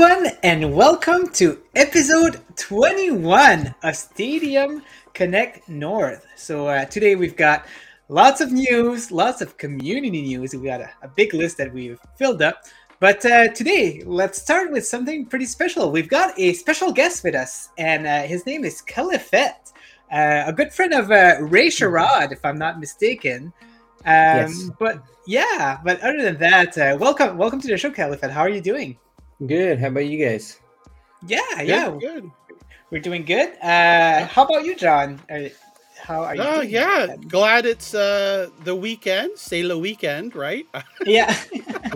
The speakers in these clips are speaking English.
Everyone, and welcome to episode 21 of Stadium Connect North. So, uh, today we've got lots of news, lots of community news. We got a, a big list that we've filled up. But uh, today, let's start with something pretty special. We've got a special guest with us, and uh, his name is Califett, uh, a good friend of uh, Ray Sherrod, if I'm not mistaken. Um, yes. But yeah, but other than that, uh, welcome, welcome to the show, Califett. How are you doing? Good. How about you guys? Yeah, good, yeah, good. We're doing good. Uh, how about you, John? How are you? Oh yeah, glad it's uh, the weekend, Sailor weekend, right? Yeah.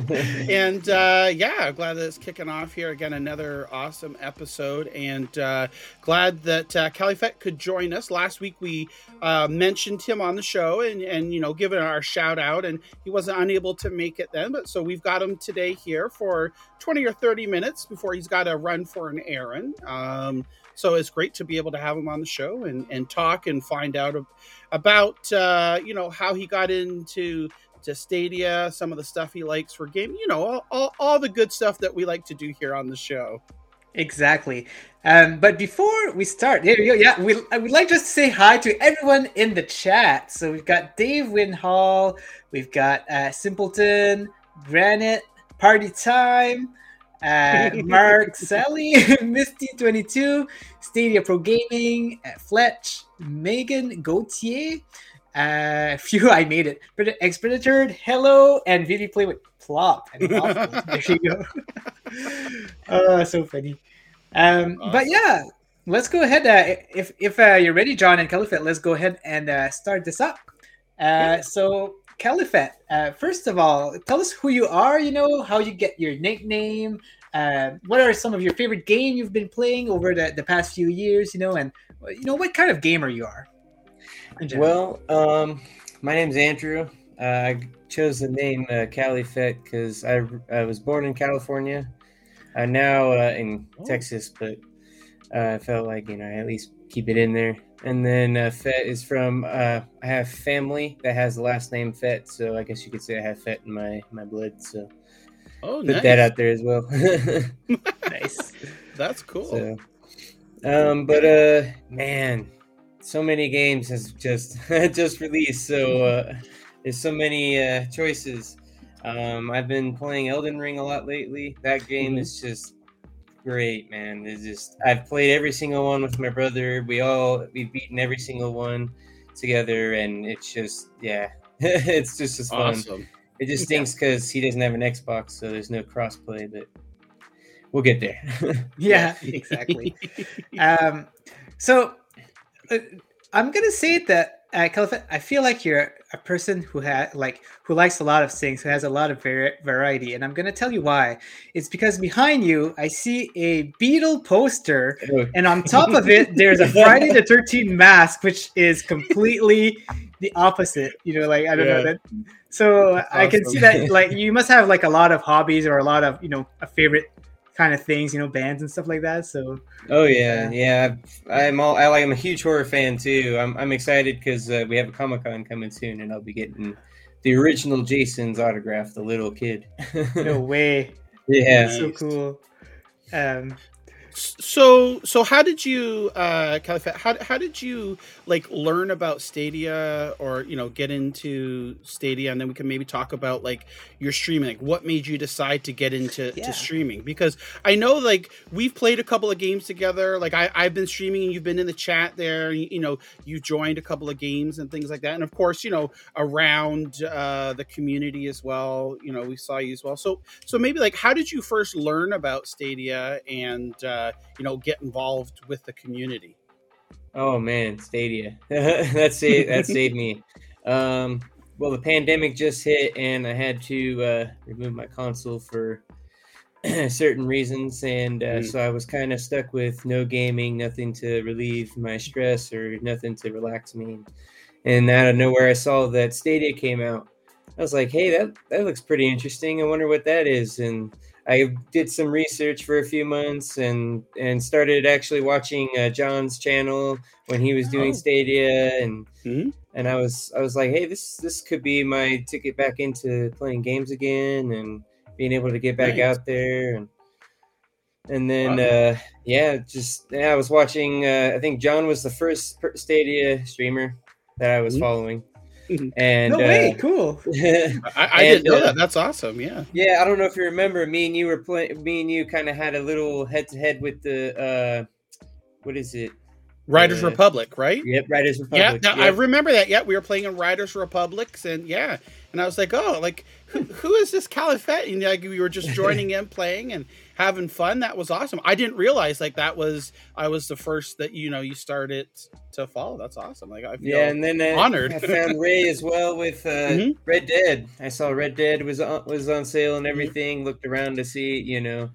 and uh, yeah, glad that it's kicking off here again. Another awesome episode, and uh, glad that uh, Califett could join us. Last week we uh, mentioned him on the show, and and you know, given our shout out, and he wasn't unable to make it then, but so we've got him today here for twenty or thirty minutes before he's got to run for an errand. Um, so it's great to be able to have him on the show and, and talk and find out about uh, you know how he got into to Stadia, some of the stuff he likes for game, you know, all, all, all the good stuff that we like to do here on the show. Exactly. Um, but before we start, go. Yeah, we, I would like just to say hi to everyone in the chat. So we've got Dave Winhall, we've got uh, Simpleton, Granite, Party Time, uh, Mark Sally, Misty22, Stadia Pro Gaming, uh, Fletch, Megan Gauthier, uh, phew, I made it. Expeditor, hello, and Vivi play with Plop. there you go. oh, so funny. Um, awesome. But yeah, let's go ahead. Uh, if if uh, you're ready, John and Califett, let's go ahead and uh, start this up. Uh, so Califett, uh, first of all, tell us who you are. You know how you get your nickname. Uh, what are some of your favorite game you've been playing over the, the past few years? You know, and you know what kind of gamer you are. Well, um, my name's Andrew. Uh, I chose the name uh, Califett because I, I was born in California. I'm now uh, in oh. Texas, but uh, I felt like you know I at least keep it in there. And then uh, Fett is from uh, I have family that has the last name Fett, so I guess you could say I have Fett in my my blood. So oh, put nice. that out there as well. nice, that's cool. So, um, but uh, man, so many games has just just released, so uh, there's so many uh, choices. Um, I've been playing Elden Ring a lot lately. That game mm-hmm. is just great, man. It's just I've played every single one with my brother. We all we've beaten every single one together, and it's just yeah, it's just as fun. It just stinks because he doesn't have an Xbox, so there's no crossplay, but we'll get there. yeah, exactly. um, so uh, I'm gonna say that uh, I feel like you're a person who has like who likes a lot of things, who has a lot of var- variety, and I'm gonna tell you why. It's because behind you, I see a Beetle poster, and on top of it, there's a Friday the 13th mask, which is completely the opposite. You know, like I don't yeah. know that. So That's I can see that like you must have like a lot of hobbies or a lot of you know a favorite kind of things, you know, bands and stuff like that. So. Oh yeah, yeah. I'm all. I like. I'm a huge horror fan too. I'm. I'm excited because uh, we have a Comic Con coming soon, and I'll be getting the original Jason's autograph, the little kid. no way. Yeah. That's so cool. Um, so so how did you uh how, how did you like learn about stadia or you know get into stadia? And then we can maybe talk about like your streaming. Like what made you decide to get into yeah. to streaming? Because i know like we've played a couple of games together. Like I, i've been streaming and you've been in the chat there. You, you know you joined a couple of games and things like that. And of course you know around uh the community as well you know we saw you as well. So so maybe like how did you first learn about stadia and uh uh, you know get involved with the community? Oh man, Stadia. that saved that saved me. Um, well, the pandemic just hit, and I had to uh, remove my console for certain reasons, and uh, mm. so I was kind of stuck with no gaming, nothing to relieve my stress, or nothing to relax me. And out of nowhere, I saw that Stadia came out. I was like, "Hey, that that looks pretty interesting. I wonder what that is." And I did some research for a few months and and started actually watching uh, John's channel when he was doing oh. Stadia and mm-hmm. and I was I was like, hey, this this could be my ticket back into playing games again and being able to get back nice. out there and and then uh, yeah, just yeah, I was watching. Uh, I think John was the first Stadia streamer that I was mm-hmm. following. And no way, uh, cool. I, I and, didn't know uh, that. That's awesome. Yeah. Yeah, I don't know if you remember. Me and you were playing. Me and you kind of had a little head to head with the. uh What is it? Riders uh, Republic, right? Yep, Riders Republic. Yeah, I remember that. Yeah, we were playing in Riders Republics, and yeah, and I was like, oh, like who, who is this Califett? And like we were just joining in, playing and having fun. That was awesome. I didn't realize like that was I was the first that you know you started to follow. That's awesome. Like I feel yeah, and then uh, honored. I found Ray as well with uh, mm-hmm. Red Dead. I saw Red Dead was on, was on sale and mm-hmm. everything. Mm-hmm. Looked around to see you know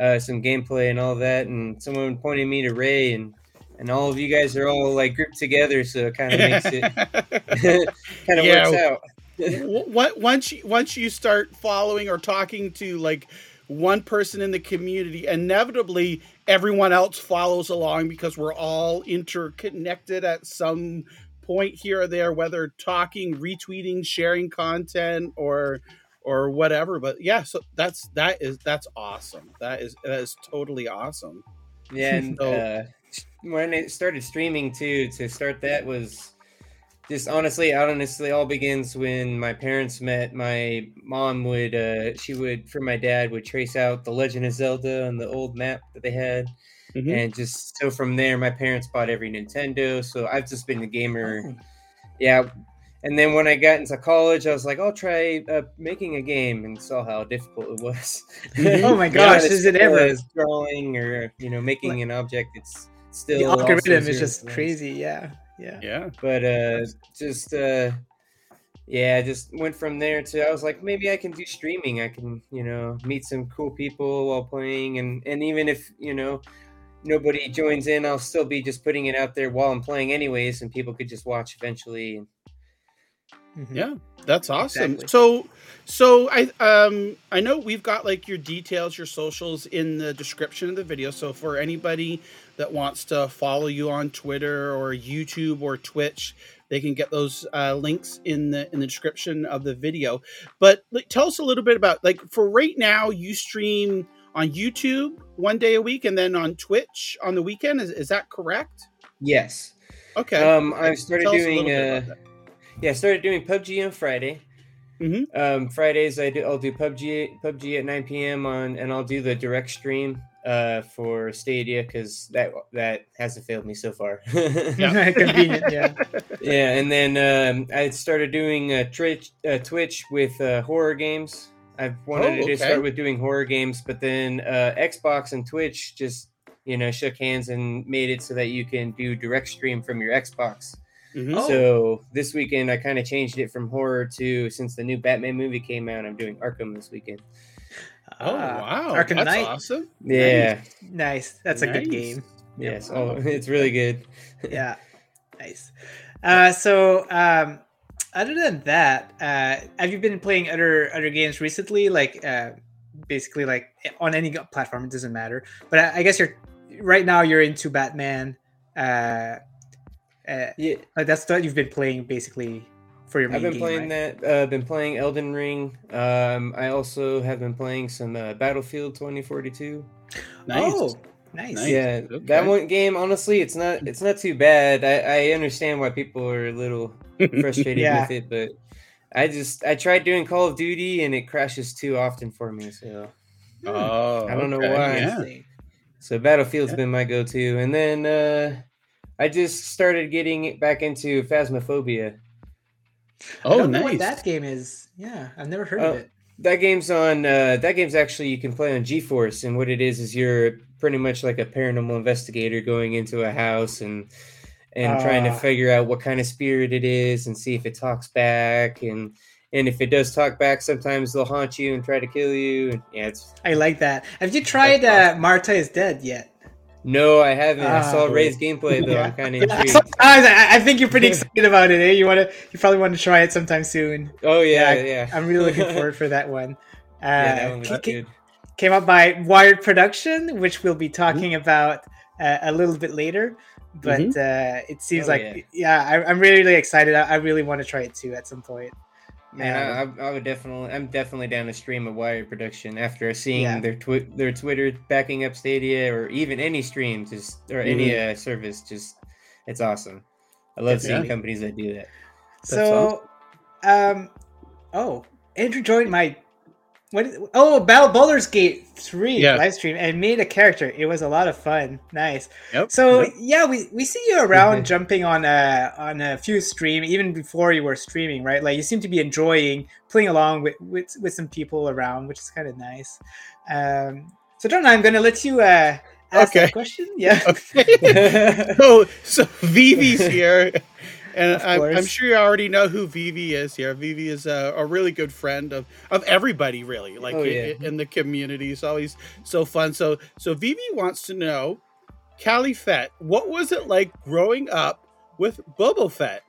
uh, some gameplay and all that, and someone pointed me to Ray and and all of you guys are all like grouped together, so it kind of makes it kind of yeah. works out. what once you, once you start following or talking to like one person in the community, inevitably everyone else follows along because we're all interconnected at some point here or there, whether talking, retweeting, sharing content, or or whatever. But yeah, so that's that is that's awesome. That is that is totally awesome. Yeah, and so, uh, when it started streaming too, to start that was just honestly, honestly, all begins when my parents met. My mom would, uh, she would, for my dad, would trace out the Legend of Zelda on the old map that they had, mm-hmm. and just so from there, my parents bought every Nintendo. So I've just been a gamer. Oh. Yeah, and then when I got into college, I was like, I'll try uh, making a game, and saw how difficult it was. Mm-hmm. oh my gosh, is it ever drawing or you know making an object? It's still the algorithm is just crazy. Yeah, yeah, yeah. But uh, just uh, yeah, just went from there to I was like, maybe I can do streaming. I can you know meet some cool people while playing, and and even if you know nobody joins in, I'll still be just putting it out there while I'm playing anyways, and people could just watch eventually. Mm-hmm. Yeah, that's awesome. Exactly. So, so I um I know we've got like your details, your socials in the description of the video. So for anybody that wants to follow you on Twitter or YouTube or Twitch, they can get those uh, links in the in the description of the video. But like, tell us a little bit about like for right now, you stream on YouTube one day a week, and then on Twitch on the weekend. Is is that correct? Yes. Okay. Um, I started doing uh yeah, I started doing PUBG on Friday. Mm-hmm. Um, Fridays I do I'll do PUBG PUBG at 9 p.m. on and I'll do the direct stream uh, for Stadia because that that hasn't failed me so far. yeah, convenient. Yeah, yeah, and then um, I started doing uh, Twitch uh, Twitch with uh, horror games. I've wanted oh, okay. to start with doing horror games, but then uh, Xbox and Twitch just you know shook hands and made it so that you can do direct stream from your Xbox. Mm-hmm. Oh. So this weekend I kind of changed it from horror to since the new Batman movie came out, I'm doing Arkham this weekend. Oh uh, wow, Arkham That's Knight, awesome. Yeah, nice. nice. That's nice. a good game. Yes, oh, it's really good. yeah, nice. Uh, so um, other than that, uh, have you been playing other other games recently? Like uh, basically like on any platform, it doesn't matter. But I, I guess you're right now you're into Batman. Uh, yeah, that's what you've been playing basically for your. I've been game, playing right? that. Uh, been playing Elden Ring. Um, I also have been playing some uh, Battlefield 2042. Nice. Oh, nice. Yeah, okay. that one game. Honestly, it's not. It's not too bad. I, I understand why people are a little frustrated yeah. with it, but I just I tried doing Call of Duty and it crashes too often for me. So. Oh, I don't okay. know why. Yeah. So Battlefield's yeah. been my go-to, and then uh, I just started getting back into Phasmophobia. Oh, nice. what that game is. Yeah, I've never heard uh, of it. That game's on. Uh, that game's actually you can play on GeForce, and what it is is you're pretty much like a paranormal investigator going into a house and and uh, trying to ah. figure out what kind of spirit it is and see if it talks back and and if it does talk back, sometimes they'll haunt you and try to kill you. And yeah, it's. I like that. Have you tried uh, Martha is Dead yet? No, I haven't. I saw ah. Ray's gameplay though. Yeah. I'm kind of intrigued. Sometimes I, I, think you're pretty excited about it. Eh? You want to, you probably want to try it sometime soon. Oh yeah, yeah. yeah. I'm really looking forward for that one. Uh, yeah, that one was c- good. Came out by Wired Production, which we'll be talking mm-hmm. about uh, a little bit later. But mm-hmm. uh, it seems oh, like, yeah, yeah I, am really, really excited. I, I, really want to try it too at some point. Man, Um, I, I, I would definitely, I'm definitely down to stream a Wired production after seeing Yeah. their twi- their Twitter backing up Stadia or even any stream, just or any uh, service. Just it's awesome. I love seeing Yeah. companies that do that. So, um, oh, Andrew joined my what? Is, oh, Battle Baldur's Gate three Yeah. live stream and made a character. It was a lot of fun. Nice. Yep. So yep. yeah, we, we see you around jumping on a on a few stream even before you were streaming, right? Like you seem to be enjoying playing along with with, with some people around, which is kind of nice. Um, so John, I'm gonna let you uh, ask Okay. that question. Yeah. Okay. so so Vivi's here. And I'm, I'm sure you already know who Vivi is here. Vivi is a, a really good friend of, of everybody, really, like Oh, yeah. i- in, the community. It's always so fun. So so Vivi wants to know, Califett, what was it like growing up with Boba Fett?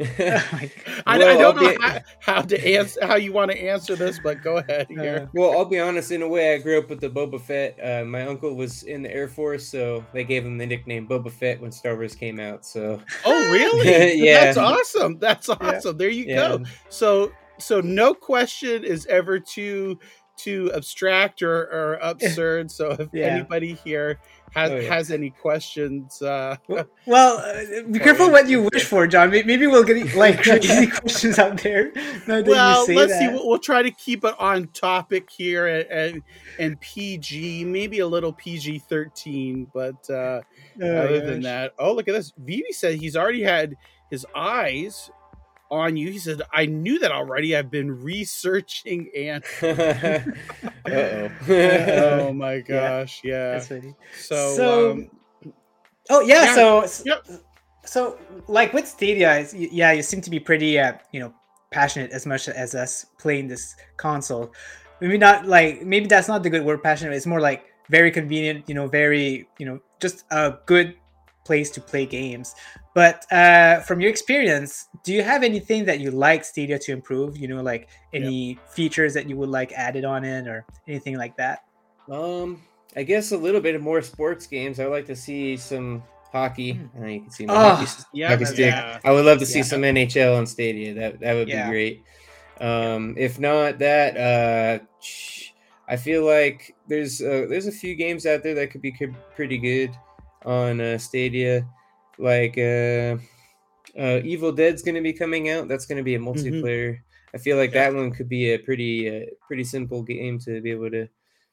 My I, I don't I'll know be- how, how to answer how you want to answer this, but go ahead here. well, I'll be honest. In a way, I grew up with the Boba Fett. Uh, my uncle was in the Air Force, so they gave him the nickname Boba Fett when Star Wars came out. So Oh, really? Yeah. That's awesome. That's awesome. There you yeah, go. So so no question is ever too too abstract or, or absurd. So if Yeah. anybody here has Oh, yeah. has any questions, uh, Well, uh, be careful what you wish for, John. Maybe we'll get like crazy questions out there. Now that you well, let's that. see. We'll, we'll try to keep it on topic here and and, and PG, maybe a little PG thirteen, but uh, Oh, other than that, oh look at this. Vivi said he's already had his eyes on you. He said, "I knew that already. I've been researching and." Uh oh my gosh, yeah. That's funny. So, So, um, oh yeah, yeah, so yep. so like with Stadia, it's- yeah, you seem to be pretty, uh, you know, passionate as much as us playing this console. Maybe not like maybe that's not the good word, passionate. It's more like very convenient, you know, very, you know, just a good place to play games. But uh, from your experience, do you have anything that you like Stadia to improve? You know, like any features that you would like added on it or anything like that? Um, I guess a little bit of more sports games. I would like to see some hockey. Uh, you can see my Oh, hockey, yeah, hockey stick. yeah. I would love to see Yeah. some NHL on Stadia. That that would Yeah. be great. Um, if not that, uh, I feel like there's uh, there's a few games out there that could be pretty good on uh, Stadia, like uh, uh, Evil Dead's going to be coming out. That's going to be a multiplayer. I feel like Yeah. that one could be a pretty uh, pretty simple game to be able to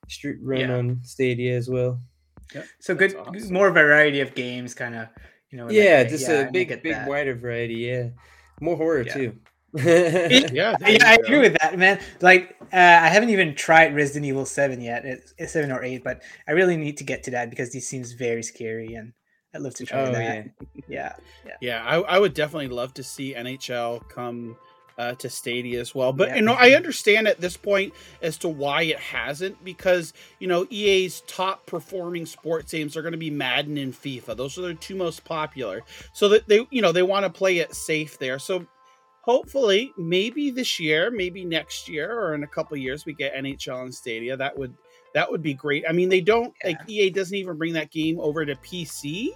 street run Yeah. on Stadia as well. So good, awesome. more variety of games, kind of, you know. yeah, just yeah, a I big big that. wider variety. Yeah, more horror Yeah. too. Yeah, Yeah, I agree with that, man. Like, uh, I haven't even tried Resident Evil Seven yet. It's, it's seven or eight, but I really need to get to that because this seems very scary, and I'd love to try oh that. yeah. Yeah, yeah, Yeah, I, I would definitely love to see NHL come uh, to Stadia as well. But Yeah. you know, I understand at this point as to why it hasn't because you know EA's top performing sports games are going to be Madden and FIFA. Those are their two most popular. So that they you know they want to play it safe there. So hopefully, maybe this year, maybe next year, or in a couple years, we get NHL and Stadia. That would that would be great. I mean, they don't like EA doesn't even bring that game over to PC,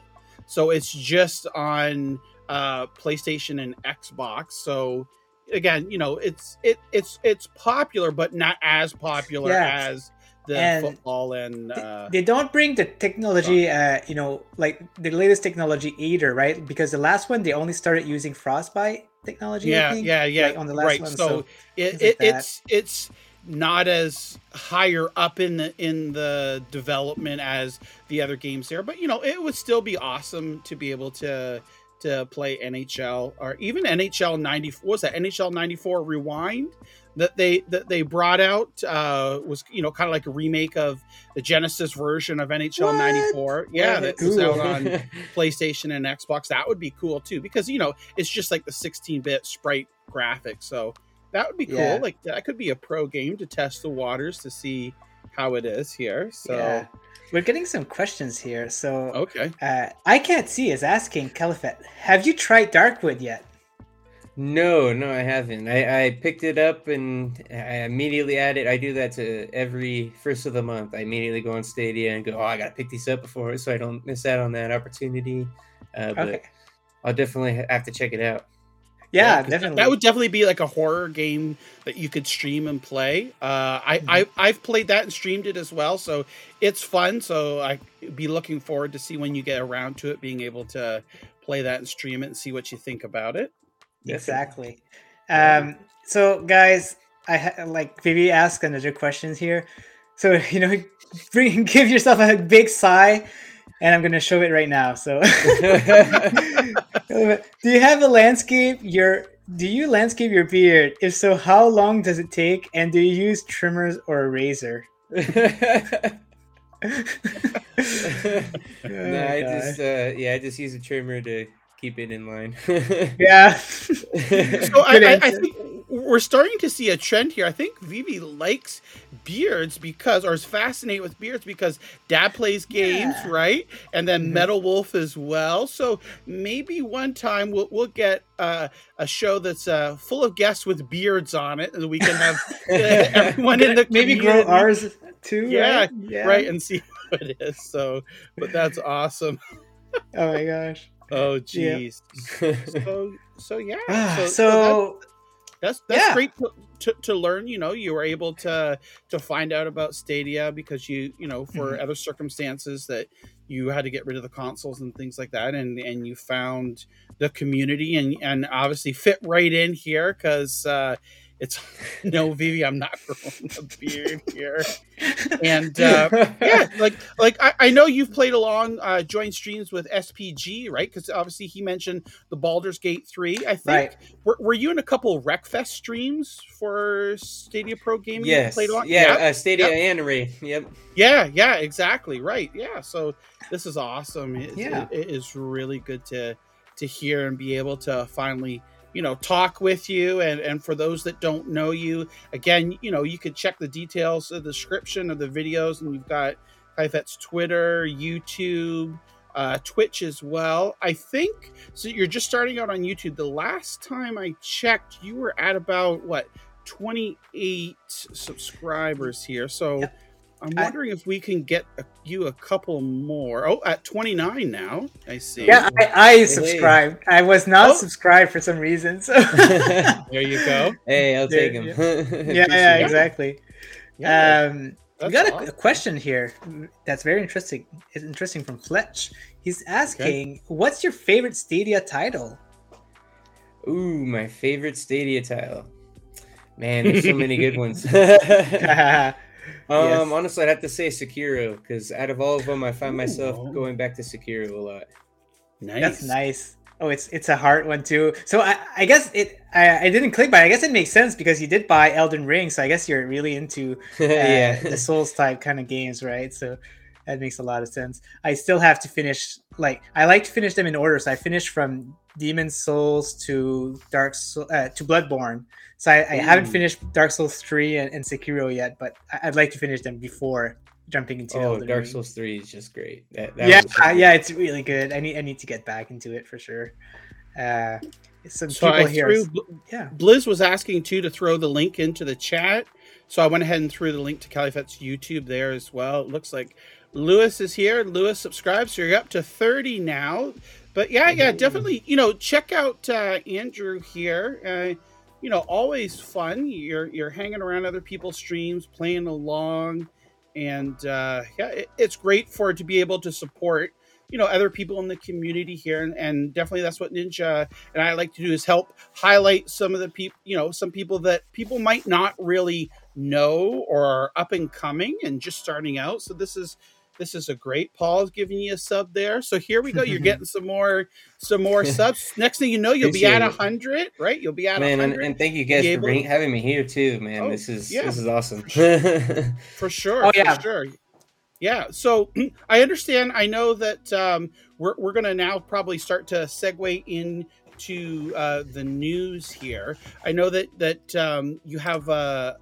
so it's just on uh, PlayStation and Xbox. So again, you know, it's it it's it's popular, but not as popular Yeah. as the And football and uh, They don't bring the technology, uh, you know, like the latest technology either, right? Because the last one they only started using Frostbite technology. Yeah, yeah, yeah, like, on the last right. one. So, So, it, like it's it's not as higher up in the in the development as the other games there, but you know, it would still be awesome to be able to to play NHL or even NHL 90 what was that NHL 94 Rewind that they that they brought out uh was you know kind of like a remake of the Genesis version of NHL What? 94 yeah that was out on PlayStation and Xbox that would be cool too because you know it's just like the 16-bit sprite graphics so that would be cool Yeah. like that could be a pro game to test the waters to see how it is here so yeah. We're getting some questions here. So, okay uh, I can't see is asking Califett, have you tried Darkwood yet? No, no, I haven't. I, I picked it up and I immediately add it. I do that to every first of the month. I immediately go on Stadia and go, oh, I gotta pick these up before so I don't miss out on that opportunity. Uh, but Okay. I'll definitely have to check it out. Yeah, definitely. That would definitely be like a horror game that you could stream and play. Uh, I, Mm-hmm. I I've played that and streamed it as well, so it's fun. So I be looking forward to see when you get around to it, being able to play that and stream it and see what you think about it. Exactly. Um, so, guys, I ha- like Vivi asked another questions here. So, you know, bring give yourself a big sigh, and I'm gonna show it right now. So, do you have a landscape? Your do you landscape your beard? If so, how long does it take? And do you use trimmers or a razor? Oh, no, I just uh, yeah, I just use a trimmer to keep it in line. yeah. So I, I, I think we're starting to see a trend here. I think Vivi likes beards because, or is fascinated with beards because Dad plays games, Yeah. right? And then Mhm. Metal Wolf as well. So maybe one time we'll we'll get uh, a show that's uh, full of guests with beards on it, and we can have uh, everyone in the maybe grow ours too. Yeah, right? yeah. right and see what it is. So, but that's awesome. Oh my gosh. Oh, Yeah. So, so yeah. Ah, so, so that's that's Yeah. great to, to, to learn you know you were able to to find out about stadia because you you know for Mm-hmm. other circumstances that you had to get rid of the consoles and things like that and and you found the community and and obviously fit right in here because uh it's no Vivi, I'm not growing a beard here. And uh yeah, like like I, I know you've played along uh joint streams with SPG, right? Because obviously he mentioned the Baldur's Gate 3. I think Right. were, were you in a couple Wreckfest streams for Stadia Pro Gaming? yes, played along? yeah, Yep. uh, Stadia Yep. and. Yep. Yeah, yeah, exactly. Right. Yeah. So this is awesome. It, Yeah. it- it is really good to to hear and be able to finally, you know, talk with you. And and for those that don't know you, again, you know, you could check the details of the description of the videos, and you've got Califett's Twitter, YouTube. Uh, Twitch as well. I think so. You're just starting out on YouTube. The last time I checked, you were at about what 28 subscribers here. So Yep. I'm I- wondering if we can get a, you a couple more. Oh, at 29 now. I see. Yeah, I, I subscribed. I was not Oh. subscribed for some reason. So There you go. hey, I'll take Yeah, him. yeah, yeah, exactly. Yeah, Um, we got a, awesome. a question here that's very interesting. It's interesting from Fletch. He's asking, "What's your favorite Stadia title?" Ooh, my favorite Stadia title. Man, there's so many good ones. Um, Yes. honestly, I'd have to say Sekiro because out of all of them, I find myself going back to Sekiro a lot. nice. That's nice. Oh, it's it's a hard one too. So I, I guess it I, I didn't click, but I guess it makes sense because you did buy Elden Ring, so I guess you're really into uh, yeah. the Souls type kind of games, right? So that makes a lot of sense. I still have to finish like I like to finish them in order. So I finished from Demon Souls to Dark Soul uh, to Bloodborne. So I, I haven't finished Dark Souls three and, and Sekiro yet, but I- I'd like to finish them before jumping into oh, Elden Dark Ring. Souls Three is just great. That, that yeah, was so yeah, it's really good. I need I need to get back into it for sure. Uh, some So people I here, threw, yeah. Blizz was asking too to throw the link into the chat. So I went ahead and threw the link to Califett's YouTube there as well. It looks like Lewis is here. Lewis subscribes. So you're up to 30 now. But yeah, yeah, definitely, you know, check out uh, Andrew here. Uh, you know, always fun. You're you're hanging around other people's streams, playing along, and uh, yeah, it, it's great for to be able to support you know other people in the community here, and, and definitely that's what Ninja and I like to do is help highlight some of the people, you know, some people that people might not really know or are up and coming and just starting out. So this is this is a great. Paul's giving you a sub there. So here we go. You're getting some more some more subs. Next thing you know, you'll be at a Appreciate it. hundred, right? You'll be at a man, and, hundred and thank you guys for able bring, to- having me here too, man. Oh, this is yeah. this is awesome. for sure. Oh, yeah. for sure. Yeah. So I understand. I know that um, we're we're gonna now probably start to segue into uh, the news here. I know that that um, you have uh,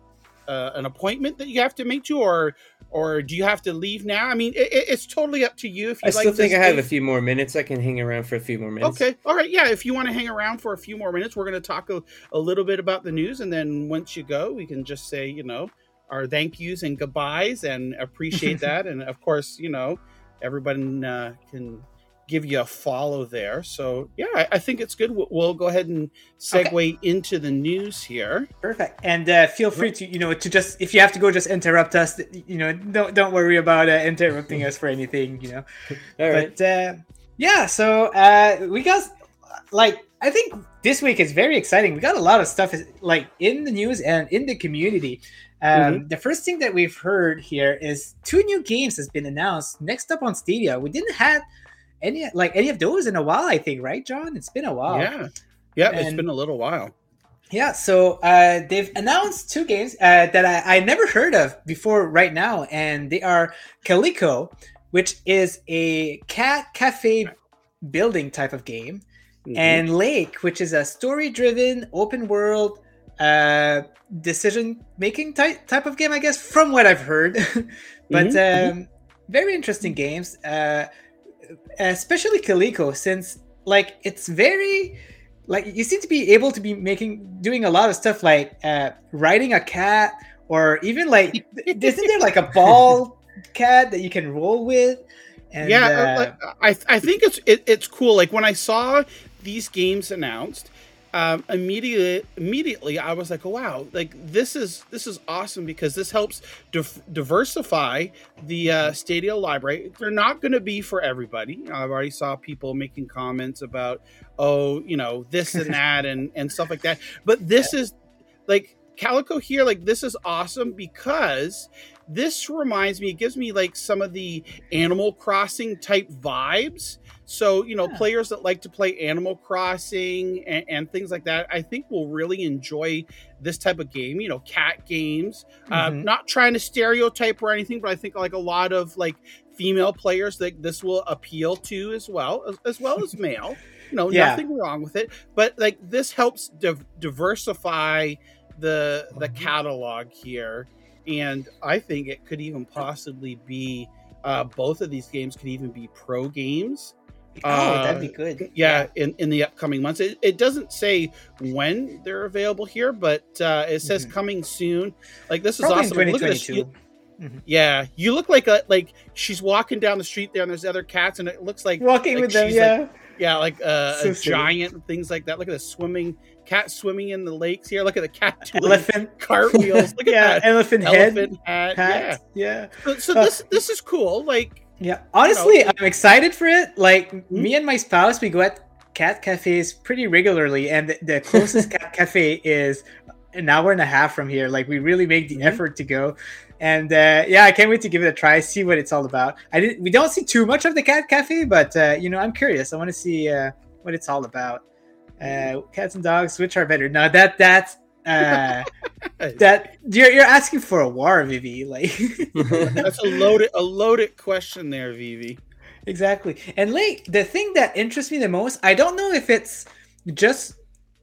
uh, an appointment that you have to make to, or or do you have to leave now? I mean, it, it- it's totally up to you. If you I still like think I have a few more minutes. I can hang around for a few more minutes. Okay. All right. Yeah. If you want to hang around for a few more minutes, we're going to talk a, a little bit about the news. And then once you go, we can just say, you know, our thank yous and goodbyes and appreciate that. and of course, you know, everybody uh, can give you a follow there. So yeah, I, I think it's good. We'll, we'll, go ahead and segue okay. into the news here. Perfect. And uh, feel free to you know to just if you have to go, just interrupt us. You know, don't don't worry about uh, interrupting us for anything. You know, All right. but uh, yeah. So uh, we got like I think this week is very exciting. We got a lot of stuff like in the news and in the community. Um, mm-hmm. The first thing that we've heard here is two new games has been announced next up on Stadia. We didn't have any like any of those in a while, I think, right, John? It's been a while. Yeah, yeah, and, it's been a little while. Yeah, so uh, they've announced two games uh, that I, I never heard of before right now, and they are Calico, which is a cat cafe building type of game, mm-hmm. and Lake, which is a story-driven open world uh, decision making type type of game, I guess, from what I've heard. but mm-hmm. um, very interesting games. Uh, especially Calico, since like it's very like you seem to be able to be making doing a lot of stuff like uh, riding a cat or even like isn't there like a ball cat that you can roll with? And, yeah, uh, like, I I think it's it, it's cool. Like when I saw these games announced, um, immediately immediately I was like, oh, wow, like this is this is awesome because this helps dif- diversify the uh, Stadia library. They're not going to be for everybody. I've already saw people making comments about, oh, you know, this and that and and stuff like that. But this is like Calico here, like this is awesome because this reminds me, it gives me like some of the Animal Crossing type vibes so, you know, yeah. players that like to play Animal Crossing and, and, things like that, I think will really enjoy this type of game. You know, cat games. Uh, mm-hmm. Uh, not trying to stereotype or anything, but I think like a lot of like female players that this will appeal to as well, as, as well as male. You know, yeah. nothing wrong with it, but like this helps div- diversify the the mm-hmm. catalog here, and I think it could even possibly be. Uh, both of these games could even be pro games Oh, uh, that'd be good. Yeah, yeah, in, in the upcoming months. It, it doesn't say when they're available here, but uh, it says mm-hmm. coming soon. Like this is Probably awesome. Look at this. You, mm-hmm. Yeah, you look like a like she's walking down the street there, and there's other cats, and it looks like walking like with them. Like, yeah, like uh, a giant and things like that. Look at the swimming cat swimming in the lakes here. Look at the cat elephant cartwheels. Look at yeah, that elephant, elephant head. hat. Yeah, yeah. So, so this this is cool. Like yeah, honestly, you know, I'm excited for it. Like mm-hmm. me and my spouse, we go at cat cafes pretty regularly, and the, the closest cat cafe is an hour and a half from here. Like we really make the mm-hmm. effort to go, and uh, yeah, I can't wait to give it a try, see what it's all about. I did, we don't see too much of the cat cafe, but uh, you know, I'm curious. I want to see uh, what it's all about. Uh, cats and dogs, which are better? Now that that's uh, that you're you're asking for a war, Vivi. Like that's a loaded a loaded question there, Vivi. Exactly. And like the thing that interests me the most, I don't know if it's just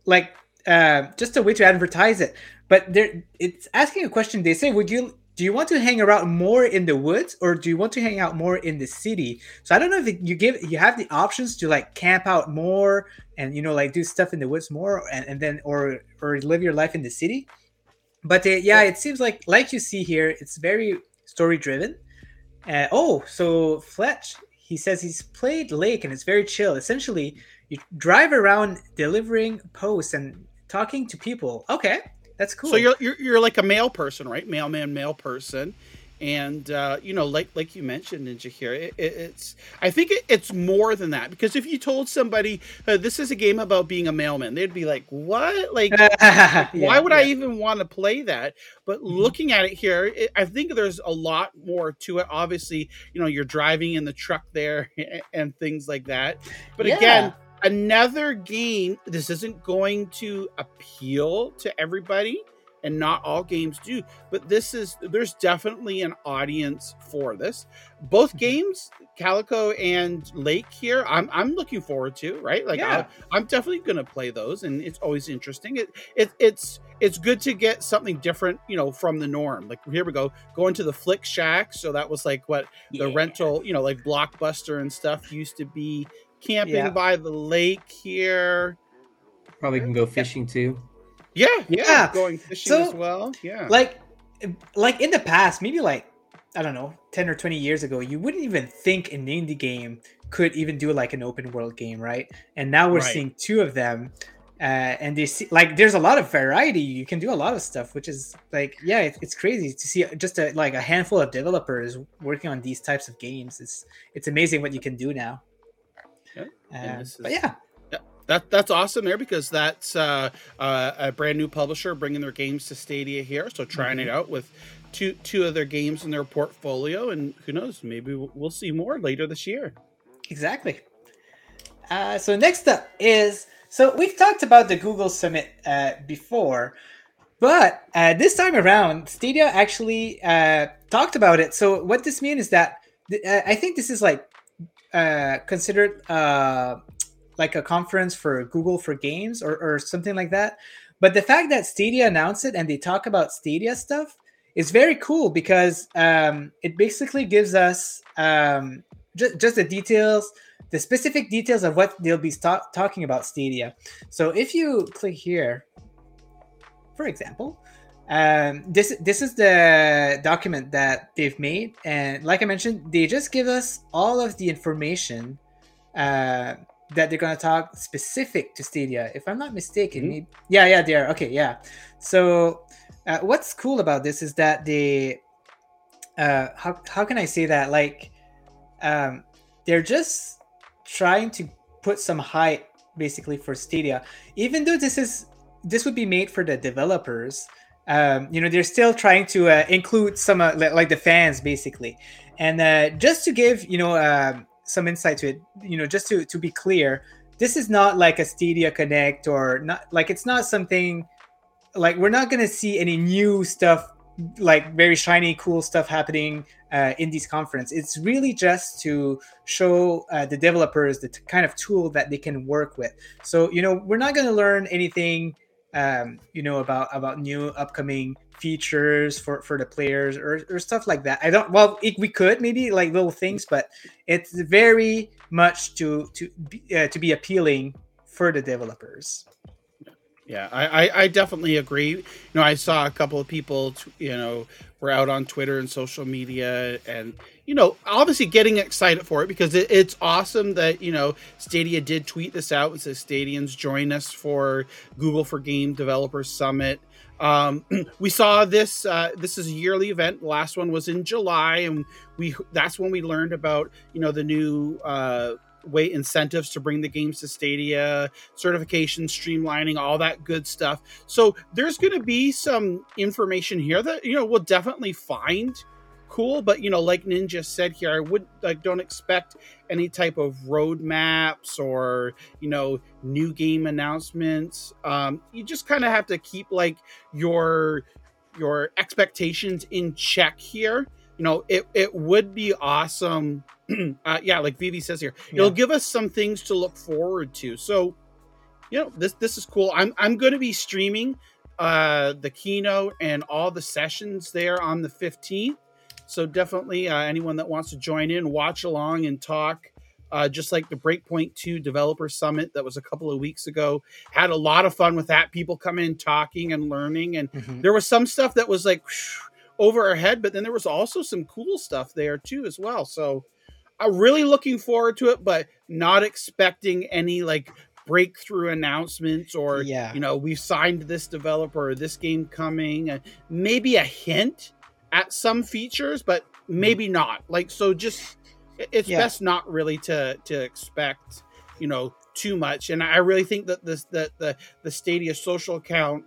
like uh, just a way to advertise it, but there it's asking a question. They say, "Would you do you want to hang around more in the woods or do you want to hang out more in the city? So i don't know if you give you have the options to like camp out more and you know like do stuff in the woods more and, and then or or live your life in the city. But uh, yeah it seems like like you see here it's very story driven uh, oh so fletch he says he's played lake and it's very chill. Essentially you drive around delivering posts and talking to people. Okay that's cool. So you're, you're you're like a mail person, right? Mailman, mail person, and uh, you know, like like you mentioned, Ninja here, it, it, it's I think it, it's more than that because if you told somebody uh, this is a game about being a mailman, they'd be like, "What? Like, yeah, why would yeah. I even want to play that?" But mm-hmm. looking at it here, I think there's a lot more to it. Obviously, you know, you're driving in the truck there and things like that. But yeah. again another game this isn't going to appeal to everybody and not all games do but this is there's definitely an audience for this both mm-hmm. games calico and lake here i'm, I'm looking forward to right like yeah. I, am definitely gonna play those and it's always interesting it, it it's it's good to get something different you know from the norm like here we go going to the flick shack so that was like what the yeah. rental you know like blockbuster and stuff used to be camping yeah. by the lake here. Probably can go fishing too. Yeah, yeah, going fishing so, as well. Yeah, like, like in the past, maybe like I don't know, 10 or 20 years ago, you wouldn't even think an indie game could even do like an open world game, right? And now we're Right. seeing two of them. Uh, and they see like there's a lot of variety. You can do a lot of stuff, which is like yeah, it, it's crazy to see just a, like a handful of developers working on these types of games. It's it's amazing what you can do now. Yeah, Uh, but yeah, That that's awesome there because that's uh, uh, a brand new publisher bringing their games to Stadia here. So trying it out with two two of their games in their portfolio, and who knows, maybe we'll we'll see more later this year. Exactly. Uh, so next up is so we've talked about the Google Summit uh, before, but uh, this time around, Stadia actually uh, talked about it. So what this means is that th- uh, I think this is like uh, considered uh, like a conference for Google for games or, or something like that. But the fact that Stadia announced it and they talk about Stadia stuff is very cool because um, it basically gives us um, just, just the details, the specific details of what they'll be sta- talking about Stadia. So if you click here, for example, um, this this is the document that they've made, and like I mentioned, they just give us all of the information uh, that they're going to talk specific to Stadia. If I'm not mistaken, Mhm. maybe- yeah, yeah, they are. Okay, yeah. So uh, what's cool about this is that they, uh, how how can I say that? Like, um, they're just trying to put some hype basically for Stadia, even though this is this would be made for the developers. Um, you know, they're still trying to uh, include some uh, like the fans basically, and uh, just to give you know um some insight to it, you know, just to to be clear, this is not like a Stadia Connect or not like it's not something like we're not gonna see any new stuff like very shiny cool stuff happening uh, in these conference. It's really just to show uh, the developers the t- kind of tool that they can work with. So you know we're not going to learn anything um, you know about about new upcoming features for for the players or, or stuff like that. I don't well it, we could maybe like little things but it's very much to to be, uh, to be appealing for the developers Yeah, I, I, I definitely agree. You know, I saw a couple of people, you know, were out on Twitter and social media, and you know, obviously getting excited for it because it, it's awesome that you know Stadia did tweet this out and says Stadians join us for Google for Game Developers Summit. Um, we saw this. Uh, this is a yearly event. The last one was in July, and we that's when we learned about you know the new uh, way incentives to bring the games to Stadia certification, streamlining, all that good stuff. So there's going to be some information here that you know we'll definitely find cool. But you know, like Ninja said here, I would like don't expect any type of roadmaps or you know new game announcements. Um, you just kind of have to keep like your your expectations in check here. You know, it it would be awesome. uh, yeah, like Vivi says here, it'll give us some things to look forward to. So, you know, this this is cool. I'm I'm going to be streaming uh the keynote and all the sessions there on the 15th. So definitely uh, anyone that wants to join in, watch along and talk. Uh, just like the Breakpoint 2 Developer Summit that was a couple of weeks ago, had a lot of fun with that. People come in talking and learning, and Mhm. there was some stuff that was like over our head, but then there was also some cool stuff there too as well. So I'm really looking forward to it, but not expecting any like breakthrough announcements or Yeah. you know we've signed this developer or this game coming. Uh, maybe a hint at some features, but maybe not. Like so, just it's Yeah. best not really to to expect you know too much. And I really think that this that the the Stadia social account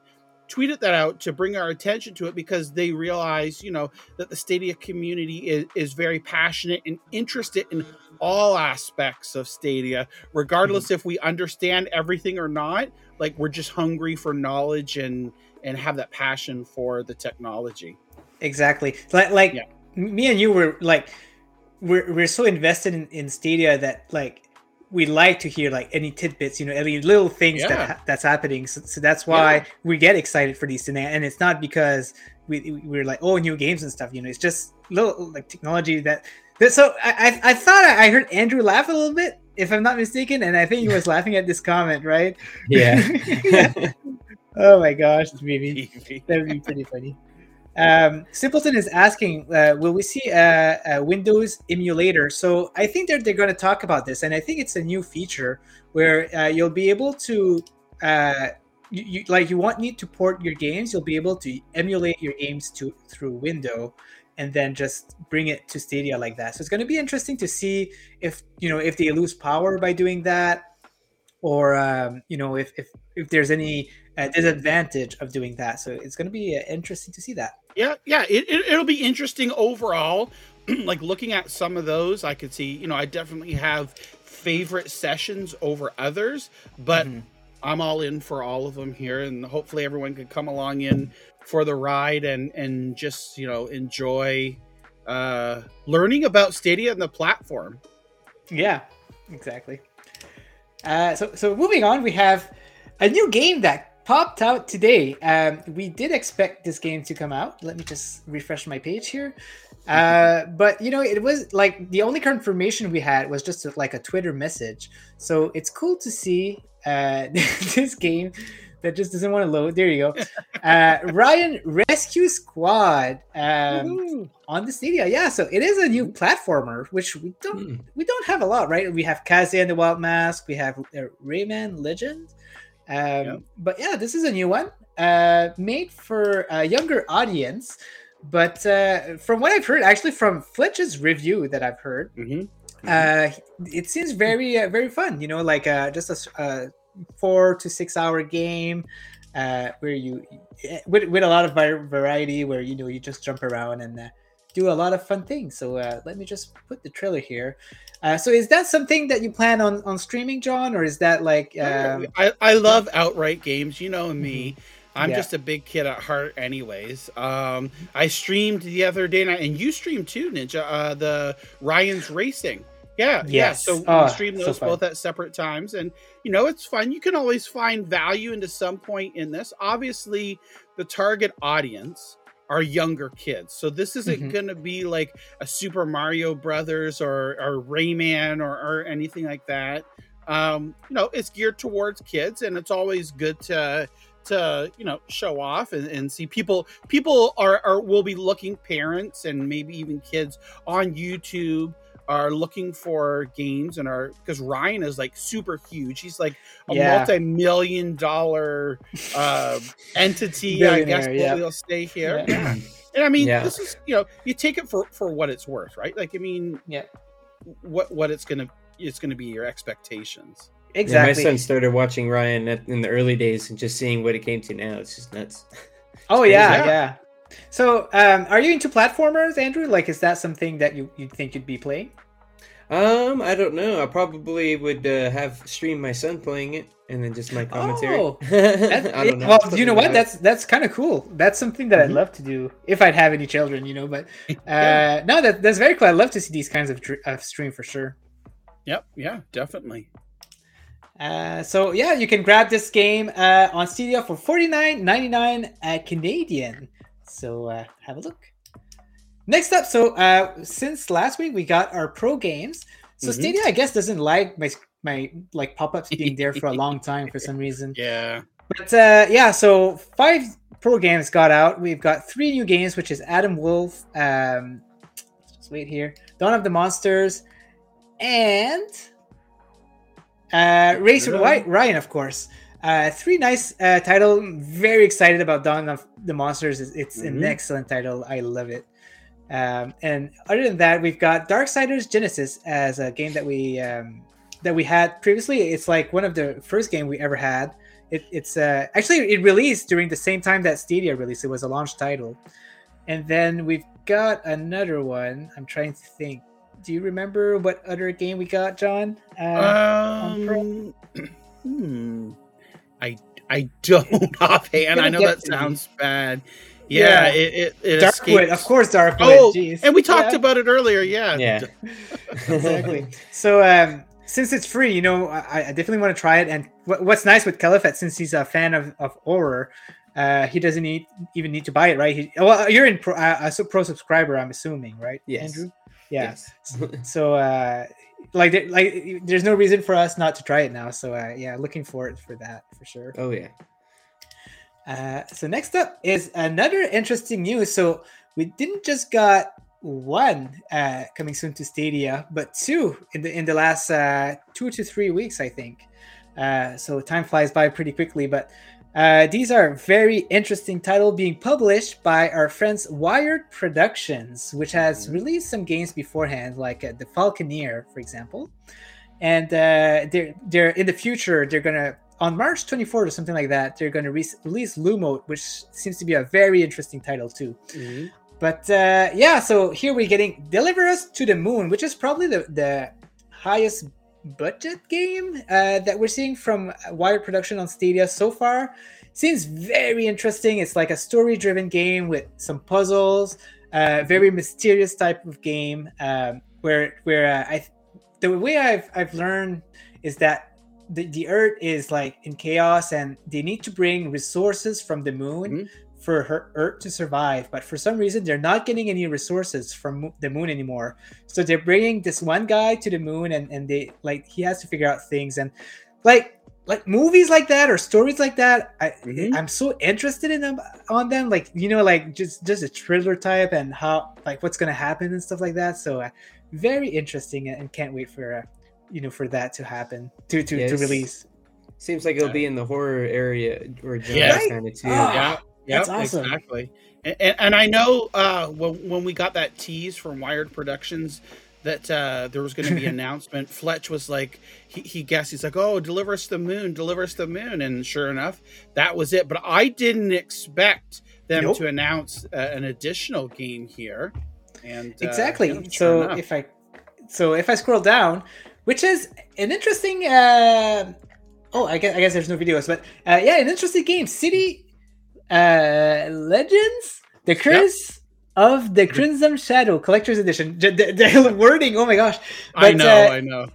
tweeted that out to bring our attention to it because they realize, you know, that the Stadia community is, is very passionate and interested in all aspects of Stadia, regardless mm-hmm. if we understand everything or not. Like we're just hungry for knowledge and and have that passion for the technology. Exactly. Like like Yeah. me and you were like we're we're so invested in, in Stadia that like we like to hear like any tidbits, you know, any little things Yeah. that that's happening. So, so that's why we get excited for these things, and it's not because we we're like oh new games and stuff. You know, it's just little like technology that. that- So I I, I thought I I heard Andrew laugh a little bit, if I'm not mistaken, and I think he was laughing at this comment, right? Yeah. oh my gosh, baby. That would be pretty funny. Um, Simpleton is asking, uh, will we see a, a, Windows emulator? So I think they're, they're going to talk about this, and I think it's a new feature where uh, you'll be able to, uh, you, you, like you won't need to port your games. You'll be able to emulate your games to through Window, and then just bring it to Stadia like that. So it's going to be interesting to see if you know if they lose power by doing that, or um, you know if if if there's any uh, disadvantage of doing that. So it's going to be uh, interesting to see that. Yeah, yeah, it, it, it'll be interesting overall. like looking at some of those, I could see, you know, I definitely have favorite sessions over others, but mm-hmm. I'm all in for all of them here, and hopefully everyone can come along in for the ride and and just you know enjoy uh, learning about Stadia and the platform. Yeah, exactly. Uh, so so moving on, we have a new game that popped out today. Um, we did expect this game to come out. Let me just refresh my page here. Uh, but you know, it was like the only confirmation we had was just like a Twitter message. So it's cool to see uh, this game that just doesn't want to load. There you go. Uh, Ryan Rescue Squad um, on the Stadia. Yeah, so it is a new platformer, which we don't mm. we don't have a lot, right? We have Kaze and the Wild Mask. We have uh, Rayman Legend. Um, yep. But yeah, this is a new one uh, made for a younger audience. But uh, from what I've heard, actually from Fletch's review that I've heard, mm-hmm. Uh, it seems very uh, very fun. You know, like uh, just a, a, four to six hour game uh, where you with, with a lot of variety, where you know you just jump around and uh, do a lot of fun things. So uh, let me just put the trailer here. Uh, so is that something that you plan on on streaming, John, or is that like? Um... I I love outright games. You know me. Mm-hmm. I'm yeah. just a big kid at heart, anyways. Um, I streamed the other day, and you streamed too, Ninja. Uh, the Ryan's Racing. Yeah, yes. yeah. So oh, we stream those so both at separate times, and you know it's fun. You can always find value into some point in this. Obviously, the target audience are younger kids. So this isn't mm-hmm. going to be like a Super Mario Brothers or, or Rayman or, or anything like that. Um, you know, it's geared towards kids, and it's always good to to you know show off and, and see people. People are, are will be looking parents and maybe even kids on YouTube are looking for games and are because Ryan is like super huge. He's like a yeah. multi-million dollar uh, entity. I guess yeah. we'll stay here. Yeah. And I mean, this is you know, you take it for for what it's worth, right? Like, I mean, yeah, what what it's gonna it's gonna be your expectations. Exactly. my son started watching Ryan in the early days and just seeing what it came to now. It's just nuts. oh yeah, yeah. So, um, are you into platformers, Andrew? Like, is that something that you you think you'd be playing? Um, I don't know. I probably would uh, have streamed my son playing it, and then just my commentary. Oh, I don't know. Well, you know what? That's that's kind of cool. That's something that mm-hmm. I'd love to do if I'd have any children. You know, but uh, no, that that's very cool. I'd love to see these kinds of, of stream for sure. Yep. Yeah. Definitely. Uh, so yeah, you can grab this game uh, on Stadia for forty nine ninety nine uh, Canadian. So uh, have a look. Next up, so uh, since last week we got our pro games. So mm-hmm. Stadia, I guess, doesn't like my my like pop ups being there for a long time for some reason. Yeah. But uh, yeah, so five pro games got out. We've got three new games, which is Adam Wolfe. Um, just wait here. Dawn of the Monsters, and uh, Race with Ryan, of course. Uh, three nice uh, title. Very excited about Dawn of the Monsters. It's mm-hmm. an excellent title. I love it. Um, and other than that, we've got Darksiders Genesis as a game that we um, that we had previously. It's like one of the first game we ever had. It, it's uh, actually it released during the same time that Stadia released. It was a launch title, and then we've got another one. I'm trying to think do you remember what other game we got, John? Uh, um, hmm. I I don't offhand. I know that sounds bad. Yeah, yeah. it, it, it Darkwood, of course, Darkwood. Oh, Jeez. and we talked yeah. about it earlier. Yeah, yeah, exactly. So, um, since it's free, you know, I, I definitely want to try it. And what, what's nice with Califett, since he's a fan of, of horror, uh, he doesn't need even need to buy it, right? He, well, you're in pro, uh, a pro subscriber, I'm assuming, right? Yes. Andrew. Yeah. Yes. so, uh, like, like, there's no reason for us not to try it now. So, uh, yeah, looking forward for that for sure. Oh yeah. Uh, so next up is another interesting news. So we didn't just got one uh, coming soon to Stadia, but two in the in the last uh, two to three weeks, I think. Uh, so time flies by pretty quickly, but uh, these are very interesting title being published by our friends Wired Productions, which has mm-hmm. released some games beforehand, like uh, the Falconeer, for example. And uh, they're they're in the future they're gonna on March 24th or something like that they're gonna re- release Lumos, which seems to be a very interesting title too. Mm-hmm. But uh, yeah, so here we're getting Deliver Us to the Moon, which is probably the the highest budget game uh, that we're seeing from Wired Production on Stadia so far. Seems very interesting. It's like a story-driven game with some puzzles, uh, very mysterious type of game. Um, where where uh, I, the way I've I've learned is that the, the Earth is like in chaos, and they need to bring resources from the moon. Mm-hmm for her Earth to survive, but for some reason they're not getting any resources from the moon anymore. So they're bringing this one guy to the moon, and and they like he has to figure out things and like like movies like that or stories like that. I mm-hmm. I'm so interested in them on them, like you know, like just just a thriller type and how like what's gonna happen and stuff like that. So uh, very interesting and can't wait for uh, you know for that to happen to to, yes. to release. Seems like it'll be in the horror area or genre yeah. kind of too. Oh. Yeah. That's awesome. Exactly. And, and, and I know uh, when, when we got that tease from Wired Productions that uh, there was going to be an announcement, Fletch was like, he, he guessed, he's like, oh, deliver us the moon, deliver us the moon. And sure enough, that was it. But I didn't expect them nope. to announce uh, an additional game here. And uh, exactly. Yeah, so enough. if I so if I scroll down, which is an interesting. Uh, oh, I guess I guess there's no videos, but uh, yeah, an interesting game. City uh, Legends, the Curse yep. of the Crimson Shadow Collector's Edition. The, the, the wording, oh my gosh! But, I know, uh, I know.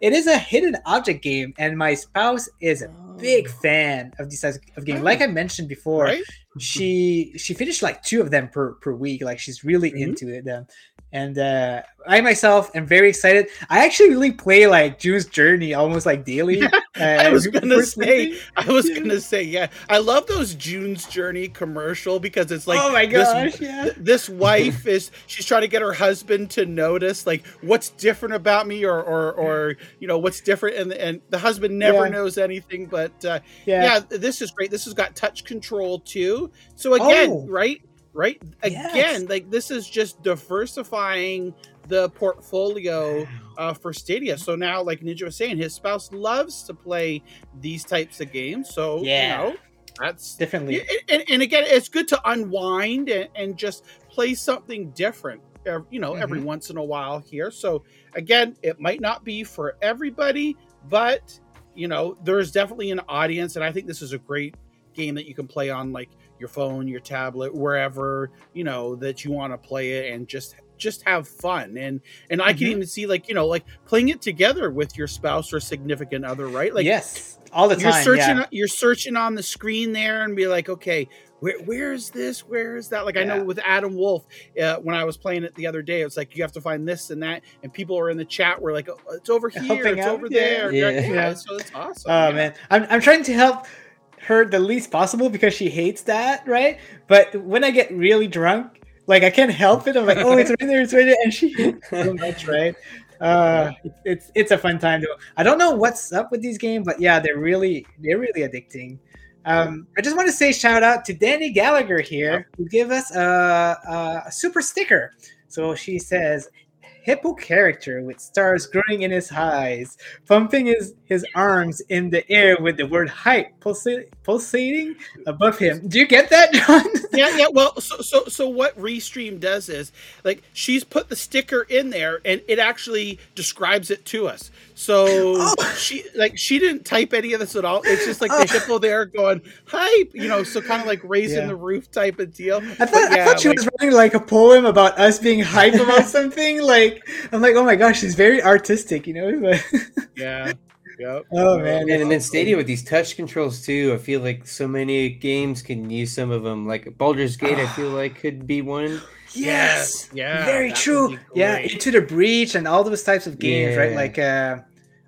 It is a hidden object game, and my spouse is a big oh. fan of these types of games. Like I mentioned before, right? she she finished like two of them per per week. Like she's really mm-hmm. into it. Them and uh, I myself am very excited. I actually really play like June's Journey almost like daily. Uh, I was gonna say, I was gonna say, yeah, I love those June's Journey commercial because it's like, oh my gosh, this, yeah. this wife is she's trying to get her husband to notice like what's different about me, or or or you know what's different, and and the husband never yeah. knows anything. But uh, yeah. yeah, this is great. This has got touch control too. So again, oh. right right? Again, yes. like this is just diversifying the portfolio uh, for Stadia. So now, like Ninja was saying, his spouse loves to play these types of games. So yeah. you know, that's differently. And, and, again, it's good to unwind and, and just play something different. You know, mm-hmm. every once in a while here. So again, it might not be for everybody, but you know, there's definitely an audience, and I think this is a great game that you can play on like your phone, your tablet, wherever you know that you want to play it, and just just have fun. And and I can mm-hmm. even see like you know like playing it together with your spouse or significant other, right? Like yes, all the time. You're searching. Yeah. You're searching on the screen there and be like, okay, where where is this? Where is that? Like yeah. I know with Adam Wolfe, uh, when I was playing it the other day, it's like you have to find this and that, and people are in the chat were like, oh, it's over here, Helping it's out. over yeah. there. Yeah. yeah. so it's awesome. Oh man, I'm I'm trying to help her the least possible because she hates that, right? But when I get really drunk, like I can't help it. I'm like, oh, it's right there, it's right there, and she hates so much, right? Uh, it's it's a fun time though. I don't know what's up with these games, but yeah, they're really they're really addicting. Um, I just want to say shout out to Danny Gallagher here who give us a, a super sticker. So she says, hippo character with stars growing in his eyes, pumping his, his arms in the air with the word hype pulsa- pulsating above him. Do you get that, John? yeah, yeah. Well, so, so so what Restream does is like she's put the sticker in there and it actually describes it to us. So oh. she like she didn't type any of this at all. It's just like oh. the hippo there going hype, you know, so kind of like raising yeah. the roof type of deal. I thought, yeah, I thought she like, was writing like a poem about us being hype about something. Like I'm like, oh my gosh, she's very artistic, you know. yeah. Yep. Oh man, and, and then Stadia with these touch controls too. I feel like so many games can use some of them. Like Baldur's Gate, I feel like could be one. Yes, yeah, very true. Yeah, Into the Breach and all those types of games, yeah. right? Like, uh,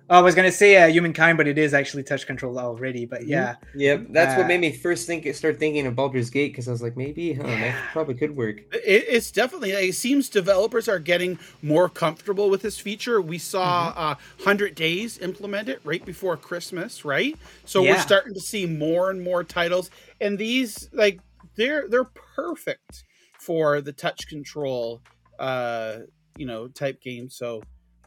I was gonna say uh, humankind, but it is actually touch control already. But yeah, Yep, that's Uh, what made me first think start thinking of Baldur's Gate because I was like, maybe, huh, Yeah. that probably could work. It, it's definitely. It seems developers are getting more comfortable with this feature. We saw Mm-hmm. uh, Hundred Days implement it right before Christmas, right? So we're starting to see more and more titles, and these like they're they're perfect for the touch control, uh, you know, type game. So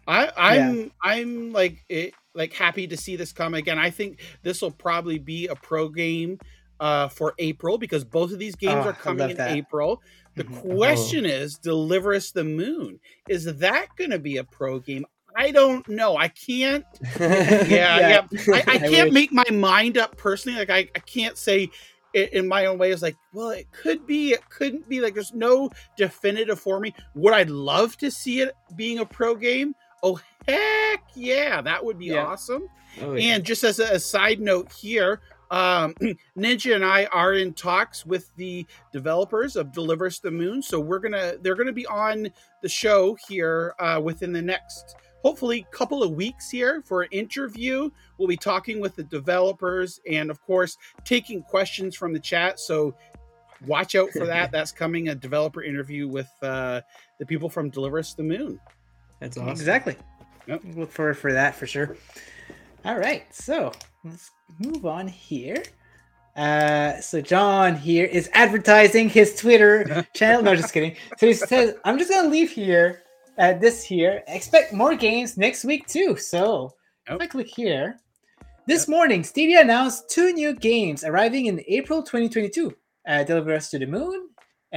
I I'm I'm like it, like happy to see this come again. I think this will probably be a pro game uh, for April because both of these games Oh, are coming in that. April. The Mhm. question is, Deliver Us the Moon. Is that going to be a pro game? I don't know. I can't. Yeah, yeah. I, I I can't wish. make my mind up personally. Like I, I can't say it in my own way. It's like, well, it could be. It couldn't be. Like there's no definitive for me. Would I love to see it being a pro game? Oh heck yeah, that would be Yeah. awesome. Oh, yeah. And just as a, a side note here, um, Ninja and I are in talks with the developers of Deliver Us the Moon, so we're gonna they're gonna be on the show here uh, within the next hopefully couple of weeks here for an interview. We'll be talking with the developers and of course taking questions from the chat. So watch out for that. That's coming a developer interview with uh, the people from Deliver Us the Moon. That's awesome. Exactly. Yep. Look forward for that for sure. All right, so let's move on here. Uh, so John here is advertising his Twitter channel. No, just kidding. So he says, "I'm just gonna leave here at this here. Expect more games next week too." So if I click here, this morning Stadia announced two new games arriving in April 2022: uh, Deliver Us to the Moon uh,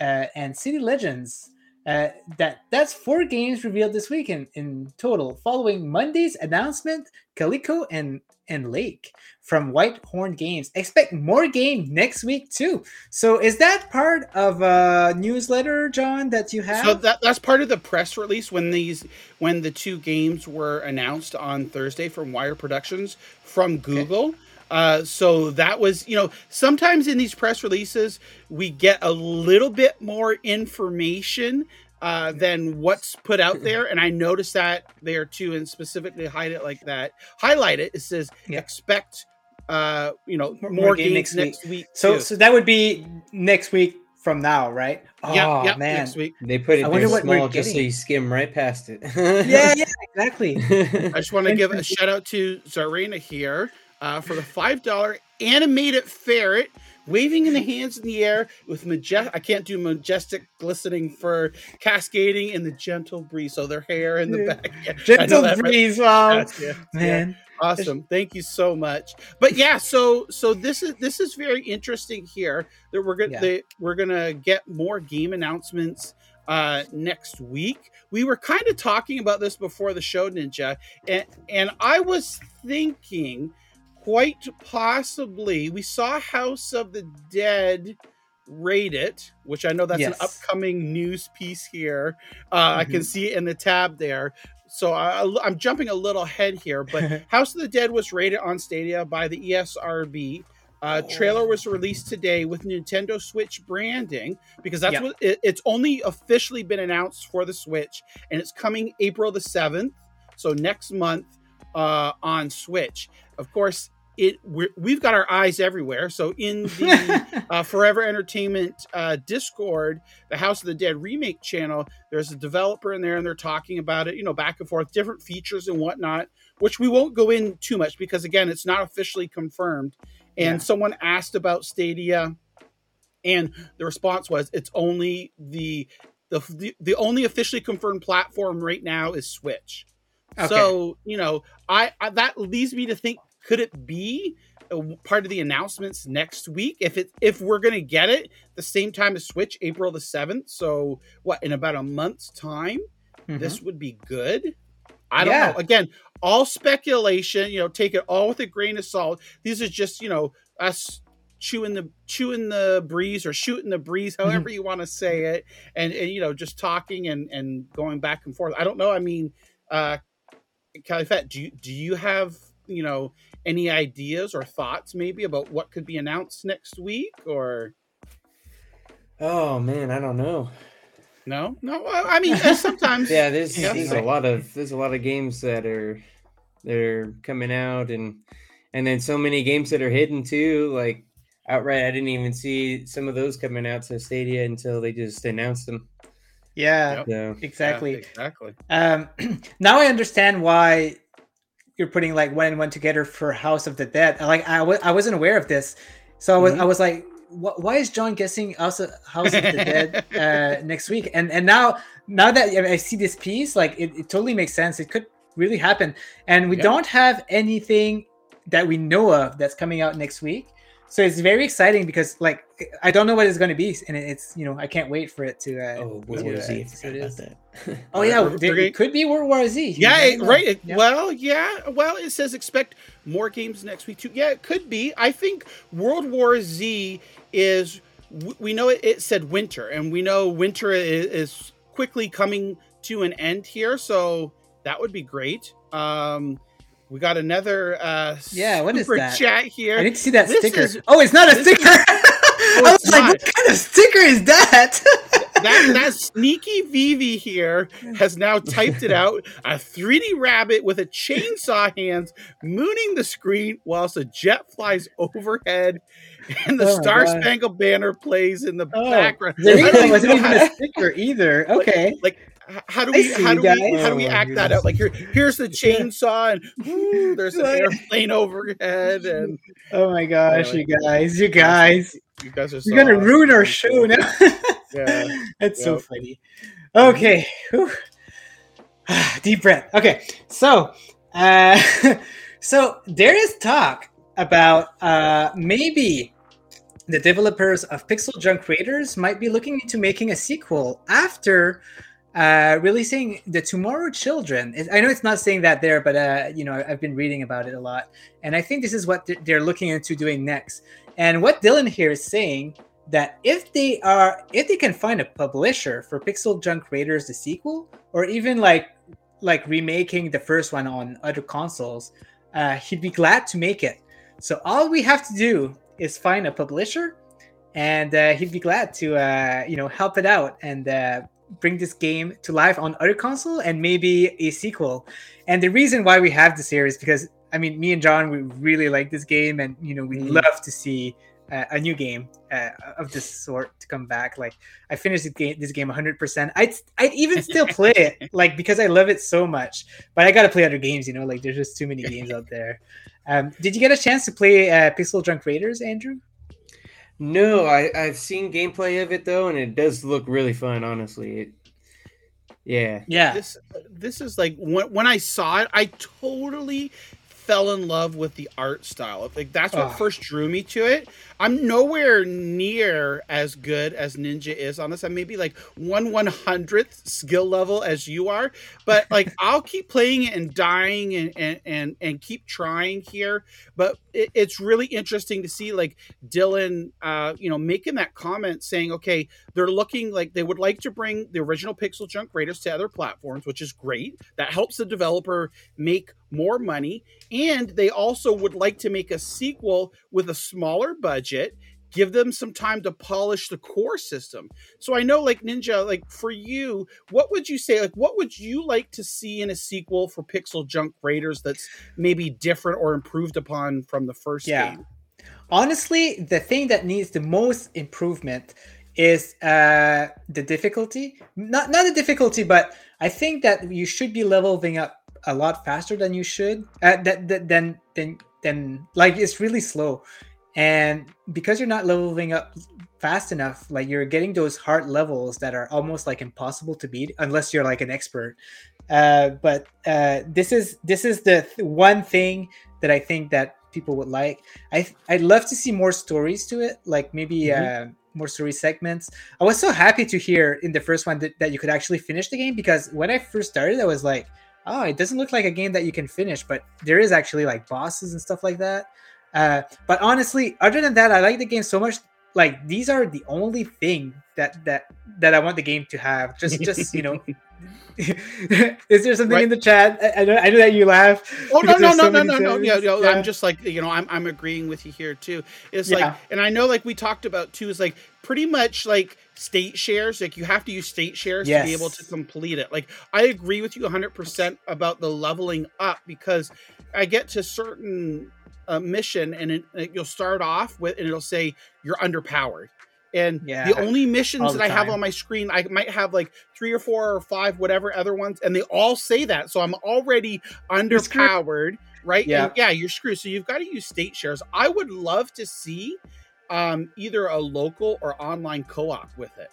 uh, and City Legends. Uh, that that's four games revealed this week in, in total, following Monday's announcement. Calico and and Lake from Whitethorn Games expect more game next week too. So is that part of a newsletter, John, that you have? So that that's part of the press release when these when the two games were announced on Thursday from Wired Productions from Google. Uh, so that was you know sometimes in these press releases we get a little bit more information uh, than what's put out there, and I noticed that there too, and specifically hide it like that. Highlight it. It says Yeah. expect uh, you know More- more, more game games next next week. so too. so that would be next week from now, right? yeah, oh, yeah, man. next week. They put it I wonder there what we're small just so you skim right past it. Yeah, yeah, exactly. I just want to give a shout out to Zarena here uh, for the five dollar animated ferret waving in the hands in the air with majestic. I can't do majestic glistening fur cascading in the gentle breeze. So their hair in the Yeah. back. Yeah, Gentle breeze, wow, yeah, man. Awesome. Thank you so much. But yeah, so so this is this is very interesting here that we're gonna that we're gonna get more game announcements uh next week. We were kind of talking about this before the show, Ninja, and and I was thinking quite possibly we saw House of the Dead rate it, which I know that's an upcoming news piece here. Uh, I can Mhm. see it in the tab there. So I, I'm jumping a little ahead here, but House of the Dead was rated on Stadia by the ESRB. Uh, Trailer was released today with Nintendo Switch branding because that's Yep. what it, it's only officially been announced for the Switch, and it's coming April the seventh, so next month uh, on Switch. Of course, it we're, we've got our eyes everywhere. So in the uh, Forever Entertainment uh, Discord, the House of the Dead remake channel, there's a developer in there and they're talking about it, you know, back and forth, different features and whatnot, which we won't go in too much because, again, it's not officially confirmed. And Yeah. someone asked about Stadia, and the response was it's only the the, the, the only officially confirmed platform right now is Switch. Okay. So, you know, I, I that leads me to think could it be part of the announcements next week? If it if we're going to get it the same time as Switch April the 7th so what in about a month's time? Mhm. this would be good. I don't Yeah. know. Again all speculation you know take it all with a grain of salt. These are just you know us chewing the chewing the breeze or shooting the breeze Mm-hmm. however you want to say it and and you know just talking and and going back and forth. I don't know. I mean uh Califett, do you do you have you know any ideas or thoughts maybe about what could be announced next week or oh man, I don't know. no no I mean uh, sometimes Yeah, there's, Yeah. there's a lot of there's a lot of games that are that are coming out, and and then so many games that are hidden too. Like outright, I didn't even see some of those coming out to Stadia until they just announced them. Yeah, So Yeah, exactly. exactly. Um, now I understand why you're putting like one and one together for House of the Dead. Like I w- I wasn't aware of this, so I was Mhm. I was like, why is John guessing House of, House of the Dead uh, next week? And and now now that I see this piece, like it, it totally makes sense. It could really happen, and we Yeah. don't have anything that we know of that's coming out next week. So it's very exciting because like I don't know what it's going to be, and it's you know I can't wait for it to. Uh, oh, to, War uh, Z, I so forgot it about that. Oh yeah, We're- there- we're it could be World War Z. You Yeah, it, right. it- Yeah. Well, yeah. Well, it says expect more games next week too. Yeah, it could be. I think World War Z is. We know it, it said winter, and we know winter is, is quickly coming to an end here. So that would be great. Um, we got another uh, Yeah, what is super that? chat here. I didn't see that This sticker. is- oh, it's not a this is- sticker. I it's was like, what kind of sticker is that? that that sneaky Vivi here has now typed it out. A 3D rabbit with a chainsaw hands mooning the screen whilst a jet flies overhead and the Oh Star. Spangled Banner plays in the Oh, background. there I you don't go. even wasn't even a sticker either. Okay. Like h- how do we how you do we how do we Oh act that out? Like here here's the chainsaw and woo, there's an airplane overhead and Oh my gosh, you guys, you guys, you guys are so you're gonna awesome. ruin our show now. Yeah. That's so funny. Okay. Deep breath. Okay. So, uh, so there is talk about uh, maybe the developers of Pixel Junk Raiders might be looking into making a sequel after uh, releasing the Tomorrow Children. I know it's not saying that there, but uh, you know I've been reading about it a lot, and I think this is what they're looking into doing next. And what Dylan here is saying that if they are if they can find a publisher for Pixel Junk Raiders the sequel, or even like like remaking the first one on other consoles, uh, he'd be glad to make it. So all we have to do is find a publisher, and uh, he'd be glad to uh, you know help it out and uh, bring this game to life on other console and maybe a sequel. And the reason why we have this here is because I mean, me and John we really like this game, and you know we Mhm. love to see uh, a new game uh, of this sort to come back. Like I finished this game, this game 100%. I'd I'd even still play it, like because I love it so much. But I gotta play other games, you know. Like there's just too many games out there. Um, did you get a chance to play uh, Pixel Junk Raiders, Andrew? No, I I've seen gameplay of it though, and it does look really fun. Honestly, it, yeah. Yeah. this this is like when, when I saw it, I totally fell in love with the art style. Like that's what Oh. first drew me to it. I'm nowhere near as good as Ninja is on this. I'm maybe like one one hundredth skill level as you are, but like I'll keep playing it and dying and and and, and keep trying here. But it, it's really interesting to see like Dylan, uh, you know, making that comment saying, okay, they're looking like they would like to bring the original Pixel Junk Raiders to other platforms, which is great. That helps the developer make more money. And they also would like to make a sequel with a smaller budget, give them some time to polish the core system. So I know, like Ninja, like for you, what would you say? Like, what would you like to see in a sequel for Pixel Junk Raiders that's maybe different or improved upon from the first Yeah. game? Honestly, the thing that needs the most improvement is uh, the difficulty. Not not the difficulty, but I think that you should be leveling up a lot faster than you should. Uh, that, that than than than like it's really slow, and because you're not leveling up fast enough, like you're getting those hard levels that are almost like impossible to beat unless you're like an expert. Uh, but uh, this is this is the th- one thing that I think that people would like. I I'd love to see more stories to it, like maybe uh, more story segments. I was so happy to hear in the first one that, that you could actually finish the game because when I first started, I was like, oh, it doesn't look like a game that you can finish, but there is actually like bosses and stuff like that. Uh, but honestly, other than that, I like the game so much. Like these are the only thing that that that I want the game to have. Just just you know. is there something Right. in the chat? I, I know I know that you laugh. Oh no no no so no no no yeah, Yeah. I'm just like you know I'm I'm agreeing with you here too. It's Yeah. like and I know like we talked about too is like pretty much like state shares. Like you have to use state shares yes. to be able to complete it. Like I agree with you 100% about the leveling up because I get to certain uh, mission and it, it, you'll start off with and it'll say you're underpowered. And yeah, the only missions the that I have on my screen, I might have like three or four or five, whatever other ones, and they all say that. So I'm already underpowered, right? Yeah, and yeah, you're screwed. So you've got to use state shares. I would love to see um, either a local or online co-op with it.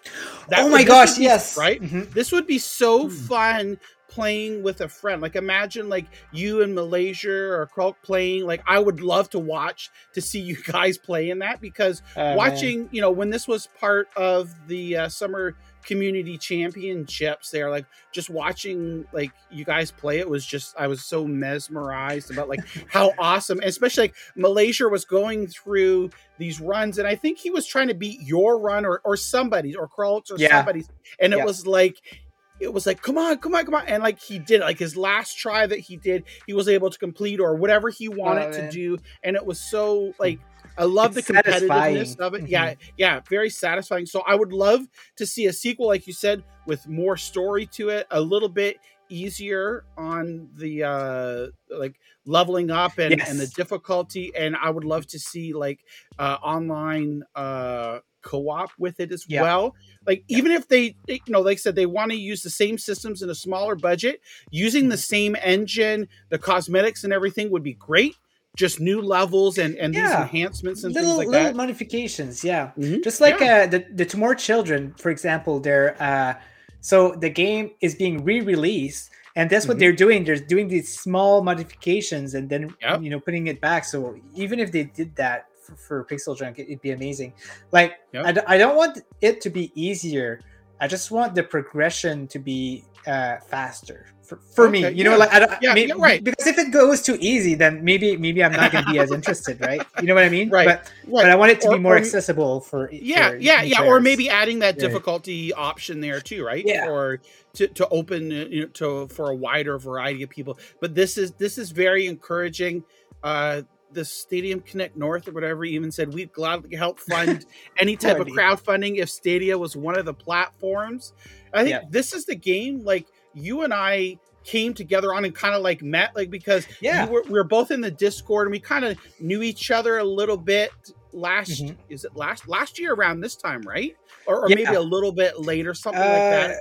That oh my gosh, be, yes. Right? Mm-hmm. This would be so mm. fun playing with a friend. Like imagine like you in Malaysia or Krulk playing. Like I would love to watch to see you guys play in that because oh, watching, man. you know, when this was part of the uh, summer community championships there like just watching like you guys play it was just i was so mesmerized about like how awesome and especially like malaysia was going through these runs and i think he was trying to beat your run or or somebody's or Krulk's or yeah. somebody's and it yeah. was like it was like come on come on come on and like he did like his last try that he did he was able to complete or whatever he wanted oh, to do and it was so like I love it's the competitiveness satisfying. of it. Mm-hmm. Yeah, yeah, very satisfying. So I would love to see a sequel, like you said, with more story to it, a little bit easier on the uh like leveling up and, yes. and the difficulty and i would love to see like uh online uh co-op with it as yeah. well like yeah. even if they you know like i said they want to use the same systems in a smaller budget using the mm-hmm. same engine the cosmetics and everything would be great just new levels and and yeah. these enhancements and little, things like little that. modifications, yeah. Mm-hmm. Just like uh, the the Tomorrow Children, for example, they're uh, so the game is being re-released, and that's what mm-hmm. they're doing. They're doing these small modifications and then yep. you know putting it back. So even if they did that for, for Pixel Junk, it, would be amazing. Like yep. I d- I don't want it to be easier. I just want the progression to be uh, faster for, for okay, me. You yeah. know, like I don't. Yeah, maybe, right. Because if it goes too easy, then maybe maybe I'm not going to be as interested, right? You know what I mean? Right. But, right. but I want it to or, be more or, accessible for. Yeah, for yeah, yeah. Or maybe adding that difficulty yeah. option there too, right? Yeah. Or to, to open you know, to for a wider variety of people. But this is this is very encouraging. Uh, the Stadium Connect North or whatever even said we'd gladly help fund any type of crowdfunding if Stadia was one of the platforms. I think yeah. this is the game like you and I came together on and kind of like met like because yeah we were, we were both in the discord and we kind of knew each other a little bit last mm-hmm. is it last last year around this time right or, or yeah. maybe a little bit later something uh, like that uh,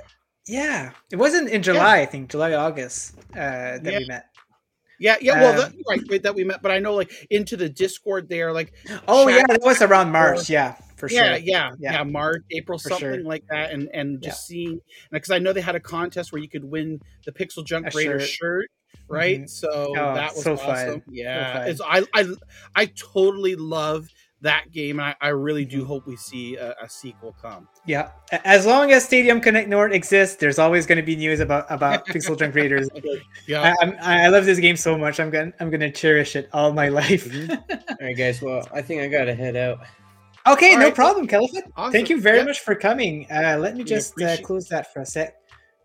yeah it wasn't in july yeah. i think july august uh that yeah. we met yeah, yeah. Well, um, that, right, that we met, but I know like into the Discord there, like oh yeah, it was around March. Yeah, for yeah, sure. Yeah, yeah, yeah. March, April, for something sure. like that, and and just yeah. seeing because I know they had a contest where you could win the Pixel Junk Raider shirt. shirt right? Mm-hmm. So oh, that was so awesome. Fun. Yeah, so it's I I I totally love that game. And I, I really do mm-hmm. hope we see a, a, sequel come. Yeah, as long as Stadium Connect North exists, there's always going to be news about about Pixel Junk Raiders. yeah, I, I, love this game so much. I'm gonna I'm gonna cherish it all my life. mm-hmm. all right, guys. Well, I think I gotta head out. Okay, all no right. problem, Califett. Awesome. Thank you very much for coming. Uh, let me just uh, close that for a sec.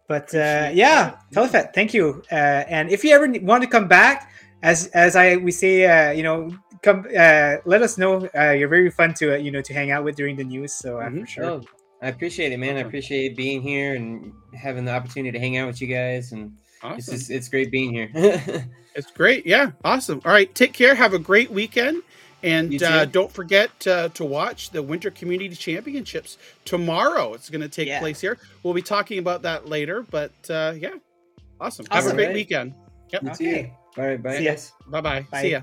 But uh, yeah, Califett, thank you. Uh, and if you ever want to come back, as as I we say, uh, you know, come uh, let us know. Uh, you're very fun to uh, you know to hang out with during the news. So uh, mm-hmm. sure. Oh, I appreciate it, man. I appreciate being here and having the opportunity to hang out with you guys. And awesome. it's just, it's great being here. it's great. Yeah, awesome. All right, take care. Have a great weekend. And uh, don't forget uh, to watch the Winter Community Championships tomorrow. It's going to take yeah. place here. We'll be talking about that later. But uh, yeah, awesome. awesome. Have a great right. weekend. Yep. Okay. All right. Bye. See ya. Bye-bye. Bye. See ya.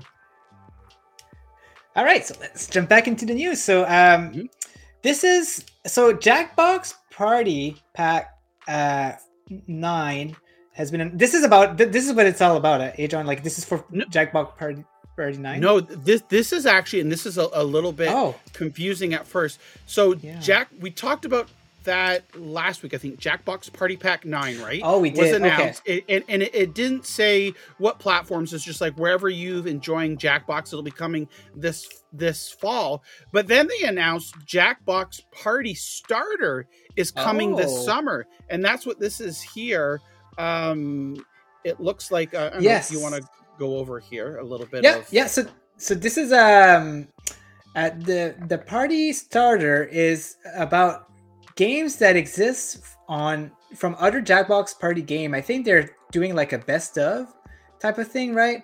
All right, so let's jump back into the news. So, um, mm-hmm. this is so Jackbox Party Pack uh, Nine has been. This is about. This is what it's all about. Uh, Adrian, like this is for no. Jackbox Party Party Nine. No, this this is actually, and this is a, a little bit oh. confusing at first. So, yeah. Jack, we talked about that last week. I think Jackbox Party Pack Nine, right? Oh, we did. Was announced, okay. it, and, and it, it, didn't say what platforms. It's just like wherever you've enjoying Jackbox, it'll be coming this this fall. But then they announced Jackbox Party Starter is coming oh. this summer, and that's what this is here. Um, it looks like. Uh, yes. you want to go over here a little bit? Yeah, of... yeah. So so this is um. Uh, the the party starter is about games that exist on from other Jackbox Party game. I think they're doing like a best of type of thing, right?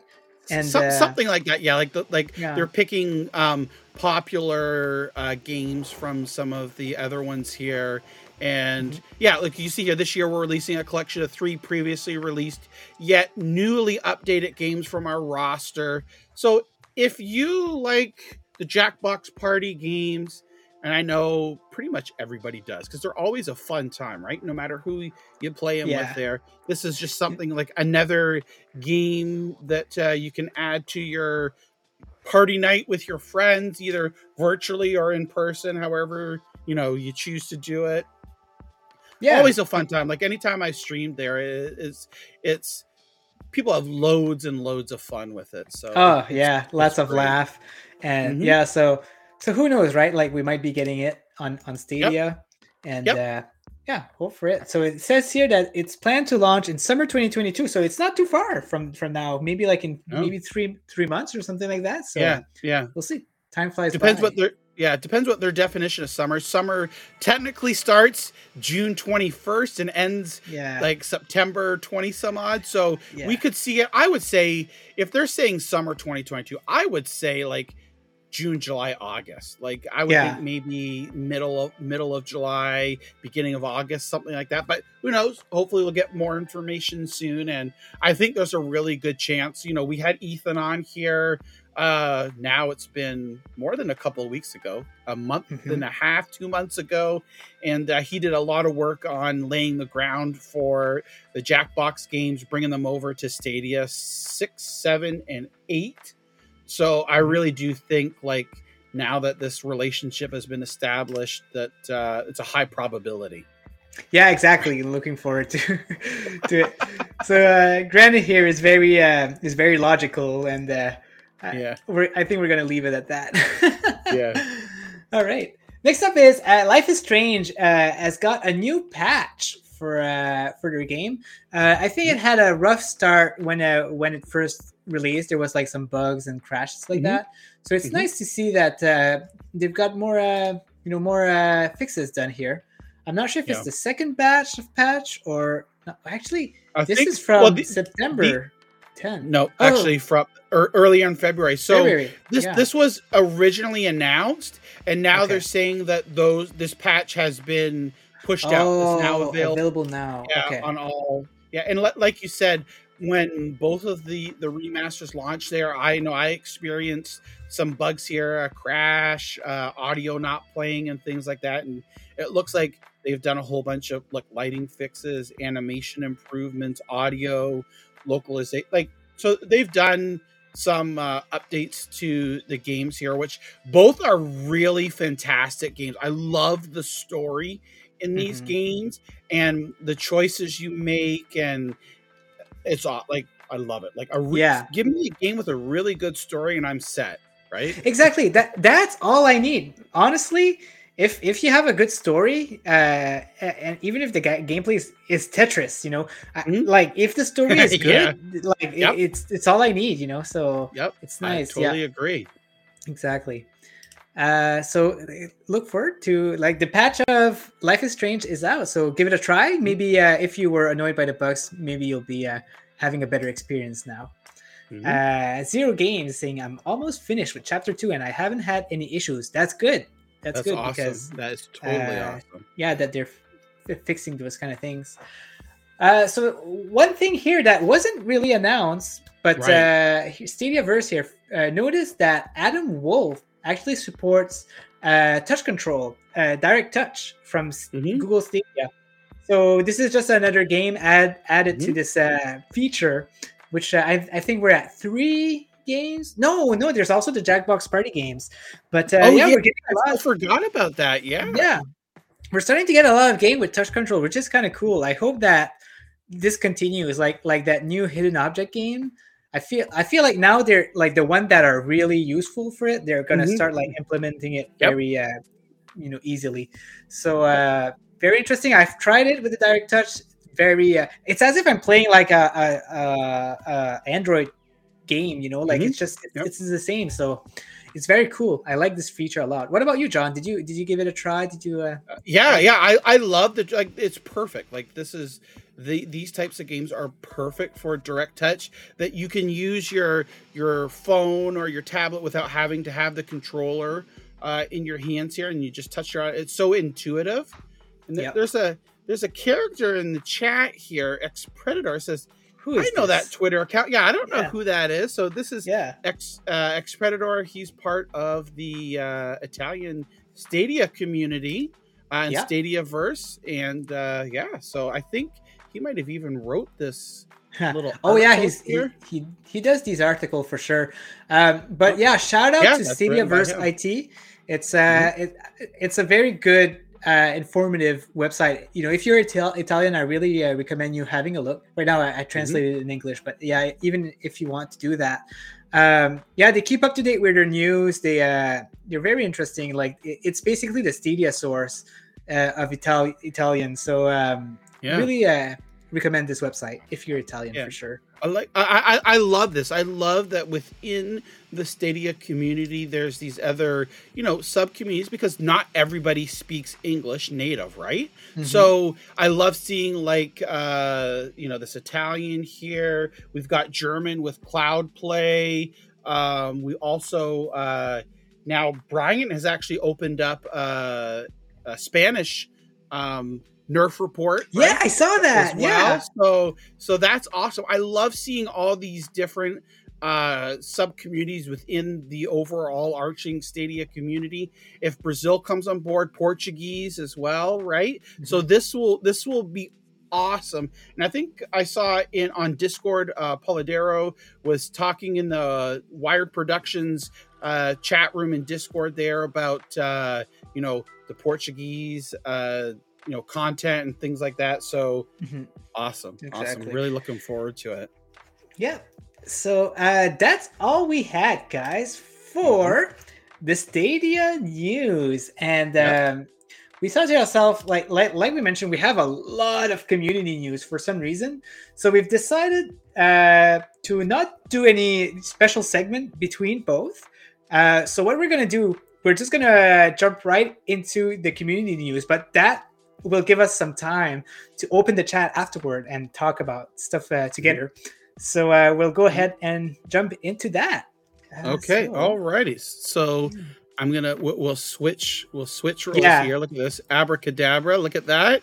And Some, uh, something like that, yeah. Like the, like yeah. they're picking um, popular uh, games from some of the other ones here. And mm-hmm. yeah, like you see here, this year we're releasing a collection of three previously released yet newly updated games from our roster. So if you like the Jackbox Party games, and I know pretty much everybody does because they're always a fun time, right? No matter who you play them yeah. with, there. This is just something like another game that uh, you can add to your party night with your friends, either virtually or in person, however you know you choose to do it. Yeah, always a fun time. Like anytime I stream there, it's it's people have loads and loads of fun with it. So oh yeah, lots of laugh, and mm-hmm. yeah, so so who knows, right? Like we might be getting it on on Stadia, yep. and yep. uh, yeah, hope for it. So it says here that it's planned to launch in summer 2022. So it's not too far from from now. Maybe like in oh. maybe three three months or something like that. So yeah, yeah, we'll see. Time flies. Depends by. what their yeah, it depends what their definition of summer. Summer technically starts June 21st and ends yeah. like September 20 some odd. So yeah. we could see it. I would say if they're saying summer 2022, I would say like June, July, August. Like I would yeah. think maybe middle of middle of July, beginning of August, something like that. But who knows? Hopefully we'll get more information soon. And I think there's a really good chance. You know, we had Ethan on here. Uh now it's been more than a couple of weeks ago, a month mm-hmm. and a half, two months ago. And uh, he did a lot of work on laying the ground for the Jackbox games, bringing them over to Stadia six, seven, and eight so I really do think like now that this relationship has been established that uh, it's a high probability. Yeah, exactly. Looking forward to to it. So uh, granted here is very uh, is very logical, and uh, yeah, we're, I think we're gonna leave it at that. yeah. All right. Next up is uh, Life is Strange uh, has got a new patch for uh, for their game. Uh, I think it had a rough start when uh, when it first released. There was like some bugs and crashes like mm-hmm. that. So it's mm-hmm. nice to see that uh, they've got more uh, you know more uh, fixes done here. I'm not sure if yeah. it's the second batch of patch or no, actually I this think, is from well, the, September. The, 10. No, oh. actually from er, earlier in February. So February. this yeah. this was originally announced, and now okay. they're saying that those this patch has been pushed oh, out. It's now oh, available. Available now. Yeah, okay. on all. Yeah, and le- like you said, when both of the the remasters launched there, I know I experienced some bugs here, a crash, uh, audio not playing, and things like that. And it looks like they've done a whole bunch of like lighting fixes, animation improvements, audio localization. Like so, they've done some uh, updates to the games here, which both are really fantastic games. I love the story in these mm-hmm. games and the choices you make and it's all like I love it. Like a re- yeah, give me a game with a really good story and I'm set. Right? Exactly. That that's all I need. Honestly, if if you have a good story, uh, and even if the ga- gameplay is, is Tetris, you know, mm-hmm. like if the story is good, yeah. like yep. it, it's it's all I need. You know, so yep, it's nice. I totally yeah. agree. Exactly. Uh, so look forward to like the patch of Life is Strange is out. So give it a try. Maybe uh, if you were annoyed by the bugs, maybe you'll be uh, having a better experience now. Mm-hmm. Uh, Zero Games saying I'm almost finished with chapter two and I haven't had any issues. That's good. That's, That's good awesome. because that is totally uh, awesome. Yeah, that they're f- fixing those kind of things. Uh, so one thing here that wasn't really announced, but right. uh, Stadia Verse here uh, noticed that Adam Wolfe actually supports uh, touch control, uh, direct touch from mm-hmm. Google Stadia. So this is just another game add, added mm-hmm. to this uh, feature, which uh, I, I think we're at three games. No, no, there's also the Jackbox Party games. But uh, oh, yeah, yeah, we're getting a lot. I forgot about that. Yeah, yeah, we're starting to get a lot of game with touch control, which is kind of cool. I hope that this continues, like like that new hidden object game I feel I feel like now they're like the one that are really useful for it. They're gonna mm-hmm. start like implementing it yep. very uh, you know easily. So uh, very interesting. I've tried it with the direct touch. Very, uh, it's as if I'm playing like a, a, a, a Android game. You know, like mm-hmm. it's just yep. it's the same. So it's very cool. I like this feature a lot. What about you, John? Did you did you give it a try? Did you? Uh... Yeah, yeah. I I love the like. It's perfect. Like this is the these types of games are perfect for direct touch that you can use your your phone or your tablet without having to have the controller uh, in your hands here, and you just touch your. It's so intuitive. And th- yep. there's a there's a character in the chat here. Ex Predator says who is I know this? that Twitter account. Yeah, I don't yeah. know who that is. So this is yeah. ex uh, ex Predator. He's part of the uh, Italian Stadia community uh, and yeah. Stadia verse, and uh, yeah. So I think he might have even wrote this little. oh yeah, he's he, he, he does these article for sure. Um, but yeah, shout out yeah, to Stadia verse IT. It's uh, mm-hmm. it, it's a very good uh, informative website. You know, if you're Ital- Italian, I really uh, recommend you having a look. Right now, I, I translated mm-hmm. it in English, but yeah, even if you want to do that, um, yeah, they keep up to date with their news. They uh, they're very interesting. Like it, it's basically the Stadia source uh, of Ital- Italian. So um, yeah. really uh, recommend this website if you're Italian yeah. for sure. I like I, I I love this. I love that within the Stadia community, there's these other you know sub communities because not everybody speaks English native, right? Mm-hmm. So I love seeing like uh, you know this Italian here. We've got German with Cloud Play. Um, we also uh, now Brian has actually opened up uh, a Spanish um, Nerf report. Right? Yeah, I saw that. Well. Yeah. So so that's awesome. I love seeing all these different uh sub communities within the overall arching stadia community if brazil comes on board portuguese as well right mm-hmm. so this will this will be awesome and i think i saw in on discord uh polidero was talking in the wired productions uh chat room in discord there about uh you know the portuguese uh you know content and things like that so mm-hmm. awesome exactly. awesome really looking forward to it yeah so uh that's all we had guys for mm-hmm. the stadia news and yep. um we thought to ourselves like, like like we mentioned we have a lot of community news for some reason so we've decided uh to not do any special segment between both uh so what we're gonna do we're just gonna jump right into the community news but that will give us some time to open the chat afterward and talk about stuff uh, together. So uh, we'll go ahead and jump into that. Uh, okay, so. alrighty. So I'm gonna we'll switch we'll switch roles yeah. here. Look at this abracadabra. Look at that,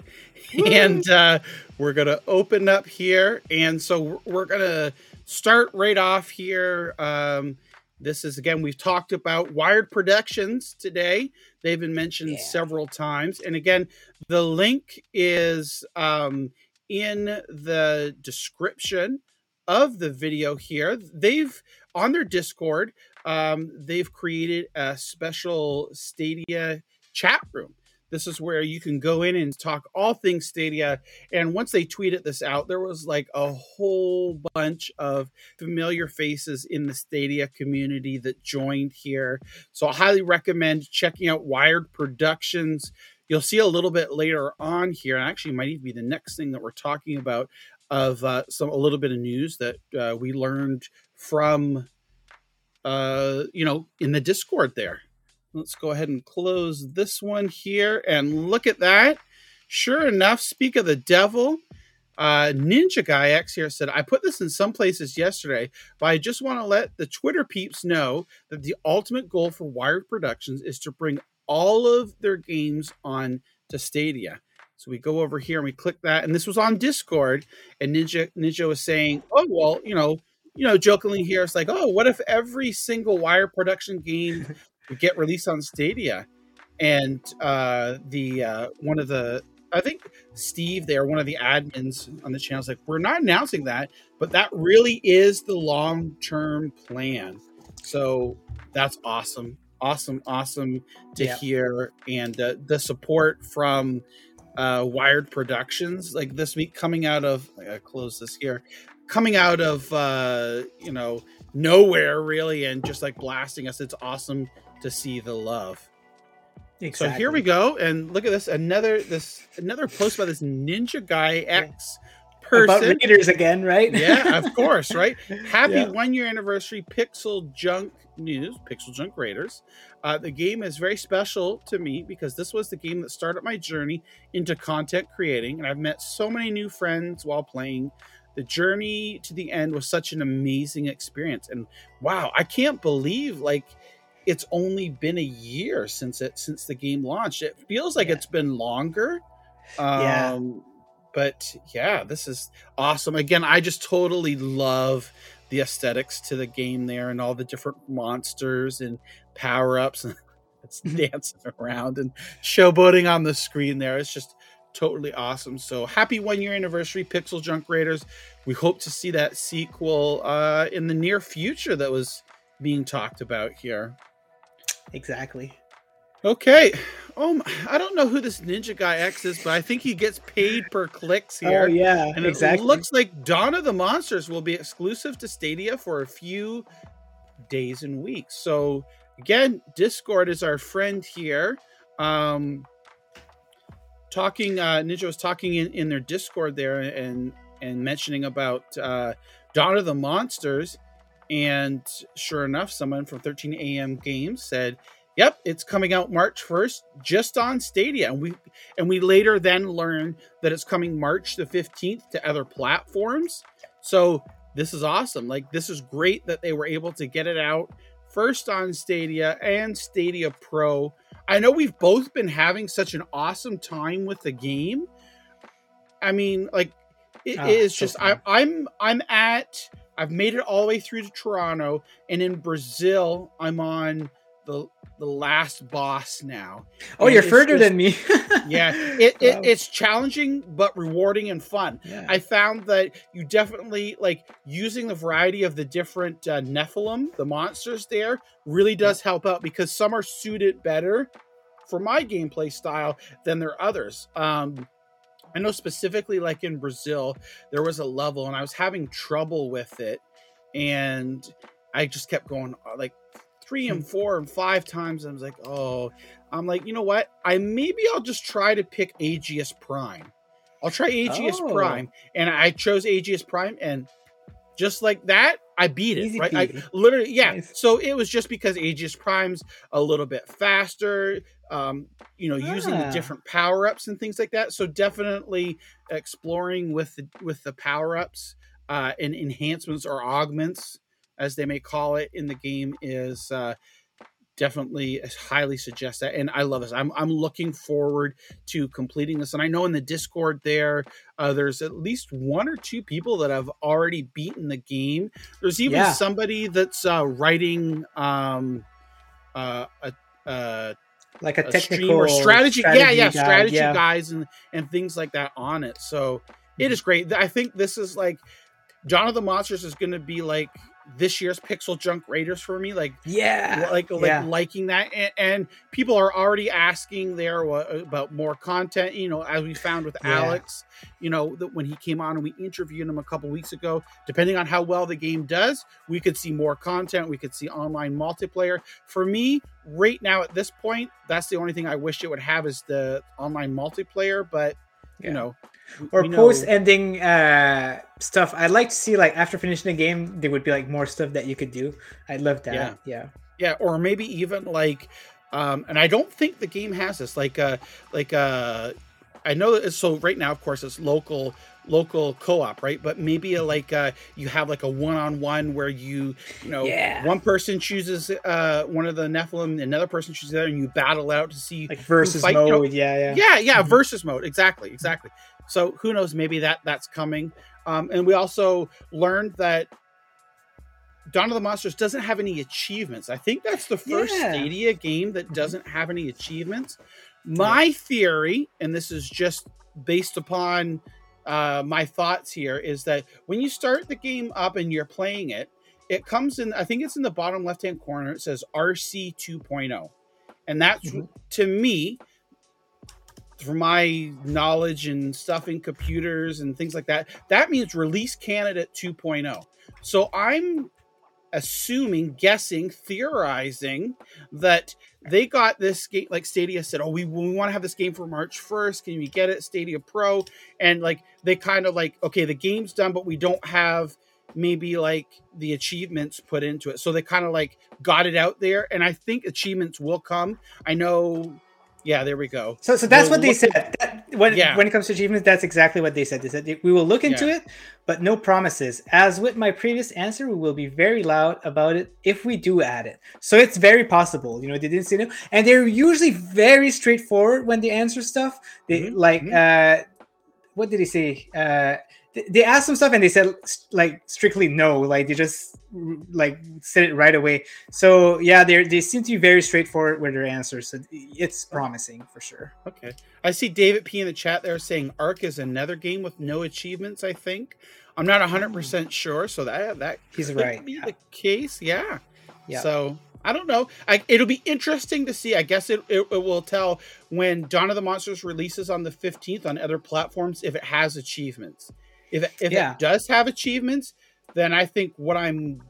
and uh, we're gonna open up here. And so we're gonna start right off here. Um, this is again, we've talked about Wired Productions today. They've been mentioned yeah. several times. And again, the link is um, in the description of the video here. They've on their Discord, um, they've created a special Stadia chat room. This is where you can go in and talk all things Stadia. And once they tweeted this out, there was like a whole bunch of familiar faces in the Stadia community that joined here. So I highly recommend checking out Wired Productions. You'll see a little bit later on here, and actually might even be the next thing that we're talking about of uh, some a little bit of news that uh, we learned from uh, you know in the Discord there. Let's go ahead and close this one here and look at that. Sure enough, speak of the devil. Uh, Ninja Guy X here said, I put this in some places yesterday, but I just want to let the Twitter peeps know that the ultimate goal for Wired Productions is to bring all of their games on to Stadia. So we go over here and we click that, and this was on Discord, and Ninja Ninja was saying, "Oh well, you know, you know, jokingly here, it's like, oh, what if every single Wire production game get released on Stadia. And uh, the uh, one of the I think Steve there, one of the admins on the channel, is like, we're not announcing that, but that really is the long term plan. So that's awesome, awesome, awesome to yeah. hear, and uh, the support from uh, Wired Productions, like this week coming out of. I gotta close this here, coming out of uh, you know nowhere really, and just like blasting us. It's awesome to see the love. Exactly. So here we go, and look at this another this another post by this Ninja Guy X person. About Raiders again, right? yeah, of course, right? Happy Yeah. one year anniversary, Pixel Junk News, Pixel Junk Raiders. Uh, the game is very special to me because this was the game that started my journey into content creating, and I've met so many new friends while playing. The journey to the end was such an amazing experience, and wow, I can't believe like it's only been a year since it since the game launched. It feels like Yeah. it's been longer. Um, Yeah. but yeah, this is awesome. Again, I just totally love the aesthetics to the game there and all the different monsters and power ups and it's dancing around and showboating on the screen there. It's just totally awesome. So happy one year anniversary, Pixel Junk Raiders. We hope to see that sequel uh, in the near future that was being talked about here. Exactly. Okay. Um, I don't know who this Ninja Guy X is, but I think he gets paid per clicks here. Oh yeah, And exactly. it looks like Dawn of the Monsters will be exclusive to Stadia for a few days and weeks. So again, Discord is our friend here. Um talking uh Ninja was talking in, in their Discord there and and mentioning about uh Dawn of the Monsters. And sure enough, someone from 13 AM Games said, Yep, it's coming out March 1st, just on Stadia. And we and we later then learned that it's coming March the 15th to other platforms. So this is awesome. Like this is great that they were able to get it out first on Stadia and Stadia Pro. I know we've both been having such an awesome time with the game. I mean, like it Ah, is so just I. I'm I'm at I've made it all the way through to Toronto, and in Brazil I'm on the the last boss now. oh, and you're further just- than me. Yeah, it, it Wow. it's challenging but rewarding and fun. Yeah. I found that you definitely like using the variety of the different uh, Nephilim, the monsters there, really does help out because some are suited better for my gameplay style than their others. Um, I know specifically, like in Brazil, there was a level and I was having trouble with it, and I just kept going uh, like three and four and five times. I was like, oh, I'm like, you know what? I maybe I'll just try to pick Aegis Prime. I'll try Aegis Oh. Prime, and I chose Aegis Prime, and just like that, I beat it. Easy right? I, literally, yeah. Nice. So it was just because Aegis Prime's a little bit faster. Um, you know, using the Ah. different power ups and things like that. So definitely exploring with the with the power ups uh, and enhancements or augments, as they may call it in the game, is uh, definitely highly suggest that. And I love this. I'm I'm looking forward to completing this. And I know in the Discord there, uh, there's at least one or two people that have already beaten the game. There's even Yeah. somebody that's uh, writing um, uh, a, a like a a technical stream or strategy, yeah yeah guide, strategy yeah. guys and and things like that on it. So it mm-hmm. is great. I think this is like Dawn of the Monsters is going to be like this year's Pixel Junk Raiders for me. Like, Yeah. like, like yeah. liking that, and, and people are already asking there about more content. You know, as we found with Yeah. Alex, you know, that when he came on and we interviewed him a couple weeks ago, depending on how well the game does, we could see more content. We could see online multiplayer. For me, right now at this point, that's the only thing I wish it would have is the online multiplayer. But Yeah. you know, or we know- post ending uh stuff i'd like to see like after finishing the game there would be like more stuff that you could do i'd love that Yeah. yeah yeah or maybe even like um and i don't think the game has this like uh like uh i know that it's so right now of course it's local local co-op right but maybe uh, like uh you have like a one-on-one where you you know Yeah. one person chooses uh one of the nephilim another person chooses the other and you battle out to see like versus fight, you know, mode yeah yeah yeah yeah Mhm. versus mode exactly exactly so who knows maybe that that's coming um and we also learned that Dawn of the Monsters doesn't have any achievements. I think that's the first Yeah. Stadia game that doesn't have any achievements. My theory, and this is just based upon uh, my thoughts here, is that when you start the game up and you're playing it, it comes in, I think it's in the bottom left hand corner, it says RC 2.0. And that's Mhm. to me, from my knowledge and stuff in computers and things like that, that means release candidate 2.0. So I'm assuming, guessing, theorizing that they got this game. Like Stadia said, "Oh, we, we want to have this game for March first. Can we get it, Stadia Pro?" And like they kind of like, okay, the game's done, but we don't have maybe like the achievements put into it. So they kind of like got it out there, and I think achievements will come. I know yeah, there we go. So, so that's we'll what they said. That, when yeah. when it comes to achievements, that's exactly what they said. They said we will look into yeah. it, but no promises. As with my previous answer, we will be very loud about it if we do add it. So it's very possible. You know, they didn't say no, and they're usually very straightforward when they answer stuff. They mm-hmm. like, mm-hmm. uh, what did he say? Uh, they asked some stuff and they said like strictly no like they just like said it right away so yeah they they seem to be very straightforward with their answers so it's promising for sure okay i see david p in the chat there saying ark is another game with no achievements i think i'm not 100% mm. sure so that that he's right be yeah. the case yeah yeah so I don't know. I, it'll be interesting to see. I guess it, it, it, will tell when Dawn of the Monsters releases on the 15th on other platforms if it has achievements. If if yeah. it does have achievements, then I think what I'm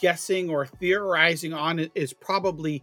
guessing or theorizing on it is probably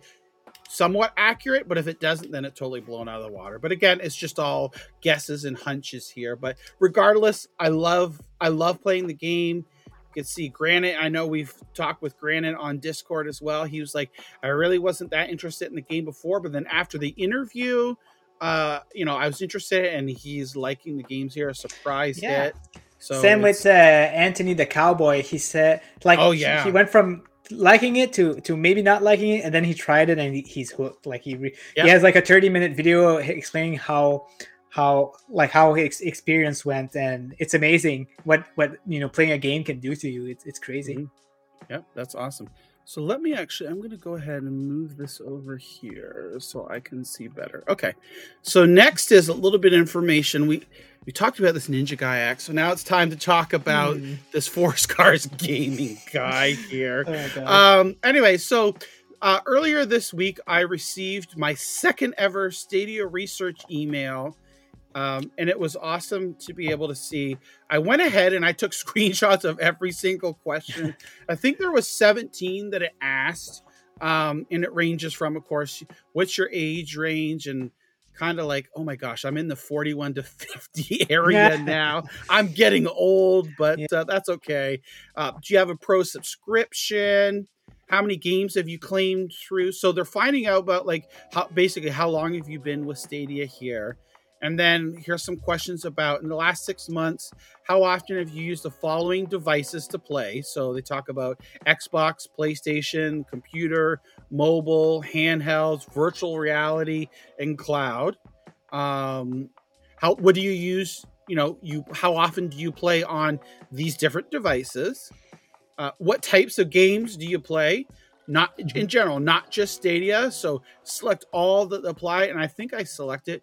somewhat accurate. But if it doesn't, then it's totally blown out of the water. But again, it's just all guesses and hunches here. But regardless, I love I love playing the game. You can see Granite. I know we've talked with Granite on Discord as well. He was like, I really wasn't that interested in the game before, but then after the interview, uh, you know, I was interested, and he's liking the games here. A surprise yeah. hit. So Same with uh, Anthony the Cowboy. He said, like, oh yeah, he, went from liking it to to maybe not liking it, and then he tried it and he, he's hooked. Like he re- yeah. he has like a thirty minute video explaining how how like how his experience went, and it's amazing what what you know playing a game can do to you. It's it's crazy. Mm-hmm. Yep, that's awesome. So let me actually, I'm going to go ahead and move this over here so I can see better. Okay. So next is a little bit of information. We we talked about this Ninja Guy X, so now it's time to talk about mm. this 4Scarrs gaming guy here. oh um. Anyway, so uh, earlier this week, I received my second ever Stadia research email um, and it was awesome to be able to see. I went ahead and I took screenshots of every single question. I think there was 17 that it asked, um, and it ranges from, of course, what's your age range and kind of like, oh my gosh, I'm in the 41 to 50 area now. I'm getting old, but yeah. uh, that's okay. Uh, do you have a pro subscription? How many games have you claimed through? So they're finding out about like how basically how long have you been with Stadia here. And then here's some questions about in the last six months, how often have you used the following devices to play? So they talk about Xbox, PlayStation, computer, mobile, handhelds, virtual reality, and cloud. Um, how what do you use? You know, you how often do you play on these different devices? Uh, what types of games do you play? Not in general, not just Stadia. So select all that apply, and I think I selected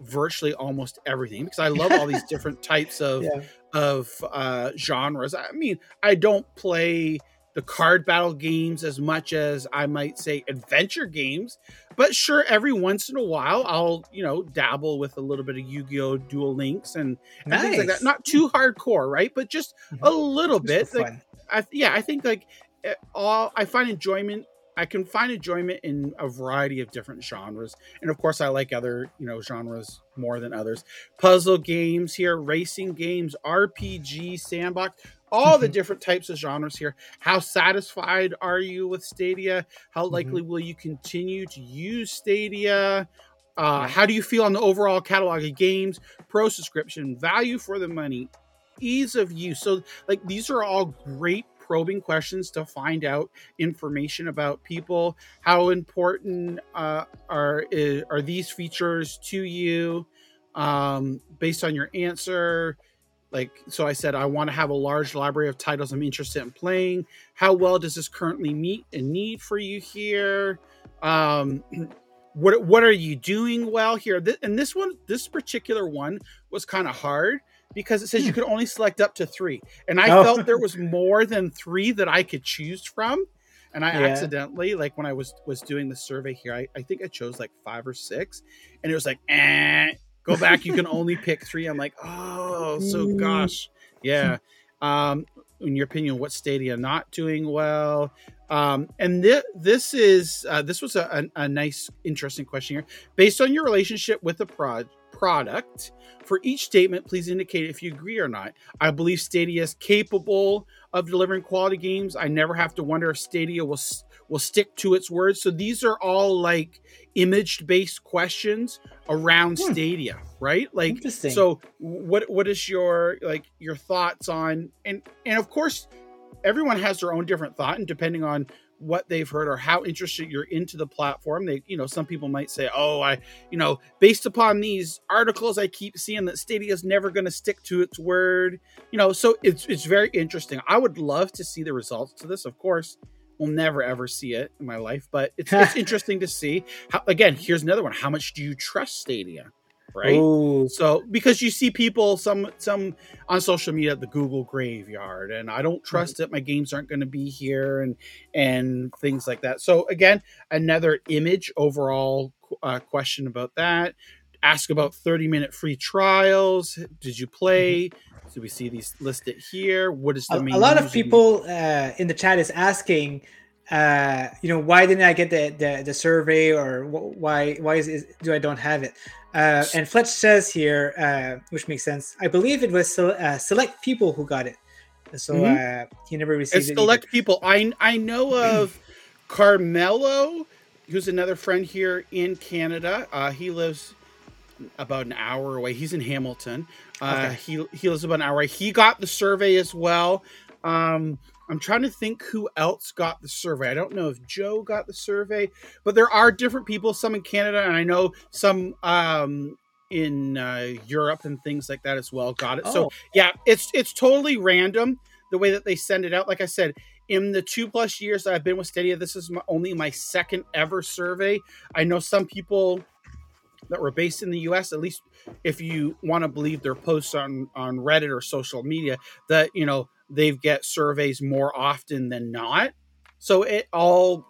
virtually almost everything because I love all these different types of yeah. of uh, genres. I mean, I don't play the card battle games as much as I might say adventure games, but sure, every once in a while I'll you know dabble with a little bit of Yu-Gi-Oh! Duel Links and, nice. things like that. Not too hardcore, right? But just mm-hmm. a little just bit. Like, I, yeah, I think like eh, all I find enjoyment I can find enjoyment in a variety of different genres. And of course, I like other, you know, genres more than others. Puzzle games here, racing games, RPG, sandbox, all the mm-hmm. different types of genres here. How satisfied are you with Stadia? How mm-hmm. likely will you continue to use Stadia? Uh, how do you feel on the overall catalog of games, pro subscription, value for the money, ease of use? So, like, these are all great probing questions to find out information about people. How important uh, are are these features to you? Um, based on your answer, like so, I said I want to have a large library of titles I'm interested in playing. How well does this currently meet a need for you here? Um, what what are you doing well here? and this one, this particular one was kind of hard because it says you hmm. could only select up to three. And I oh. felt there was more than three that I could choose from. And I yeah. accidentally, like when I was was doing the survey here, I, I think I chose like five or six, and it was like, eh, go back. You can only pick three. I'm like, oh, so gosh, yeah. Um, in your opinion, what Stadia not doing well? Um, and th- this is uh, this was a, a, a, nice, interesting question here. Based on your relationship with the prod product, for each statement, please indicate if you agree or not. I believe Stadia is capable of delivering quality games. I never have to wonder if Stadia will will stick to its words. So these are all like image based questions around hmm. Stadia, right? Like, so what what is your like your thoughts on and and of course, everyone has their own different thought, and depending on what they've heard or how interested you're into the platform they you know some people might say oh i you know based upon these articles i keep seeing that stadia is never going to stick to its word you know so it's it's very interesting i would love to see the results to this of course we'll never ever see it in my life but it's, it's interesting to see how again here's another one. How much do you trust stadia right? Ooh. so because you see people some some on social media at the google graveyard and i don't trust that my games aren't going to be here and and things like that. So again another image overall uh, question about that. Ask about 30 minute free trials. Did you play? mm-hmm. So we see these listed here what is the a, a lot of people uh, in the chat is asking uh, you know, why didn't I get the, the, the survey or why why is, is, do I don't have it? Uh, and Fletch says here, uh, which makes sense. I believe it was uh, select people who got it, so mm-hmm. Uh, he never received it's it. Select either. people. I I know of Carmelo, who's another friend here in Canada. Uh, he lives about an hour away. He's in Hamilton. Uh, okay. He he lives about an hour away. He got the survey as well. Um, I'm trying to think who else got the survey. I don't know if Joe got the survey, but there are different people, some in Canada, and I know some um, in uh, Europe and things like that as well got it. Oh. So yeah, it's it's totally random the way that they send it out. Like I said, in the two plus years that I've been with Stadia, this is my, only my second ever survey. I know some people that were based in the U.S. At least if you want to believe their posts on on Reddit or social media, that you know they get surveys more often than not. So it all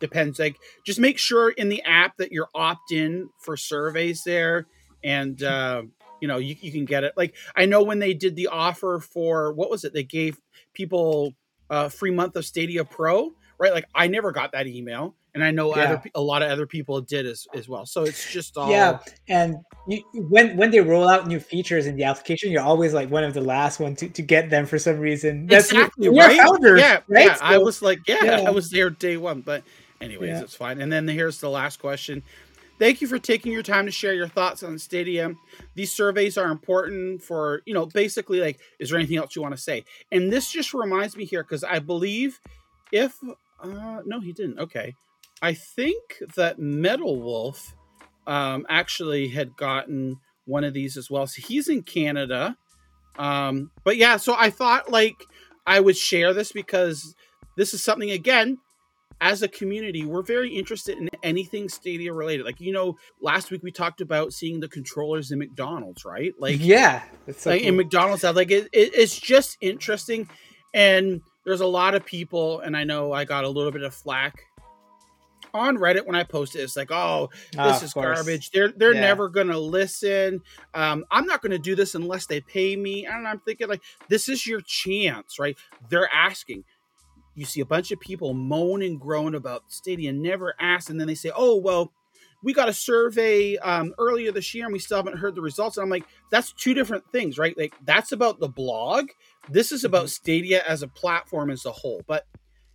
depends. Like just make sure in the app that you're opt in for surveys there, and uh, you know you, you can get it. Like I know when they did the offer for what was it? They gave people a free month of Stadia Pro, right? Like I never got that email and I know yeah. other a lot of other people did as, as well. So it's just all yeah. And you, when when they roll out new features in the application, you're always like one of the last one to, to get them for some reason. That's exactly right. Founders, yeah, right? yeah. So, I was like, yeah, yeah, I was there day one. But anyways, yeah. it's fine. And then here's the last question. Thank you for taking your time to share your thoughts on Stadia. These surveys are important for, you know, basically like, is there anything else you want to say? And this just reminds me here because I believe if, uh, no, he didn't. Okay. I think that Metal Wolf um, actually had gotten one of these as well. So he's in Canada. Um, but yeah, so I thought like I would share this because this is something again as a community we're very interested in anything stadia related like you know last week we talked about seeing the controllers in mcdonald's right like yeah so like cool. in mcdonald's like it, it, it's just interesting and there's a lot of people and i know i got a little bit of flack on Reddit when I posted it's like, oh, this oh, is course. garbage. They're they're yeah. never gonna listen. Um, I'm not gonna do this unless they pay me. And I'm thinking like, this is your chance, right? They're asking. You see a bunch of people moan and groan about Stadia, never ask, and then they say, oh well, we got a survey um, earlier this year and we still haven't heard the results. And I'm like, that's two different things, right? Like that's about the blog. This is about mm-hmm. Stadia as a platform as a whole. But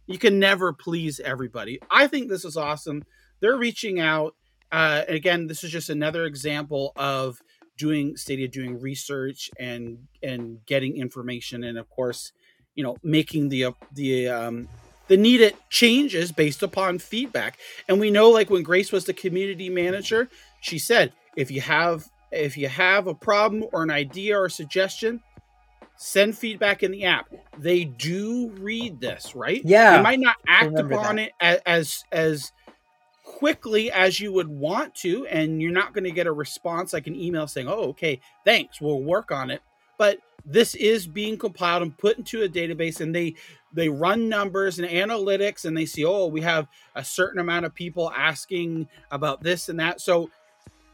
you can never please everybody. I think this is awesome. They're reaching out. Uh, again, this is just another example of doing Stadia, doing research and and getting information, and of course, you know, making the the um, the needed changes based upon feedback. And we know, like when Grace was the community manager, she said, if you have if you have a problem or an idea or a suggestion, send feedback in the app. They do read this, right? Yeah. They might not act upon that. it as as quickly as you would want to, and you're not going to get a response like an email saying, "Oh, okay, thanks, we'll work on it." But this is being compiled and put into a database, and they they run numbers and analytics, and they see, "Oh, we have a certain amount of people asking about this and that." So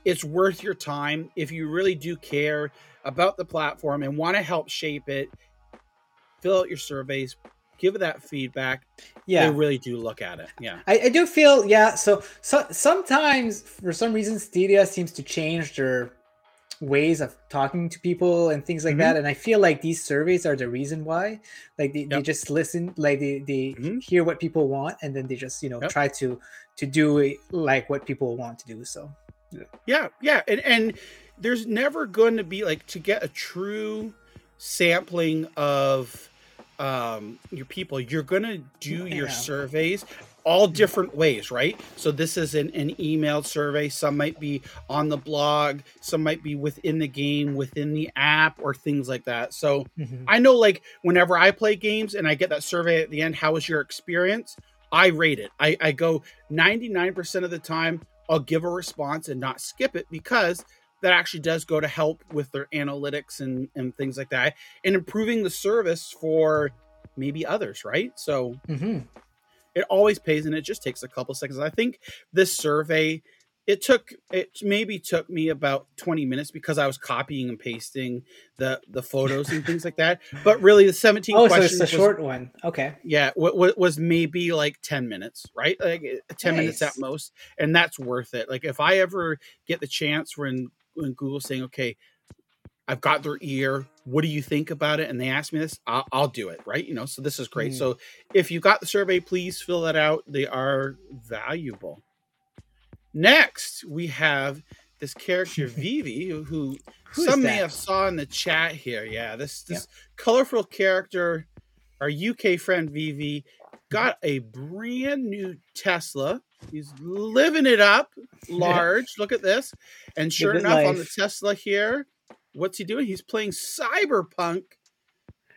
it's worth your time if you really do care about the platform and want to help shape it fill out your surveys, give that feedback. Yeah, they really do look at it. Yeah, I, I do feel yeah. So, so sometimes for some reason Stadia seems to change their ways of talking to people and things like mm-hmm. that and i feel like these surveys are the reason why like they, yep. they just listen like they, they mm-hmm. hear what people want and then they just you know yep. try to to do like what people want to do so yeah yeah, yeah. And, and there's never going to be like to get a true sampling of um your people you're going to do yeah. your surveys all different ways, right? So this is an, an emailed survey. Some might be on the blog, some might be within the game, within the app, or things like that. So mm-hmm. I know, like, whenever I play games and I get that survey at the end, how was your experience? I rate it. I, I go 99% of the time, I'll give a response and not skip it because that actually does go to help with their analytics and, and things like that and improving the service for maybe others, right? So mm-hmm. It always pays and it just takes a couple seconds. I think this survey it took it maybe took me about 20 minutes because I was copying and pasting the the photos and things like that. But really the 17 oh, questions so it's a was, short one. Okay. Yeah, what, what was maybe like 10 minutes, right? Like 10 nice. minutes at most. And that's worth it. Like if I ever get the chance when when Google's saying, okay, I've got their ear. What do you think about it? And they ask me this, I'll, I'll do it. Right. You know, so this is great. Mm. So if you got the survey, please fill that out. They are valuable. Next, we have this character Vivi, who, who some may have saw in the chat here. Yeah, this this colorful character, our UK friend Vivi, got a brand new Tesla. He's living it up large. Look at this. And sure enough, life. on the Tesla here, what's he doing? He's playing Cyberpunk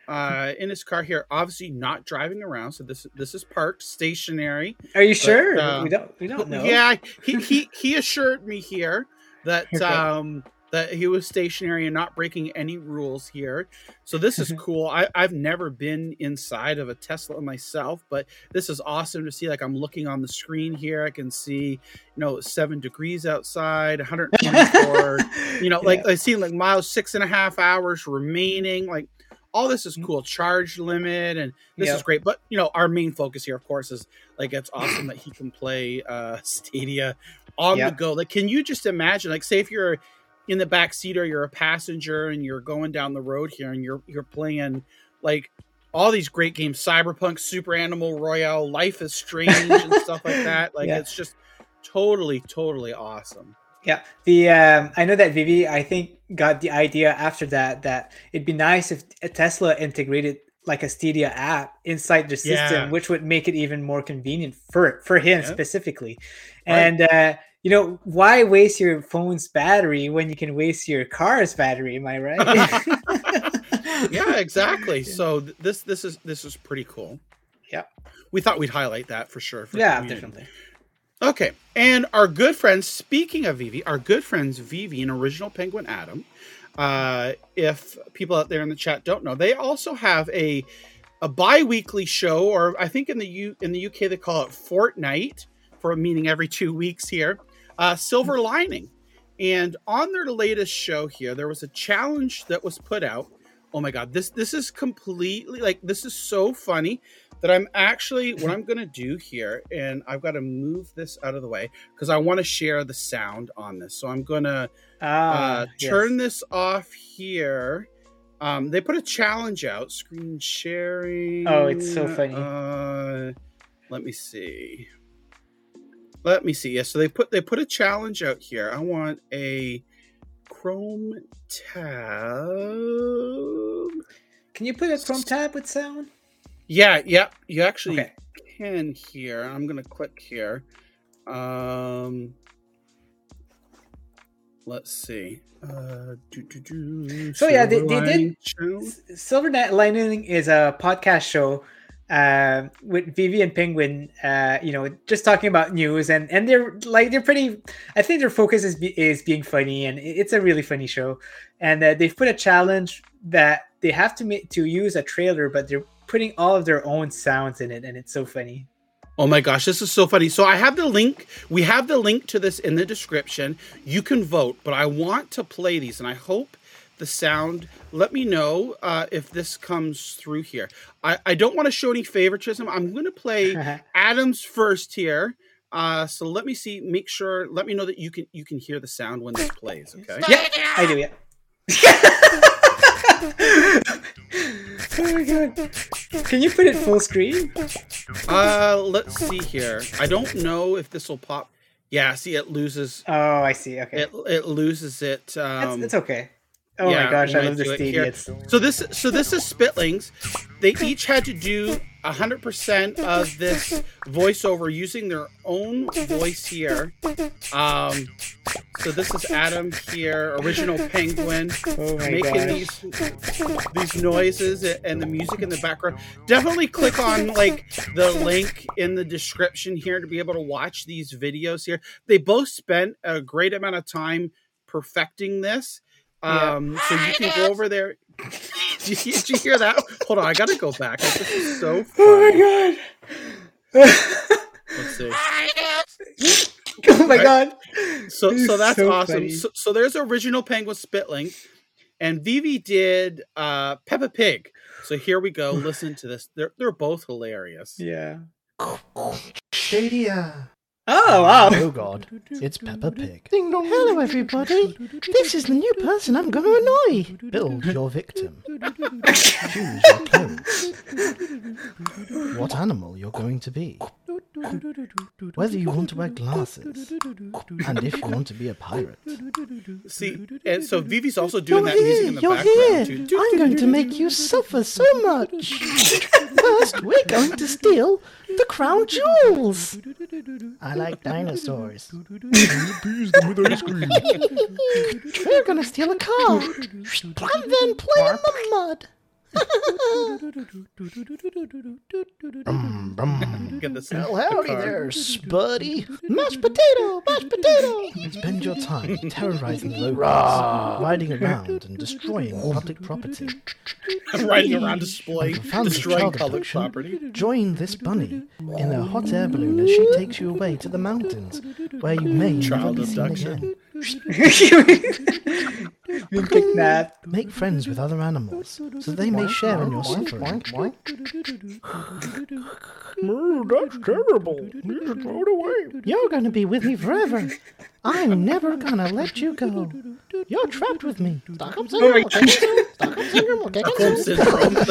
uh, in his car here. Obviously, not driving around. So this this is parked stationary. Are you but, sure? Uh, we don't we don't know. Yeah, he he he assured me here that okay. um that he was stationary and not breaking any rules here. So this is cool. I, I've never been inside of a Tesla myself, but this is awesome to see. Like I'm looking on the screen here, I can see, you know, seven degrees outside, 124. you know, like yeah. I see like miles six and a half hours remaining. Like all this is mm-hmm. cool. Charge limit and this yep. is great. But you know, our main focus here, of course, is like it's awesome that he can play uh Stadia on yep. the go. Like, can you just imagine? Like, say if you're in the back seat or you're a passenger and you're going down the road here and you're you're playing like all these great games cyberpunk super animal royale life is strange and stuff like that like yeah. it's just totally totally awesome yeah the um i know that vivi i think got the idea after that that it'd be nice if tesla integrated like a Stadia app inside the system, yeah. which would make it even more convenient for for him yeah. specifically. Right. And uh, you know, why waste your phone's battery when you can waste your car's battery? Am I right? yeah, exactly. So this this is this is pretty cool. Yeah, we thought we'd highlight that for sure. For yeah, definitely. Okay, and our good friends. Speaking of Vivi, our good friends Vivi and Original Penguin Adam. Uh, if people out there in the chat don't know, they also have a a bi-weekly show, or I think in the U in the UK they call it Fortnight, for meaning every two weeks here uh, Silver Lining. And on their latest show here, there was a challenge that was put out. Oh my god, this this is completely like this is so funny that I'm actually what I'm gonna do here, and I've got to move this out of the way because I want to share the sound on this. So I'm gonna ah, uh, turn yes. this off here. Um, they put a challenge out, screen sharing. Oh, it's so funny. Uh, let me see. Let me see. Yeah, so they put they put a challenge out here. I want a Chrome tab. Can you put a Chrome tab with sound? Yeah, yeah. You actually okay. can here. I'm gonna click here. Um let's see. Uh, do, do, do. So yeah, they, they did. Silver Lining is a podcast show uh, with Vivi and Penguin, uh, you know, just talking about news and and they're like they're pretty. I think their focus is is being funny and it's a really funny show. And uh, they've put a challenge that they have to make to use a trailer, but they're putting all of their own sounds in it, and it's so funny. Oh my gosh, this is so funny. So I have the link. We have the link to this in the description. You can vote, but I want to play these, and I hope the sound. Let me know uh, if this comes through here. I, I don't want to show any favoritism. I'm going to play Adams first here. Uh, so let me see. Make sure. Let me know that you can you can hear the sound when this plays. Okay. Yeah, I do. Yeah. oh god! Can you put it full screen? Uh, let's see here. I don't know if this will pop. Yeah, see, it loses. Oh, I see. Okay, It it loses it. Um, it's, it's okay. Oh yeah, my gosh, I love the do it It's So this so this is Spitlings. They each had to do hundred percent of this voiceover using their own voice here. Um, so this is Adam here, original Penguin, oh making gosh. these these noises and the music in the background. Definitely click on like the link in the description here to be able to watch these videos here. They both spent a great amount of time perfecting this. Yeah. Um, so you can go over there. did, you, did you hear that? Hold on, I gotta go back. This is so funny. Oh my god! Let's see. oh my Right. god! So This so that's so awesome. So, so there's original Penguin Spitling, and Vivi did uh Peppa Pig. So here we go. Listen to this. They're they're both hilarious. Yeah. Shadia. Oh, oh wow! Oh god, it's Peppa Pig. Ding dong. Hello, everybody. This is the new person I'm going to annoy. Build your victim. Choose your clothes. What animal you're going to be. Whether you want to wear glasses. And if you want to be a pirate. See, and so Vivi's also doing You're that music here. in the You're background here. too. I'm going to make you suffer so much. First, we're going to steal the crown jewels. I like dinosaurs. We're going to steal a car and then play in the mud. Brum, brum. Get this. Well, howdy there, Spuddy. Mashed potato, mashed potato. Spend your time terrorizing locals, riding around and destroying public property. Riding around displaying, And for fans of destroying public property. Join this bunny in a hot air balloon as she takes you away to the mountains, where you may Child never be seen again. Been kidnapped. Make friends with other animals, so they may share in your suffering. That's terrible. You should throw it away. You're going to be with me forever. I'm never going to let you go. You're trapped with me. Stockholm Oh my syndrome. god! Stockholm syndrome. will kick Stockholm in. syndrome. Look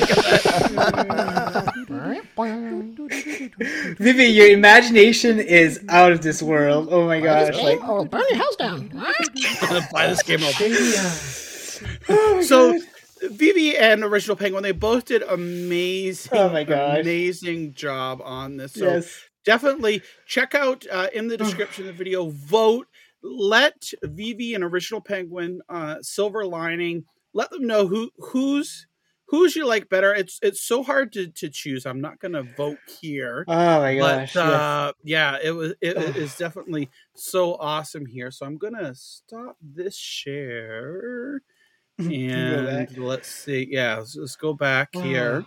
at Vivi, your imagination is out of this world. Oh my gosh! Like, I will burn your house down. that. Buy this game. I'll oh my So, gosh. Vivi and Original Penguin, they both did amazing, Oh my gosh. amazing job on this. So yes. definitely check out uh, in the description of the video, vote, let Vivi and Original Penguin, uh, Silver Lining, let them know who who's who's you like better. It's it's so hard to, to choose. I'm not gonna vote here. Oh my But gosh! yes. uh, yeah, it was it it is definitely so awesome here. So I'm gonna stop this share and let's see. Yeah, let's, let's go back here.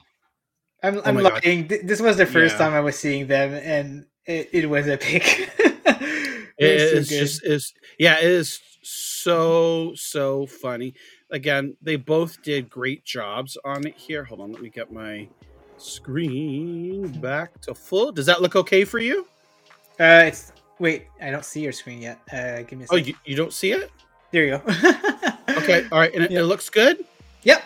I'm, Oh I'm lying. Th- This was the first Yeah. time I was seeing them, and it, it was epic. It was so just is yeah, it is so so funny. Again, they both did great jobs on it here. Hold on, let me get my screen back to full. Does that look okay for you? Uh, it's wait. I don't see your screen yet. Uh, give me a Oh, you, you don't see it? There you go. Okay, all right, and it, Yeah. it looks good. Yep.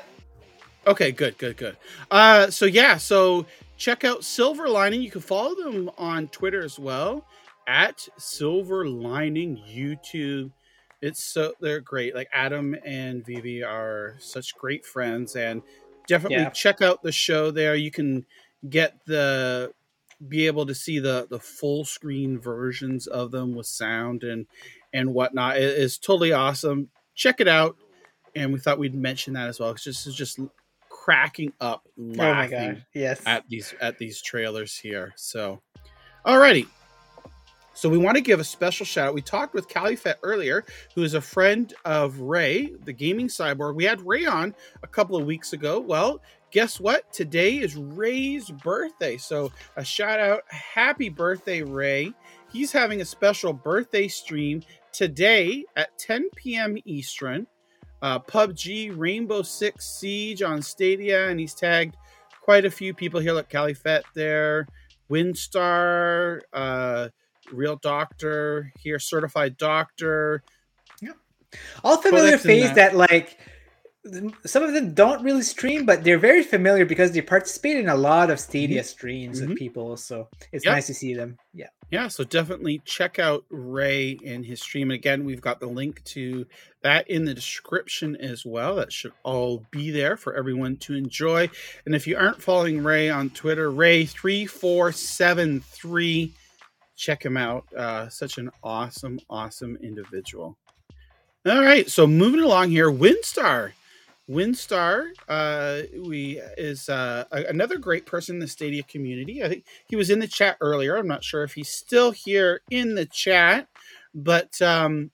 Okay, good, good, good. Uh, so yeah, so check out Silver Lining. You can follow them on Twitter as well at Silver Lining YouTube. It's so they're great. Like Adam and Vivi are such great friends, and definitely Yeah. check out the show there. You can get the be able to see the the full screen versions of them with sound and and whatnot. It is totally awesome. Check it out. And we thought we'd mention that as well. It's just it's just cracking up Oh my laughing gosh! Yes. at these at these trailers here. So, alrighty. So we want to give a special shout out. We talked with Califett earlier, who is a friend of Ray, the gaming cyborg. We had Ray on a couple of weeks ago. Well, guess what? Today is Ray's birthday. So a shout out, happy birthday, Ray. He's having a special birthday stream today at 10 p.m. Eastern. uh, PUBG, Rainbow Six Siege on Stadia, and he's tagged quite a few people here. Look, Califett there, Windstar, uh, Real Doctor here, Certified Doctor. Yeah. All familiar Codex and face that. that like some of them don't really stream, but they're very familiar because they participate in a lot of Stadia streams Mhm. with people. So it's Yep. nice to see them. Yeah. Yeah, so definitely check out Ray and his stream. And again, we've got the link to that in the description as well. That should all be there for everyone to enjoy. And if you aren't following Ray on Twitter, Ray3473, check him out. Uh, such an awesome, awesome individual. All right, so moving along here, Windstar. Windstar, uh, we is uh, another great person in the Stadia community. I think he was in the chat earlier. I'm not sure if he's still here in the chat, but um,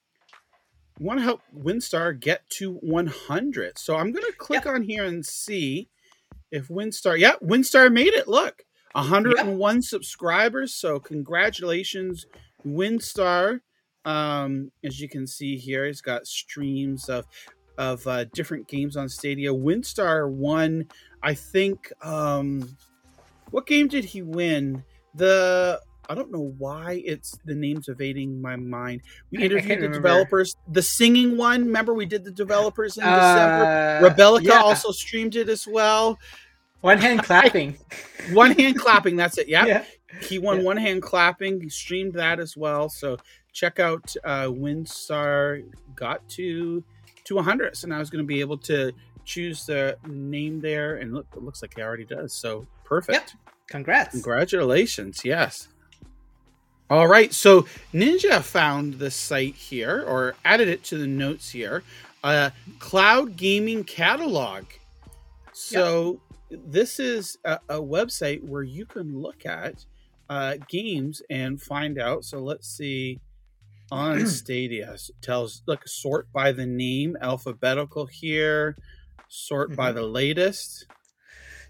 want to help Windstar get to 100. So I'm going to click on here and see if Windstar. Yeah, Windstar made it. Look, 101 subscribers. So congratulations, Windstar. Um, as you can see here, he's got streams of of uh, different games on Stadia. Windstar won, I think. Um, what game did he win? The I don't know why it's the name's evading my mind. We interviewed the remember. developers. The singing one, remember we did the developers in December. Uh, Rebellica yeah. also streamed it as well. One hand clapping. One hand clapping, that's it. Yep. Yeah. He won Yeah. one hand clapping. He streamed that as well. So check out uh, Windstar got to to 100. So now he's going to be able to choose the name there. And look, it looks like he already does. So perfect. Yep. Congrats. Congratulations. Yes. All right. So Ninja found the site here or added it to the notes here. Uh, Cloud Gaming Catalog. So this is a, a website where you can look at uh, games and find out. So let's see on Stadia. Tells look sort by the name, alphabetical here, sort by Mhm. the latest.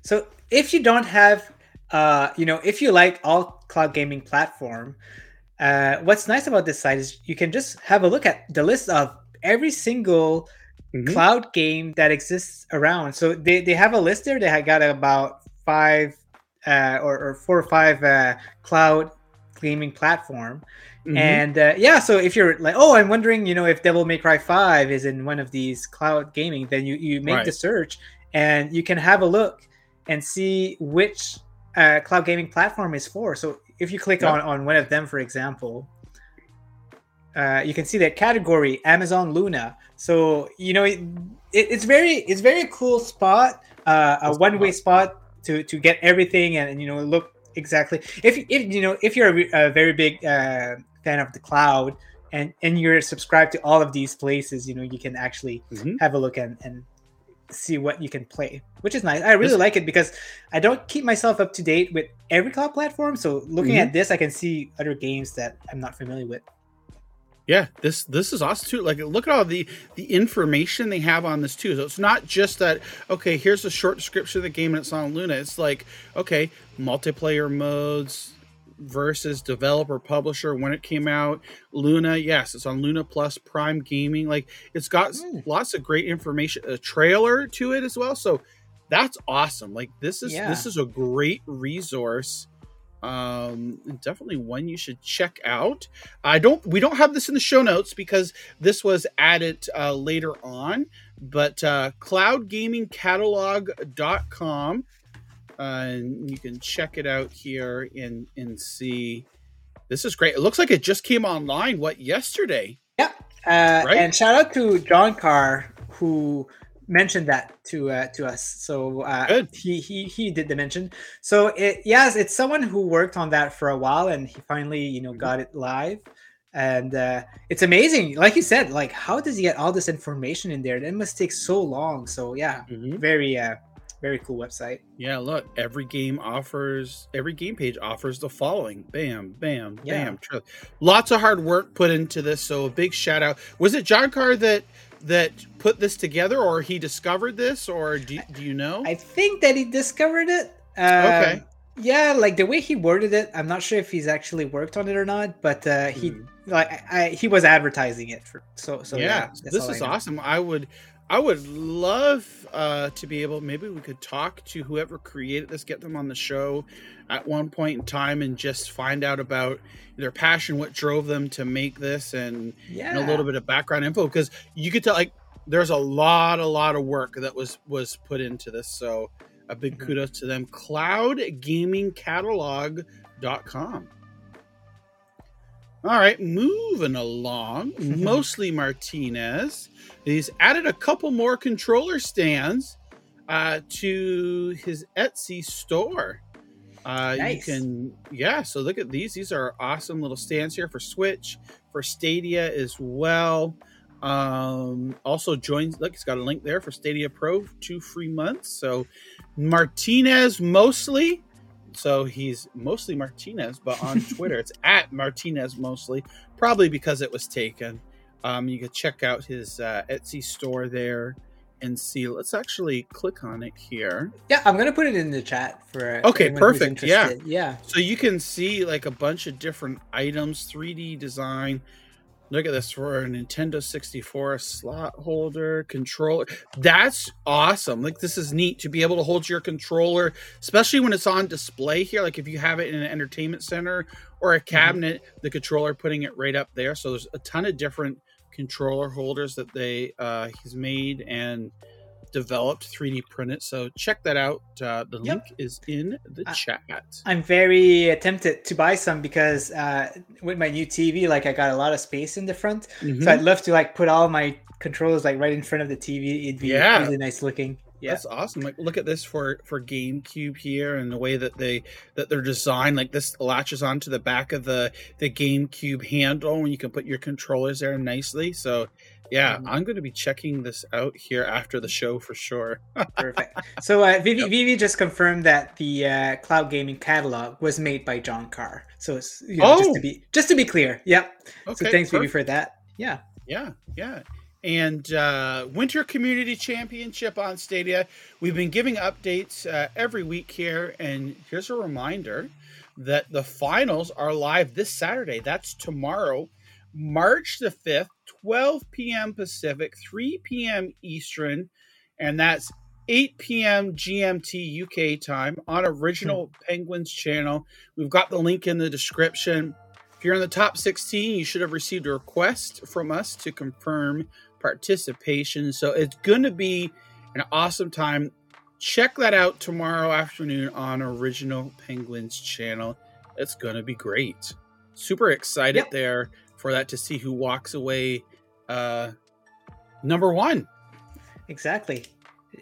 So if you don't have, uh, you know, if you like all cloud gaming platform, uh, what's nice about this site is you can just have a look at the list of every single Mhm. cloud game that exists around. So they, they have a list there. They have got about five uh, or, or four or five uh, cloud gaming platform. Mhm. And uh, yeah, so if you're like, oh, I'm wondering, you know, if Devil May Cry 5 is in one of these cloud gaming, then you, you make the search and you can have a look and see which uh, cloud gaming platform is for. So if you click on, on one of them, for example, uh, you can see that category Amazon Luna. So you know it, it, it's very it's very cool spot, uh, a one way spot to to get everything and, and you know look exactly if if you know if you're a, a very big uh, fan of the cloud and and you're subscribed to all of these places, you know you can actually Mhm. have a look and and see what you can play, which is nice. I really like it because I don't keep myself up to date with every cloud platform. So looking Mhm. at this, I can see other games that I'm not familiar with. Yeah, this this is awesome too. Like, look at all the the information they have on this too. So it's not just that. Okay, here's a short description of the game and it's on Luna. It's like, okay, multiplayer modes versus developer publisher when it came out. Luna, yes, it's on Luna Plus Prime Gaming. Like, it's got Mm. lots of great information. A trailer to it as well. So that's awesome. Like, this is Yeah. this is a great resource. Um, definitely one you should check out. I don't. We don't have this in the show notes because this was added uh, later on. But uh, cloudgamingcatalog.com, uh, and you can check it out here and and see. This is great. It looks like it just came online. What yesterday? Yeah. Uh, Right? And shout out to John Carr who mentioned that to uh, to us. So uh, Good. he he he did the mention. So it yes, it's someone who worked on that for a while and he finally you know got it live. And uh, it's amazing, like you said. Like, how does he get all this information in there? That must take so long. So yeah, very uh, very cool website. Yeah, look, every game offers every game page offers the following. Bam, bam, Yeah. bam. Lots of hard work put into this, so a big shout out. Was it John Carr that that put this together or he discovered this or do, do you know? I think that he discovered it. Um, Okay. Yeah, like the way he worded it, I'm not sure if he's actually worked on it or not, but uh, he Hmm. like I, I, he was advertising it for so so yeah, yeah. this is I awesome. I would I would love uh, to be able. Maybe we could talk to whoever created this, get them on the show at one point in time, and just find out about their passion, what drove them to make this, and, Yeah. and a little bit of background info. Because you could tell, like, there's a lot, a lot of work that was was put into this. So a big Mhm. kudos to them. Cloudgamingcatalog.com. All right, moving along. Mostly Martinez. He's added a couple more controller stands uh, to his Etsy store. Uh, Nice. You can, yeah. So look at these. These are awesome little stands here for Switch, for Stadia as well. Um, also joins. Look, it's got a link there for Stadia Pro, two free months. So Martinez mostly. So he's mostly Martinez, but on Twitter it's at Martinez mostly, probably because it was taken. Um, you can check out his uh, Etsy store there and see. Let's actually click on it here. Yeah, I'm gonna put it in the chat for. Okay, perfect, yeah. yeah. So you can see like a bunch of different items, 3D design. Look at this for a Nintendo 64 slot holder, controller. That's awesome. Like this is neat to be able to hold your controller, especially when it's on display here. Like if you have it in an entertainment center or a cabinet, the controller putting it right up there. So there's a ton of different controller holders that they uh he's made and developed 3D printed. So check that out. Uh, the Yep. link is in the Uh, chat. I'm very tempted to buy some because uh, with my new TV, like I got a lot of space in the front, Mhm. so I'd love to like put all my controllers like right in front of the TV. It'd be Yeah. really nice looking. Yeah. That's awesome. Like look at this for for GameCube here and the way that they that they're designed. Like this latches onto the back of the the GameCube handle and you can put your controllers there nicely. So yeah, Mhm. I'm going to be checking this out here after the show for sure. Perfect. So uh, Vivi, Vivi just confirmed that the uh, cloud gaming catalog was made by John Carr. So it's you know, just Oh! to be just to be clear. Yep. Okay, so thanks Vivi for that. Yeah. Yeah, yeah. And uh, Winter Community Championship on Stadia. We've been giving updates uh, every week here. And here's a reminder that the finals are live this Saturday. That's tomorrow, March the 5th, 12 p.m. Pacific, 3 p.m. Eastern. And that's 8 p.m. GMT UK time on Original hmm. Penguins channel. We've got the link in the description. If you're in the top 16, you should have received a request from us to confirm participation. So it's going to be an awesome time. Check that out tomorrow afternoon on Original Penguins channel. It's going to be great. Super excited Yep. there for that to see who walks away uh number 1. Exactly.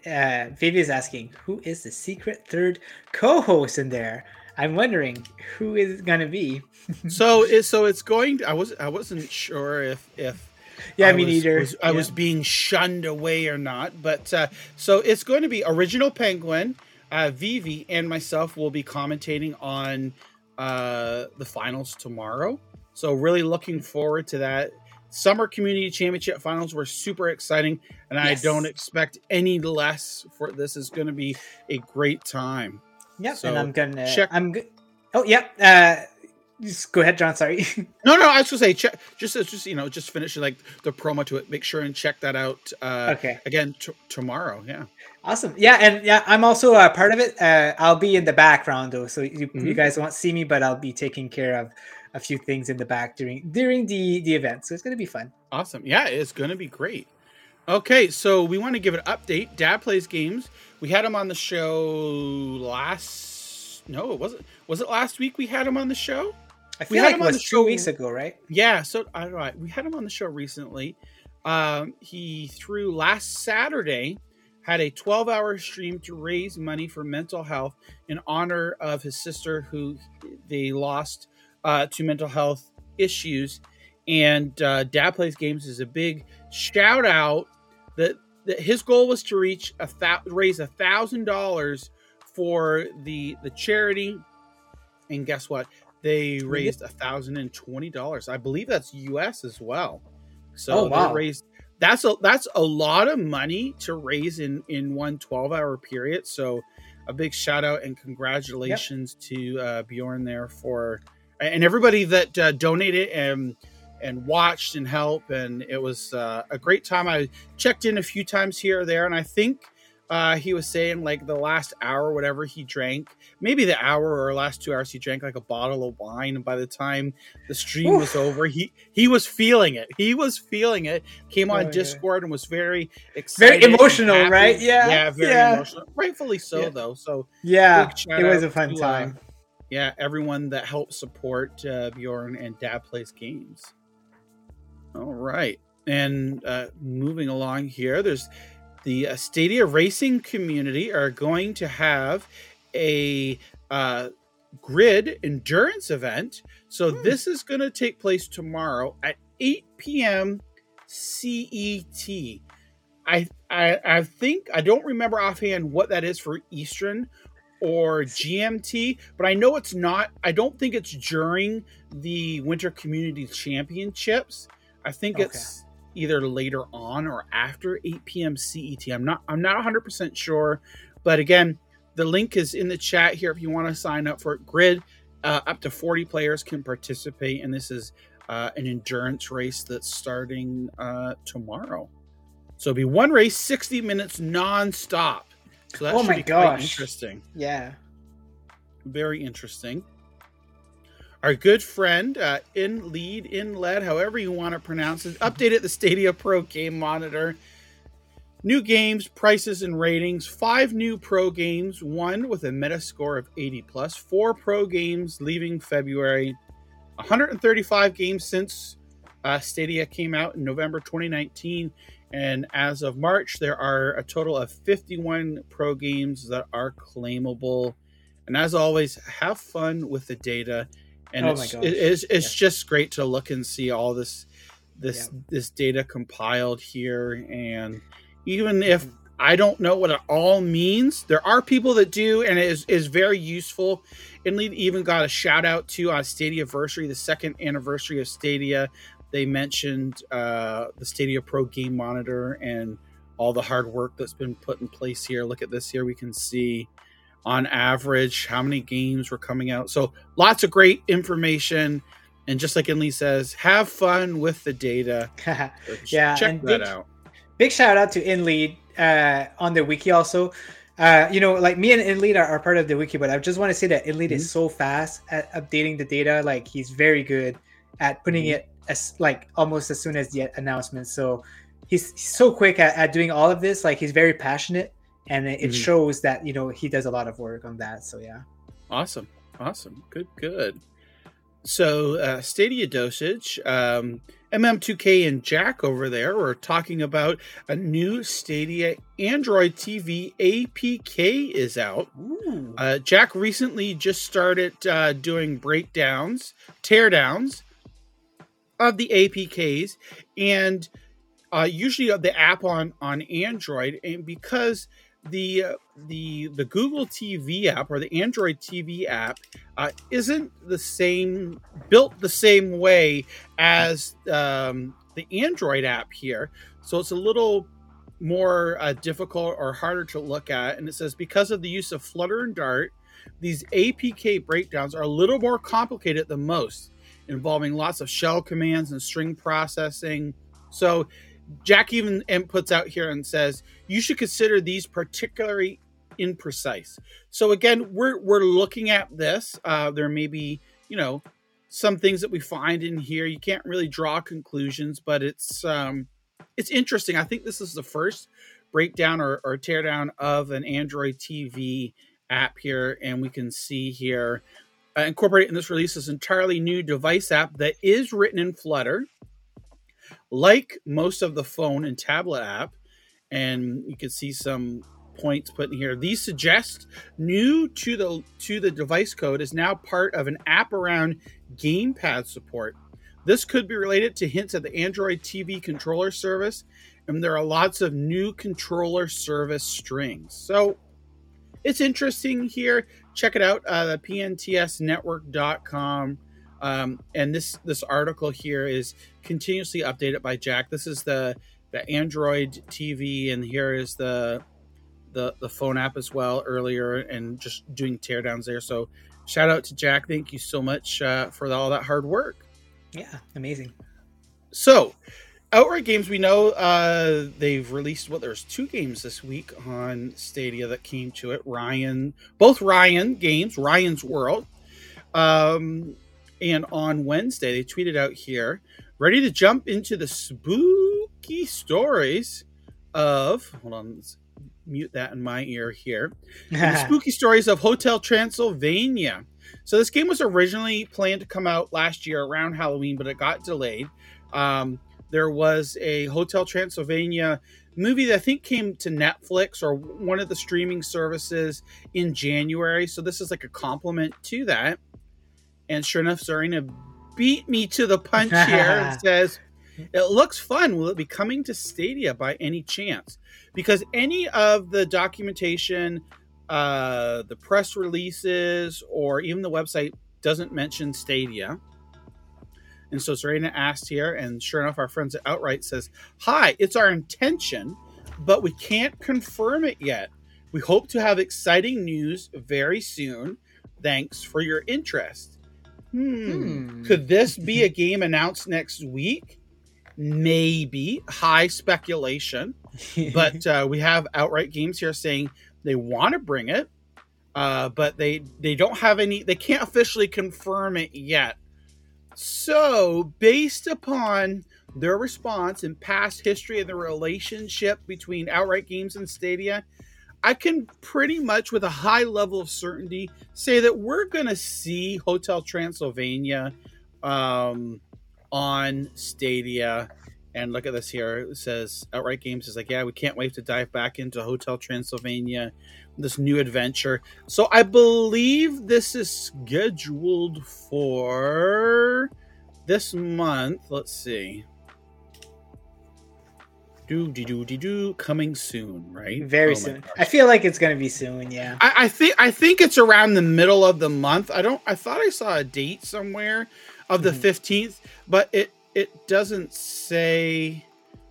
Uh, Vivi is asking, who is the secret third co-host in there? I'm wondering who is it gonna be. so it, so it's going to, I was I wasn't sure if if Yeah, I me was, neither. was- I Yeah. was being shunned away or not, but uh, so it's going to be original Penguin, uh, Vivi, and myself will be commentating on uh, the finals tomorrow. So really looking forward to that. Summer Community Championship finals were super exciting, and I don't expect any less for this. is going to be a great time. Yep. so and I'm gonna check- I'm good. Oh, yep. Uh, just go ahead, John. Sorry. No, no, I was gonna say check. Just, just you know, just finish like the promo to it. Make sure and check that out. Uh, okay. again t- tomorrow. Yeah. Awesome. Yeah, and yeah, I'm also a part of it. Uh, I'll be in the background though, so you, you Mhm. guys won't see me, but I'll be taking care of a few things in the back during during the the event. So it's gonna be fun. Awesome. Yeah, it's going to be great. Okay, so we want to give an update. Dad plays games. We had him on the show last. No, it wasn't. Was it last week we had him on the show? I We had like him it on the two weeks ago, right? Yeah. So all right, we had him on the show recently. Um, he threw last Saturday had a 12 hour stream to raise money for mental health in honor of his sister who they lost uh, to mental health issues. And uh, dad plays games is a big shout out that, that his goal was to reach a thou- raise a thousand dollars for the the charity. And guess what? They raised a thousand and twenty dollars. I believe that's us as well. So Oh, wow. they raised that's a that's a lot of money to raise in in one 12 hour period. So a big shout out and congratulations to uh, bjorn there for and everybody that uh, donated and and watched and helped, and it was uh, a great time. I checked in a few times here or there, and I think uh, he was saying like the last hour, whatever he drank, maybe the hour or last two hours, he drank like a bottle of wine. And by the time the stream Oof. was over, he he was feeling it. He was feeling it. Came on oh, Discord yeah. and was very excited, very emotional, right? Yeah, yeah, very yeah. emotional. Rightfully so, yeah. though. So yeah, it was a fun to, uh, time. Uh, yeah, everyone that helps support uh, Bjorn and Dad plays games. All right, and uh, moving along here, there's the uh, Stadia racing community are going to have a uh, grid endurance event. So hmm. this is going to take place tomorrow at 8 p.m. CET. I, I I think I don't remember offhand what that is for Eastern or GMT, but I know it's not. I don't think it's during the Winter Community Championships. I think okay. it's either later on or after 8 p.m. CET. I'm not I'm not 100% sure, but again, the link is in the chat here if you want to sign up for it. Grid uh, up to 40 players can participate, and this is uh, an endurance race that's starting uh, tomorrow. So it'll be one race, 60 minutes non-stop. So that oh my gosh, interesting. Yeah, very interesting. Our good friend uh, in lead in lead however you want to pronounce it updated the stadia pro game monitor. New games prices and ratings. Five new pro games one with a meta score of 80 plus. Four pro games leaving february. 135 games since uh, stadia came out in november 2019 and as of march there are a total of 51 pro games that are claimable and as always have fun with the data and oh it's, it's, it's yeah. just great to look and see all this this yeah. this data compiled here and even if mm-hmm. I don't know what it all means. There are people that do, and it is, is very useful. And we even got a shout out to uh, Stadia Anniversary, the second anniversary of Stadia. They mentioned uh, the Stadia Pro Game Monitor and all the hard work that's been put in place here. Look at this here. We can see on average, how many games were coming out. So lots of great information. And just like Inley says, have fun with the data. yeah, check that big, out. Big shout out to InLead uh, on the wiki also. Uh, you know, like me and InLead are, are, part of the wiki, but I just want to say that InLead mm-hmm. is so fast at updating the data. Like he's very good at putting mm-hmm. it as like almost as soon as the announcement. So he's, so quick at, at doing all of this. Like he's very passionate and it, mm-hmm. shows that you know he does a lot of work on that. So yeah, awesome, awesome, good, good. So uh, Stadia dosage, um, MM2K and Jack over there were talking about a new Stadia Android TV APK is out. Uh, Jack recently just started uh, doing breakdowns, teardowns of the APKs, and uh, usually of the app on on Android, and because the uh, the the Google TV app or the Android TV app uh, isn't the same built the same way as um, the Android app here, so it's a little more uh, difficult or harder to look at. And it says because of the use of Flutter and Dart, these APK breakdowns are a little more complicated than most, involving lots of shell commands and string processing. So Jack even puts out here and says you should consider these particularly imprecise. So again, we're we're looking at this. Uh, there may be you know some things that we find in here. You can't really draw conclusions, but it's um, it's interesting. I think this is the first breakdown or, or teardown of an Android TV app here, and we can see here uh, incorporated in this release is entirely new device app that is written in Flutter like most of the phone and tablet app. And you can see some points put in here. These suggest new to the to the device code is now part of an app around gamepad support. This could be related to hints at the Android TV controller service, and there are lots of new controller service strings. So it's interesting here. Check it out, uh, the pntsnetwork.com. Um, and this this article here is continuously updated by Jack. This is the the Android TV, and here is the the the phone app as well earlier, and just doing teardowns there. So shout out to Jack. Thank you so much uh, for all that hard work. Yeah, amazing. So, Outright Games, we know uh, they've released well, there's two games this week on Stadia that came to it. Ryan, both Ryan games, Ryan's World. Um, and on Wednesday, they tweeted out here, ready to jump into the spooky stories of. Hold on, let's mute that in my ear here. the spooky stories of Hotel Transylvania. So this game was originally planned to come out last year around Halloween, but it got delayed. Um, there was a Hotel Transylvania movie that I think came to Netflix or one of the streaming services in January. So this is like a compliment to that. And sure enough, Zarina beat me to the punch here and says, It looks fun. Will it be coming to Stadia by any chance? Because any of the documentation, uh, the press releases, or even the website doesn't mention Stadia. And so Serena asked here, and sure enough, our friends at Outright says, Hi, it's our intention, but we can't confirm it yet. We hope to have exciting news very soon. Thanks for your interest. Hmm. hmm. Could this be a game announced next week? Maybe. High speculation. but uh, we have Outright Games here saying they want to bring it, uh, but they they don't have any. They can't officially confirm it yet. So, based upon their response and past history of the relationship between Outright Games and Stadia, I can pretty much, with a high level of certainty, say that we're going to see Hotel Transylvania um, on Stadia. And look at this here. It says Outright Games is like, yeah, we can't wait to dive back into Hotel Transylvania this new adventure. So I believe this is scheduled for this month. Let's see. Do do do do do coming soon, right? Very oh soon. I feel like it's gonna be soon. Yeah. I, I think I think it's around the middle of the month. I don't. I thought I saw a date somewhere of the 15th, mm-hmm. but it it doesn't say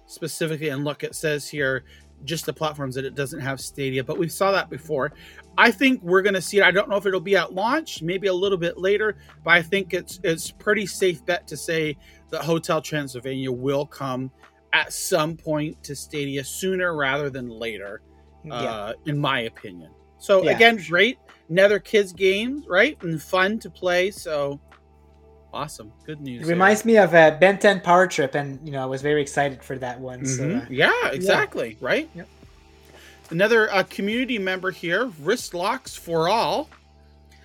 specifically. And look, it says here just the platforms that it doesn't have Stadia, but we saw that before. I think we're going to see it. I don't know if it'll be at launch, maybe a little bit later, but I think it's it's pretty safe bet to say that Hotel Transylvania will come at some point to Stadia sooner rather than later, yeah. uh, in my opinion. So yeah. again, great, another kids game, right, and fun to play. So awesome good news it reminds there. me of a ben 10 power trip and you know i was very excited for that one mm-hmm. so uh, yeah exactly yeah. right yep. another uh, community member here Wristlocks for all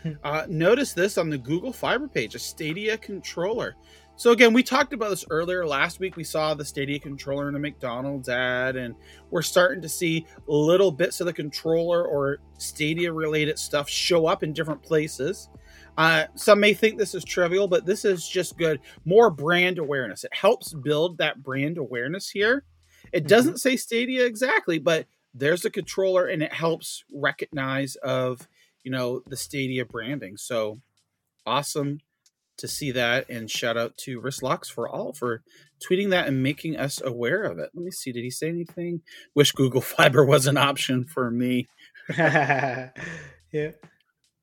hmm. uh, notice this on the google fiber page a stadia controller so again we talked about this earlier last week we saw the stadia controller in a mcdonald's ad and we're starting to see little bits of the controller or stadia related stuff show up in different places uh, some may think this is trivial, but this is just good. More brand awareness. It helps build that brand awareness here. It mm-hmm. doesn't say Stadia exactly, but there's a controller and it helps recognize of you know the Stadia branding. So awesome to see that and shout out to Wristlocks for all for tweeting that and making us aware of it. Let me see. Did he say anything? Wish Google Fiber was an option for me. yeah.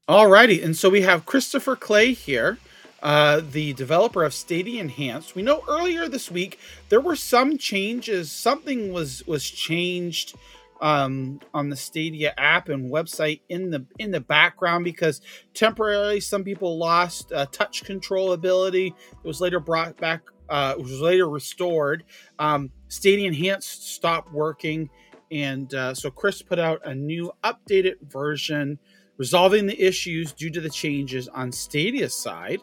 Alrighty, and so we have Christopher Clay here, uh, the developer of Stadia Enhanced. We know earlier this week there were some changes. Something was was changed um, on the Stadia app and website in the in the background because temporarily some people lost uh, touch control ability. It was later brought back. Uh, it was later restored. Um, Stadia Enhanced stopped working, and uh, so Chris put out a new updated version resolving the issues due to the changes on Stadia side.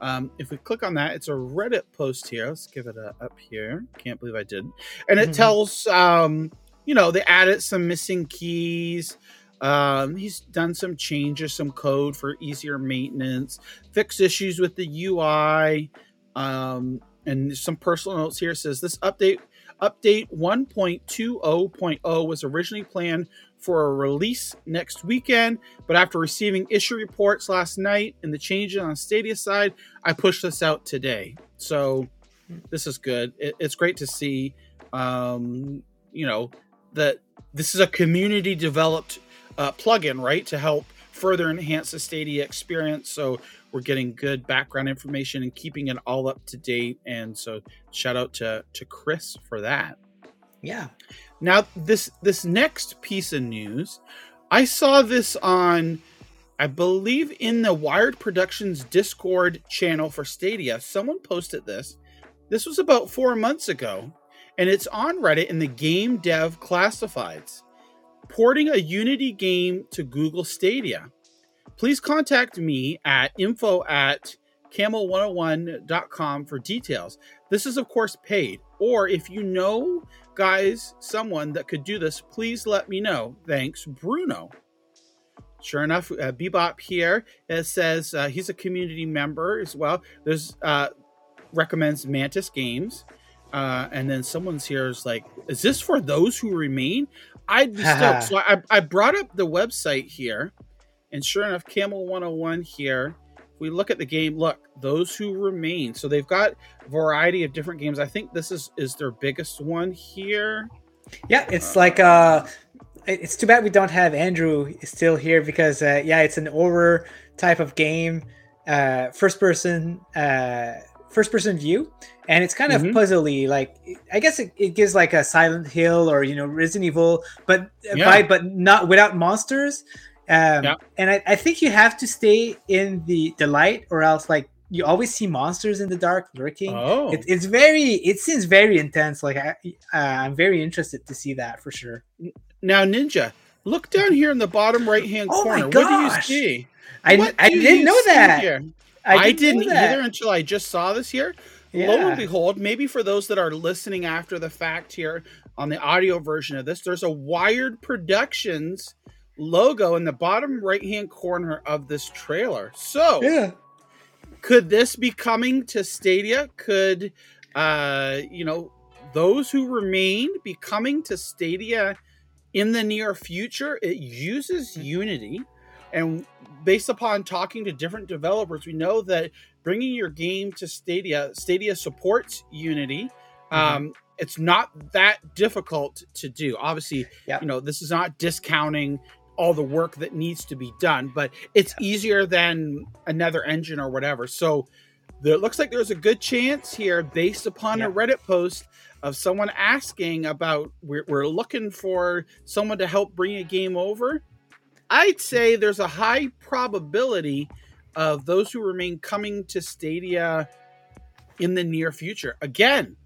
Um, if we click on that, it's a Reddit post here. Let's give it a up here. Can't believe I didn't. And it mm-hmm. tells, um, you know, they added some missing keys. Um, he's done some changes, some code for easier maintenance, fix issues with the UI, um, and some personal notes here. It says this update update 1.20.0 was originally planned for a release next weekend. But after receiving issue reports last night and the changes on Stadia side, I pushed this out today. So this is good. It, it's great to see, um, you know, that this is a community developed uh, plugin, right, to help further enhance the Stadia experience. So we're getting good background information and keeping it all up to date. And so shout out to to Chris for that. Yeah. Now this this next piece of news, I saw this on I believe in the Wired Productions Discord channel for Stadia. Someone posted this. This was about 4 months ago and it's on Reddit in the game dev classifieds. Porting a Unity game to Google Stadia. Please contact me at info at camel101.com for details. This is, of course, paid. Or if you know guys, someone that could do this, please let me know. Thanks, Bruno. Sure enough, uh, Bebop here it says uh, he's a community member as well. There's uh, recommends Mantis Games, uh, and then someone's here is like, "Is this for those who remain?" I'd be stoked. so I, I brought up the website here, and sure enough, Camel 101 here. We look at the game, look, those who remain. So they've got a variety of different games. I think this is is their biggest one here. Yeah, it's like uh it's too bad we don't have Andrew still here because uh, yeah, it's an horror type of game, uh, first person, uh, first person view, and it's kind of Mhm. puzzly. Like I guess it, it gives like a Silent Hill or you know Resident Evil, but uh, Yeah. vibe, but not without monsters. Um, Yeah. And I, I think you have to stay in the the light, or else like you always see monsters in the dark lurking. Oh, It, it's very. It seems very intense. Like I, uh, I'm very interested to see that for sure. now Ninja, look down here in the bottom right hand Oh my corner. What do you see? I, What I do didn't know that. here? I didn't, know that. either until I just saw this here. Lo and behold, maybe for those that are listening after the fact here on the audio version of this, there's a Wired Productions logo in the bottom right hand corner of this trailer. So, Yeah. could this be coming to Stadia? Could, uh, you know, those who remain be coming to Stadia in the near future? It uses Unity. And based upon talking to different developers, we know that bringing your game to Stadia, Stadia supports Unity. Um, it's not that difficult to do. Obviously, Yeah. you know, this is not discounting all the work that needs to be done, but it's easier than another engine or whatever. So there it looks like there's a good chance here, based upon a Reddit post of someone asking about we're, we're looking for someone to help bring a game over. I'd say there's a high probability of those who remain coming to Stadia in the near future. Again,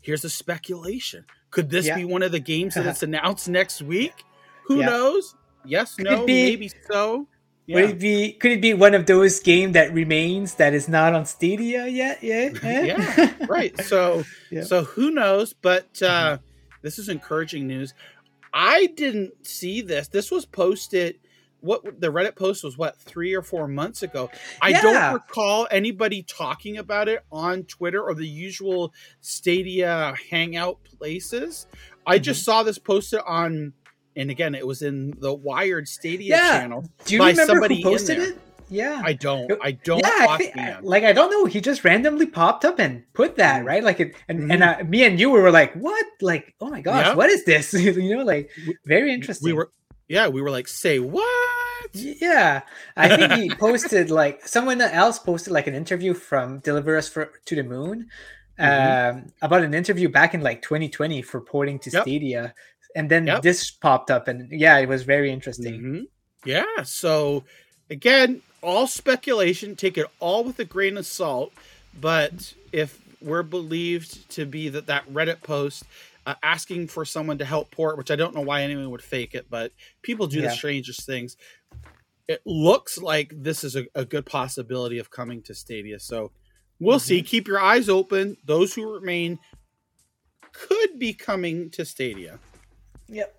here's a speculation. Could this Yeah. be one of the games that's announced next week? Who Yeah. knows? Yes, Could no, be- maybe so. Would it be? Could it be one of those game that remains that is not on Stadia yet? Eh, eh? Yeah. Yeah, right. So Yeah. so who knows? But uh mm-hmm. this is encouraging news. I didn't see this. This was posted what the Reddit post was what three or four months ago. I Yeah. don't recall anybody talking about it on Twitter or the usual Stadia hangout places. I just mm-hmm. saw this posted on, and again, it was in the Wired Stadia Yeah. channel. Do you by remember somebody who posted it? Yeah. I don't, I don't yeah, I think, like I don't know. He just randomly popped up and put that right, like it, and and uh, me and you were like, "What? Like, oh my gosh, Mm-hmm. Yeah. what is this?" you know, like very interesting. we were, yeah, we were like, say what? Yeah, I think he posted like someone else posted like an interview from Deliver Us for, to the Moon Mhm. um, about an interview back in like 2020 for porting to Yep. Stadia, and then Yep. this popped up, and yeah, it was very interesting. Mhm. Yeah. So again, all speculation. Take it all with a grain of salt. But if we're believed to be that that Reddit post uh, asking for someone to help port, which I don't know why anyone would fake it, but people do Yeah. the strangest things. It looks like this is a, a good possibility of coming to Stadia. So we'll see. Keep your eyes open. Those who remain could be coming to Stadia. Yep.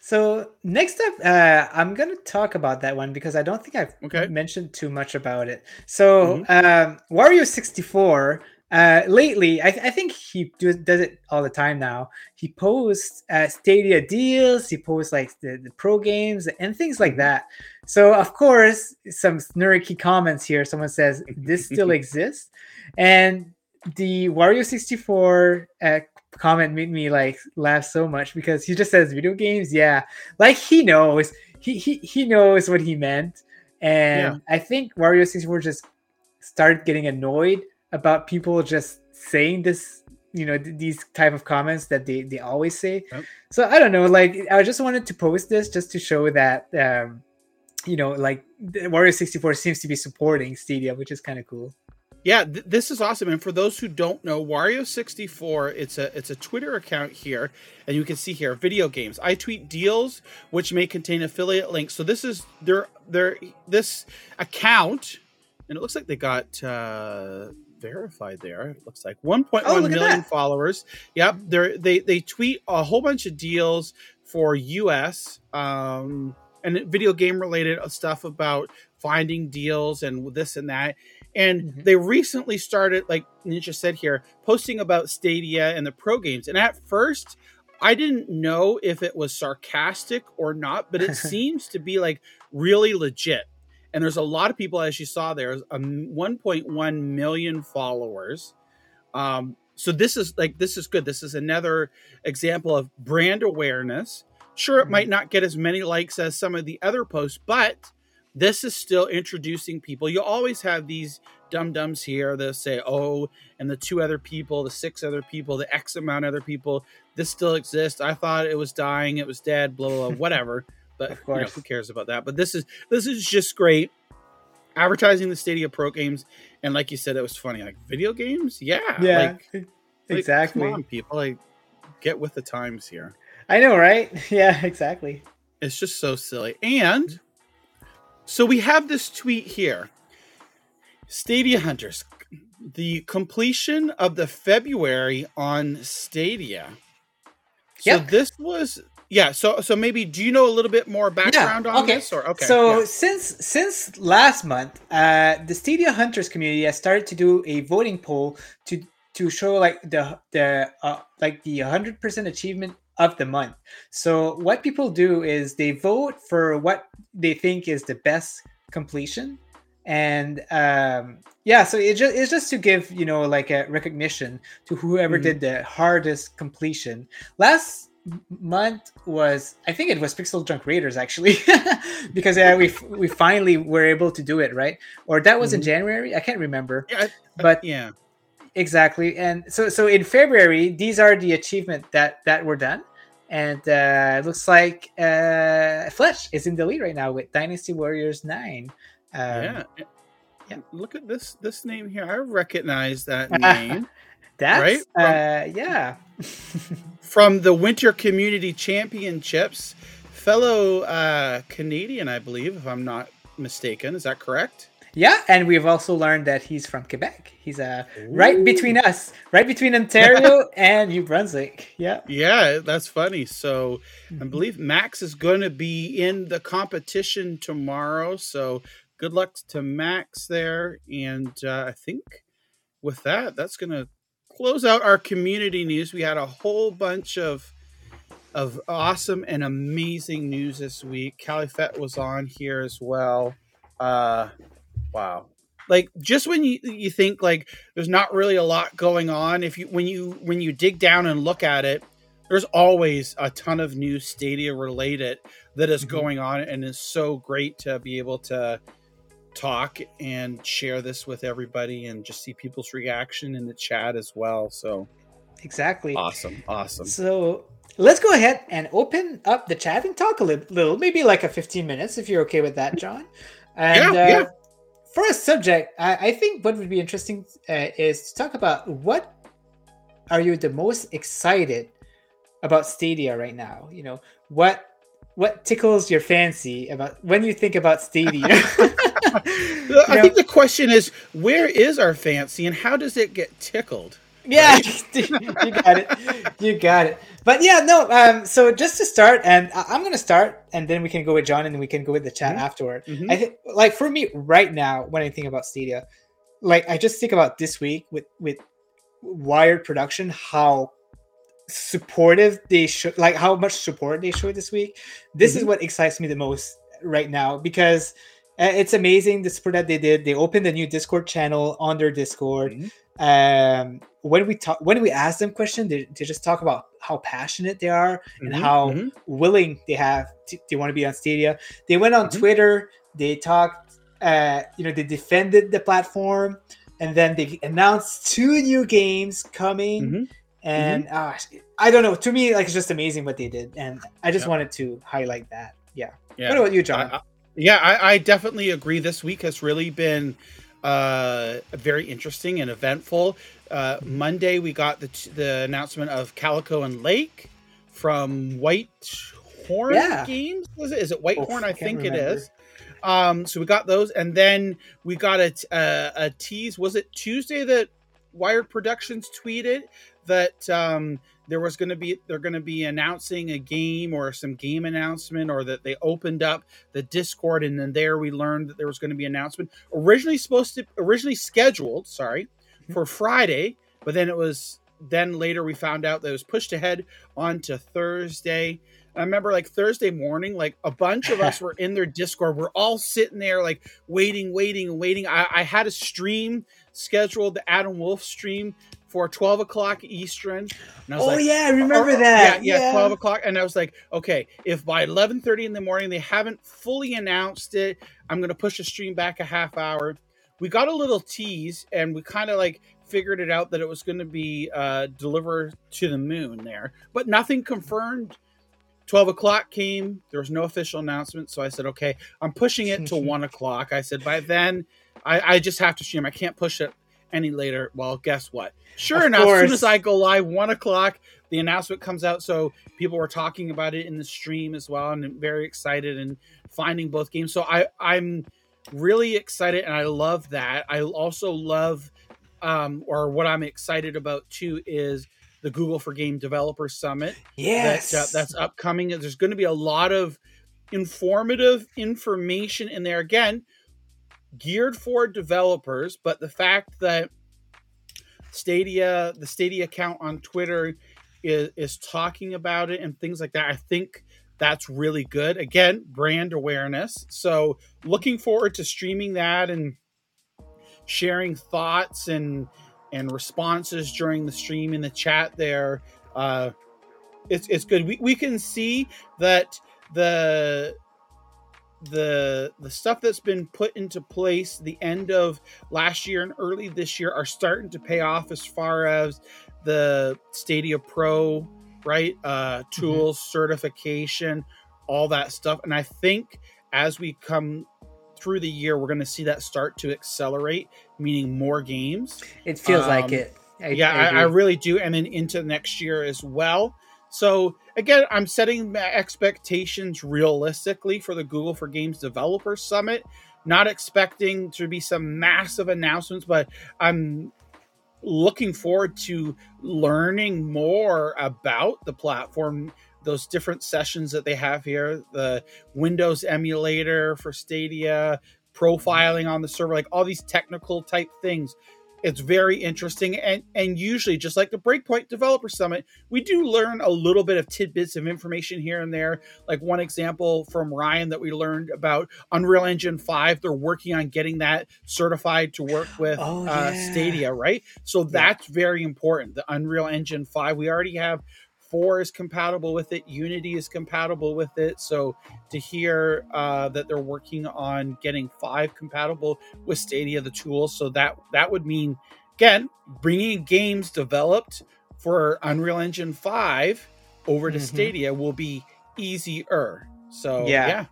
So next up, uh, I'm gonna talk about that one because I don't think I've Okay. mentioned too much about it. So um, Wario 64. Uh, lately, I, I think he do, does it all the time now. He posts uh, Stadia deals. He posts like the, the pro games and things like that. So of course, some snarky comments here. Someone says this still exists, and the Wario 64 uh, comment made me like laugh so much because he just says video games? Yeah. Like he knows. He he, he knows what he meant. And Yeah. i think wario 64 just start getting annoyed about people just saying this you know th- these type of comments that they they always say. Yep. so i don't know. Like i just wanted to post this just to show that um you know like the Wario 64 seems to be supporting stadia which is kind of cool Yeah, th- this is awesome. And for those who don't know, Wario64, it's a it's a Twitter account here, and you can see here video games. I tweet deals which may contain affiliate links. So this is their their this account, and it looks like they got uh verified there. It looks like 1.1 Oh, look million followers. Yep, they they they tweet a whole bunch of deals for US um and video game related stuff about finding deals and this and that. And Mhm. they recently started, like Ninja said here, posting about Stadia and the pro games. And at first, I didn't know if it was sarcastic or not, but it seems to be like really legit. And there's a lot of people, as you saw there, um, 1.1 million followers. Um, so this is like this is good. This is another example of brand awareness. Sure, it Mhm. might not get as many likes as some of the other posts, but this is still introducing people. You always have these dum dums here that say, "Oh," and the two other people, the six other people, the X amount of other people. This still exists. I thought it was dying. It was dead. Blah blah. blah whatever. But Of you know, who cares about that? But this is this is just great. Advertising the Stadia Pro games, and like you said, it was funny. Like video games, yeah, yeah like, like, exactly Come on, people, like get with the times here. i know right yeah exactly It's just so silly. And so we have this tweet here Stadia Hunters, the completion of the February on Stadia. So Yep. this was yeah, so so maybe do you know a little bit more background on okay. this or okay. So yeah. since since last month, uh, the Stadia Hunters community has started to do a voting poll to to show like the the uh, like the 100% achievement of the month. So what people do is they vote for what they think is the best completion and um yeah so it just it's just to give you know like a recognition to whoever Mhm. did the hardest completion last month was i think it was PixelJunk Raiders actually because yeah we we finally were able to do it right or that was in Mhm. january i can't remember Yeah, but yeah. Exactly and so so in february these are the achievement that that were done and uh it looks like uh fletch is in the lead right now with dynasty warriors 9 um, yeah. yeah. Look at this this name here. I recognize that name that's Right? uh yeah from the Winter Community Championships. Fellow uh, Canadian, I believe, if I'm not mistaken. Is that correct? Yeah and we've also learned that he's from quebec he's uh right between us right between ontario and new brunswick yeah Yeah, that's funny. So I Mhm. believe Max is going to be in the competition tomorrow. So good luck to Max there. And uh, I think with that, that's going to close out our community news. We had a whole bunch of of awesome and amazing news this week. Califett was on here as well. Uh, wow. Like just when you you think like there's not really a lot going on, if you when you when you dig down and look at it, there's always a ton of new Stadia related that is Mhm. going on, and it's so great to be able to talk and share this with everybody and just see people's reaction in the chat as well. So exactly awesome, awesome. So let's go ahead and open up the chat and talk a li- little, maybe like a 15 minutes if you're okay with that, John. And Yeah, uh, yeah. For a subject, I, I think what would be interesting uh, is to talk about what are you the most excited about Stadia right now? You know, what what tickles your fancy about when you think about Stadia? I know, think the question is, where is our fancy, and how does it get tickled? Yeah, you got it. You got it. But yeah, no. Um, so just to start, and I'm gonna start, and then we can go with John, and we can go with the chat Mhm. afterward. Mhm. I think, like for me right now, when I think about Stadia, like I just think about this week with with Wired Production, how supportive they should, like how much support they showed this week. This is what excites me the most right now because uh, it's amazing the support that they did. They opened a new Discord channel on their Discord. Mhm. Um, when we talk, when we ask them questions, they, they just talk about how passionate they are and Mhm, how mhm. willing they have to, they want to be on Stadia. They went on Mhm. Twitter. They talked uh, you know, they defended the platform, and then they announced two new games coming. Mhm. And uh, I don't know. To me, like it's just amazing what they did, and I just Yeah. wanted to highlight that. Yeah. Yeah. What about you, John? I- I- yeah, I, I definitely agree. This week has really been uh, very interesting and eventful. Uh, Monday, we got the the announcement of Calico and Lake from White Horn Yeah. Games. Was it? Is it White Oof, Horn? I think it remember. is. Um, so we got those, and then we got a, t- uh, a tease. Was it Tuesday that Wired Productions tweeted that um, there was going to be they're going to be announcing a game or some game announcement, or that they opened up the Discord, and then there we learned that there was going to be announcement originally supposed to originally scheduled, sorry, mm-hmm. for Friday, but then it was then later we found out that it was pushed ahead onto Thursday. I remember like Thursday morning, like a bunch of us were in their Discord. We're all sitting there, like waiting, waiting, waiting. I, I had a stream scheduled, the Adam Wolfe stream for 12 o'clock Eastern. And I was oh like, yeah, I remember or- that. Yeah, yeah, 12 o'clock. And I was like, okay, if by 11.30 in the morning they haven't fully announced it, I'm going to push the stream back a half hour. We got a little tease and we kind of like figured it out that it was going to be uh, Deliver Us The Moon there, but nothing confirmed. 12 o'clock came. There was no official announcement. So I said, okay, I'm pushing it to one o'clock. I said, by then, I, I just have to stream. I can't push it any later. Well, guess what? Sure Of enough, as soon as I go live, one o'clock, the announcement comes out. So people were talking about it in the stream as well, and I'm very excited and finding both games. So I, I'm really excited, and I love that. I also love, um, or what I'm excited about too, is the Google for Game Developer Summit Yes. that, uh, that's upcoming. There's going to be a lot of informative information in there. Again, geared for developers, but the fact that Stadia, the Stadia account on Twitter, is, is talking about it and things like that, I think that's really good. Again, brand awareness. So, looking forward to streaming that and sharing thoughts and and responses during the stream in the chat there. Uh, it's it's good. We we can see that the the the stuff that's been put into place the end of last year and early this year are starting to pay off as far as the Stadia Pro, right? Uh tools, certification, all that stuff. And I think as we come through the year, we're going to see that start to accelerate, meaning more games it feels like um, it. I, yeah, I, I, agree. really do. And then into next year as well. So again, I'm setting my expectations realistically for the Google for Games Developer Summit. Not expecting to be some massive announcements, but I'm looking forward to learning more about the platform those different sessions that they have here the windows emulator for stadia profiling on the server like all these technical type things it's very interesting and and usually just like the breakpoint developer summit we do learn a little bit of tidbits of information here and there. Like one example from ryan that we learned about unreal engine 5 they're working on getting that certified to work with Oh, uh, stadia right? So that's very important the unreal engine 5 we already have 4 is compatible with it unity is compatible with it so to hear uh, that they're working on getting 5 compatible with stadia the tools so that that would mean again bringing games developed for unreal engine 5 over to Mhm. stadia will be easier so Yeah. yeah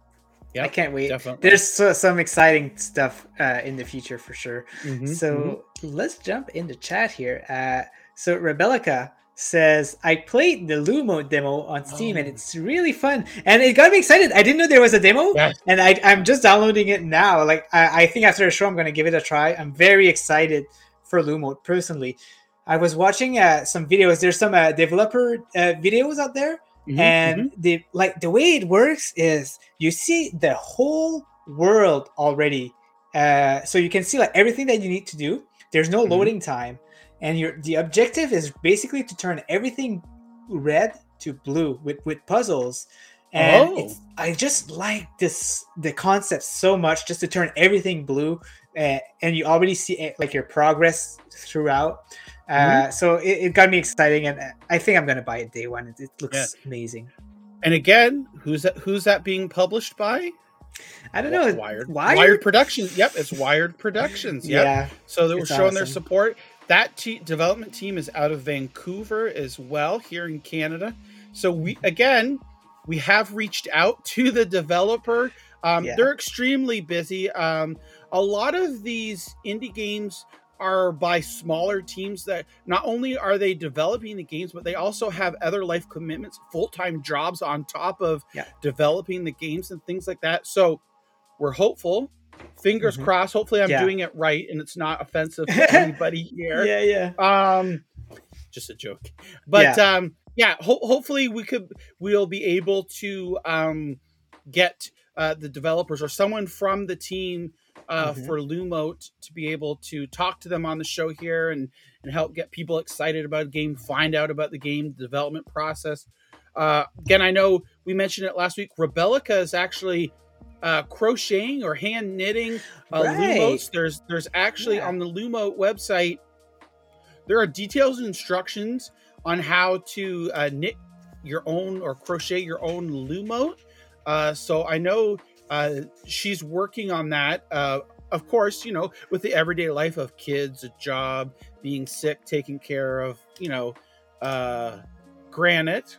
yeah I can't wait. definitely There's so, some exciting stuff uh, in the future for sure. Mhm, so mhm. let's jump into chat here. Uh, so Rebellica says, I played the Lumo demo on Steam and Oh. it's really fun. And it got me excited. I didn't know there was a demo. And I, I'm just downloading it now. Like I, I think after the show, I'm going to give it a try. I'm very excited for Lumo personally. I was watching uh, some videos. There's some uh, developer uh, videos out there Mhm, and mhm. the like the way it works is you see the whole world already uh so you can see like everything that you need to do there's no Mhm. loading time and your the objective is basically to turn everything red to blue with with puzzles and Oh. it's, i just like this the concept so much just to turn everything blue uh, and you already see eh, like your progress throughout uh, Mm-hmm. so it, it got me exciting and uh, i think i'm gonna buy it day one it, it looks amazing and again who's that who's that being published by I don't know. Wired. Wired? Wired Productions. Yep, it's Wired Productions. Yep. Yeah. So they were showing their support. That te- development team is out of Vancouver as well, here in Canada. So we again, we have reached out to the developer. Um, Yeah. They're extremely busy. Um, a lot of these indie games are by smaller teams that not only are they developing the games, but they also have other life commitments, full time jobs on top of Yeah. developing the games and things like that. So we're hopeful. Fingers Mhm. crossed. Hopefully, I'm Yeah. doing it right and it's not offensive to anybody here. Yeah, yeah. Um, just a joke, but um, yeah. Ho- hopefully, we could we'll be able to um get uh, the developers or someone from the team uh, Mhm. for Lumote to be able to talk to them on the show here and and help get people excited about a game, find out about the game the development process. Uh, again, I know we mentioned it last week. Rebellica is actually uh, crocheting or hand knitting uh, Right. Lumotes. There's there's actually Yeah. on the Lumote website there are details and instructions on how to uh, knit your own or crochet your own Lumote. Uh, so I know uh, she's working on that. Uh, of course, you know, with the everyday life of kids, a job, being sick, taking care of, you know, uh, Granite.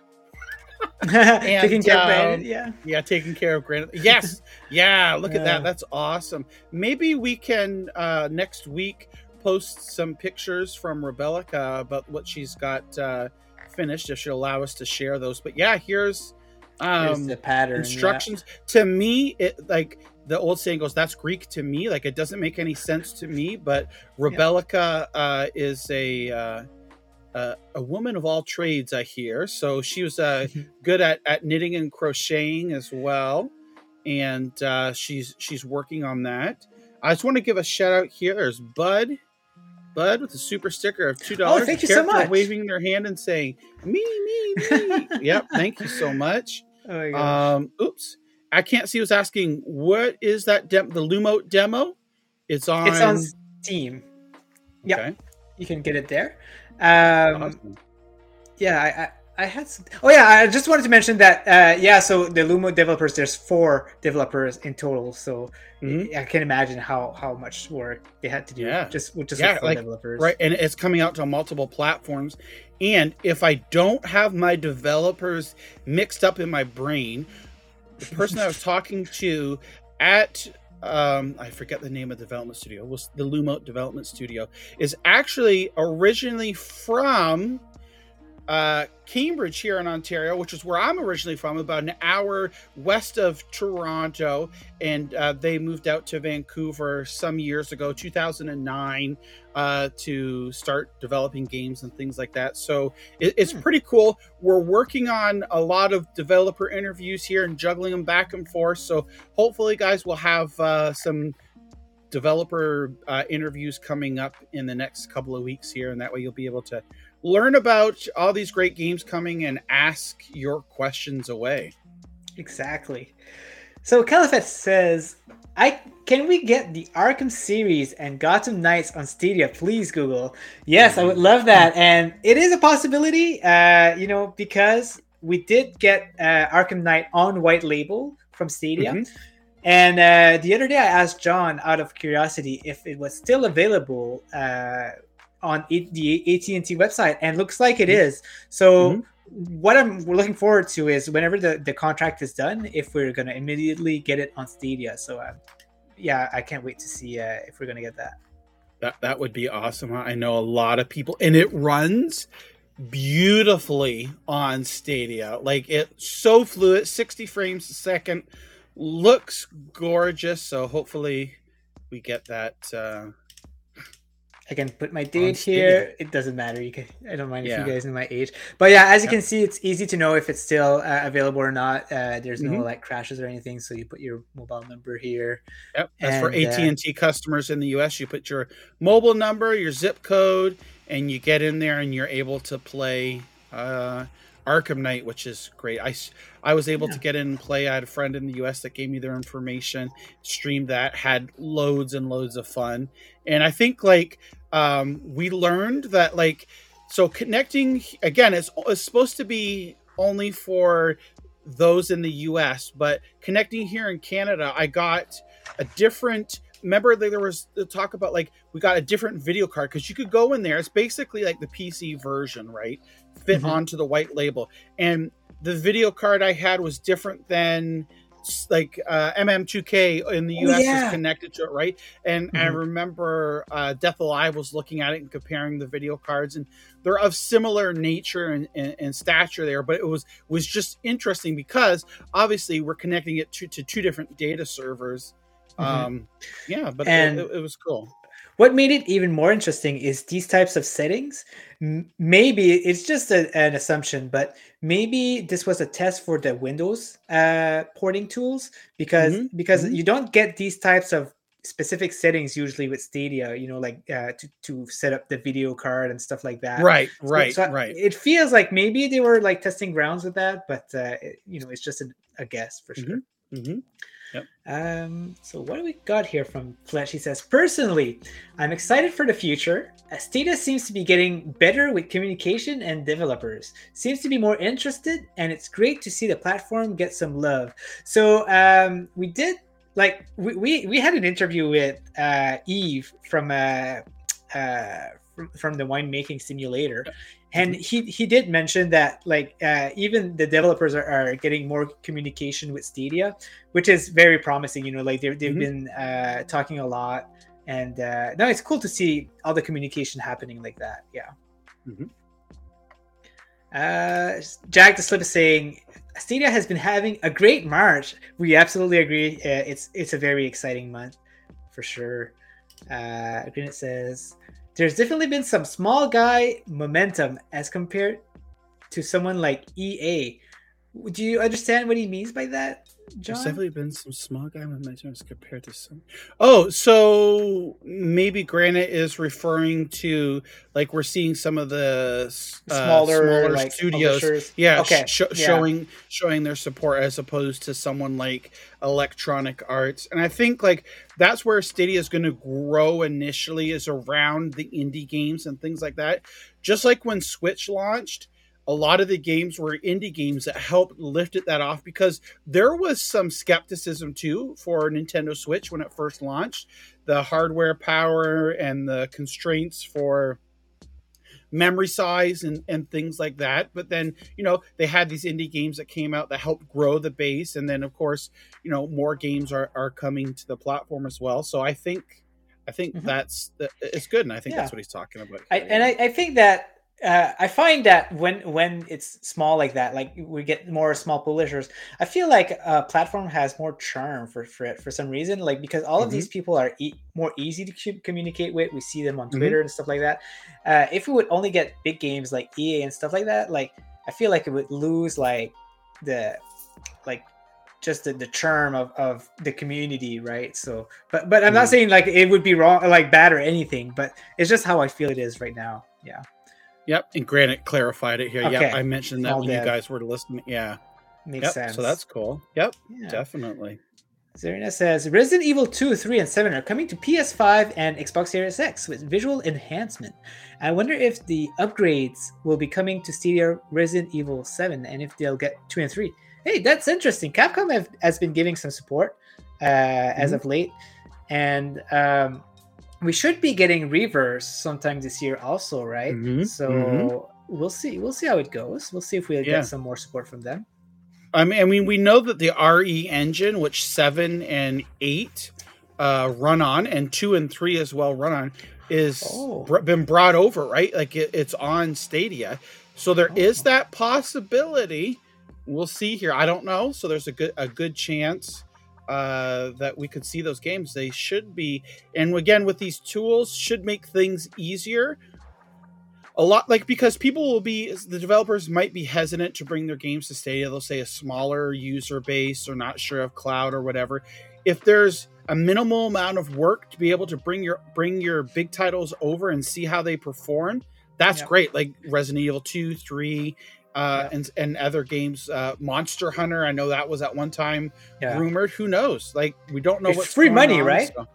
Taking care of um, Brandon, yeah. Yeah, taking care of Granite. Yes. Yeah, look at that. That's awesome. Maybe we can uh next week post some pictures from Rebellica about what she's got uh finished if she'll allow us to share those. But yeah, here's um the pattern. yeah. instructions. To me, it like the old saying goes, that's Greek to me. Like it doesn't make any sense to me, but Rebellica uh is a uh uh, a woman of all trades, I hear. So she was uh, Mhm. good at, at knitting and crocheting as well, and uh, she's she's working on that. I just want to give a shout out here. There's Bud, Bud with a super sticker of two dollars. Oh, thank you so much. Waving their hand and saying me, me, me. yep, thank you so much. Oh my gosh. Um, oops, I can't see who's asking. What is that? Dem- the Lumote demo? It's on. it's on Steam. Yep. Okay. You can get it there. Um, Awesome. yeah, I, I, I had some. Oh yeah, I just wanted to mention that. Uh, yeah, so the Lumo developers, there's four developers in total. So Mhm. I can imagine how how much work they had to do. Yeah. just with just Yeah, like, developers. Right, and it's coming out to multiple platforms. And if I don't have my developers mixed up in my brain, the person I was talking to at um, I forget the name of the development studio. Was the Lumote Development Studio is actually originally from uh, Cambridge here in Ontario, which is where I'm originally from, about an hour west of Toronto, and uh, they moved out to Vancouver some years ago, 2009 uh, to start developing games and things like that. So it, it's Hmm. pretty cool. We're working on a lot of developer interviews here and juggling them back and forth. So hopefully, guys, we'll have uh, some developer uh, interviews coming up in the next couple of weeks here, and that way you'll be able to learn about all these great games coming and ask your questions away. Exactly. So Califett says, "I can we get the Arkham series and Gotham Knights on Stadia, please, Google." Yes, I would love that, and it is a possibility. Uh, you know, because we did get uh, Arkham Knight on white label from Stadia, Mhm. and uh, the other day I asked Jon out of curiosity if it was still available uh, on the AT and T website, and looks like it is. So Mhm. what I'm looking forward to is whenever the, the contract is done, if we're gonna immediately get it on Stadia. So uh, yeah, I can't wait to see uh, if we're gonna get that. That that would be awesome. I know a lot of people, and it runs beautifully on Stadia. Like it's so fluid, sixty frames a second, looks gorgeous. So hopefully, we get that. Uh, I can put my date here. It doesn't matter. You can. I don't mind Yeah. if you guys know my age. But yeah, as you Yeah. can see, it's easy to know if it's still uh, available or not. Uh, there's no Mhm. like crashes or anything. So you put your mobile number here. Yep. That's for And, uh, AT and T customers in the U.S. You put your mobile number, your zip code, and you get in there, and you're able to play uh, Arkham Knight, which is great. I I was able to get in and play. I had a friend in the U.S. that gave me their information, streamed that, had loads and loads of fun, and I think like um, we learned that like so connecting again it's, it's supposed to be only for those in the US, but connecting here in Canada, I got a different remember there was the talk about like we got a different video card because you could go in there it's basically like the pc version right fit Mhm. onto the white label and the video card i had was different than like uh, mm2k in the Oh, us yeah. is connected to it right and i Mhm. remember uh, death alive was looking at it and comparing the video cards and they're of similar nature and, and, and stature there but it was was just interesting because obviously we're connecting it to, to two different data servers Mhm. um yeah but And- it, it was cool What made it even more interesting is these types of settings. Maybe it's just a, an assumption, but maybe this was a test for the Windows uh, porting tools because Mhm, because mhm. you don't get these types of specific settings usually with Stadia. You know, like uh, to to set up the video card and stuff like that. right right so right It feels like maybe they were like testing grounds with that, but uh, it- you know, it's just a, a guess for sure. Hmm Um, so what do we got here from Fletch? He says, personally, I'm excited for the future. Stadia seems to be getting better with communication and developers. Seems to be more interested, and it's great to see the platform get some love. So um, we did like we, we we had an interview with uh, Eve from uh, uh, from, from the winemaking simulator. And he, he did mention that like uh, even the developers are, are getting more communication with Stadia, which is very promising. You know, like they've, they've Mhm. been uh, talking a lot, and uh, no, it's cool to see all the communication happening like that. Yeah. Mhm. Uh, Jack the Slip is saying Stadia has been having a great March. We absolutely agree. Uh, it's it's a very exciting month for sure. Uh, Granite says there's definitely been some small guy momentum as compared to someone like EA. Do you understand what he means by that, Jon? There's definitely been some small guy momentum compared to some. Oh, so maybe Granite is referring to like we're seeing some of the uh, smaller, like studios, publishers? yeah, Okay, sh- yeah. showing showing their support as opposed to someone like Electronic Arts, and I think like that's where Stadia is going to grow initially is around the indie games and things like that. Just like when Switch launched, a lot of the games were indie games that helped lifted that off because there was some skepticism too for Nintendo Switch when it first launched. The hardware power and the constraints for memory size and, and things like that. But then, you know, they had these indie games that came out that helped grow the base. And then of course, you know, more games are, are coming to the platform as well. So I think I think Mhm. that's it's good, and I think Yeah. that's what he's talking about. I, and. I, I think that uh, I find that when when it's small like that, like we get more small publishers, I feel like a platform has more charm for for it for some reason. Like because all of these people are e- more easy to communicate with. We see them on Mhm. Twitter and stuff like that. Uh, if we would only get big games like EA and stuff like that, like I feel like it would lose like the like just the, the charm of, of the community right so but but i'm not Mhm. saying like it would be wrong like bad or anything but it's just how i feel it is right now yeah Yep, and Granite clarified it here. Okay. Yep, I mentioned that All when dead. you guys were listening. Yeah, makes yep. sense So that's cool. Yep, yeah. definitely. Zarina says Resident Evil 2, 3, and 7 are coming to PS5 and Xbox Series X with visual enhancement. I wonder if the upgrades will be coming to Stadia Resident Evil 7 and if they'll get 2 and 3. Hey, that's interesting. Capcom have, has been giving some support uh, as Mhm. of late. And um, we should be getting Reverse sometime this year also, right? Mhm, So mhm. we'll see. We'll see how it goes. We'll see if we'll Yeah. get some more support from them. I mean, I mean, we know that the RE engine, which seven and eight uh, run on, and two and three as well run on, is Oh. br- been brought over, right? Like it, it's on Stadia, so there is Oh. that possibility. We'll see here. I don't know, so there's a good a good chance uh, that we could see those games. They should be, and again with these tools, should make things easier a lot like because people will be the developers might be hesitant to bring their games to Stadia. They'll say a smaller user base or not sure of cloud or whatever. If there's a minimal amount of work to be able to bring your bring your big titles over and see how they perform, that's Yeah. great. Like Resident Evil 2, 3, uh, Yeah. and and other games. Uh, Monster Hunter, I know that was at one time Yeah. rumored. Who knows? Like we don't know It's what's free money, on, right? so-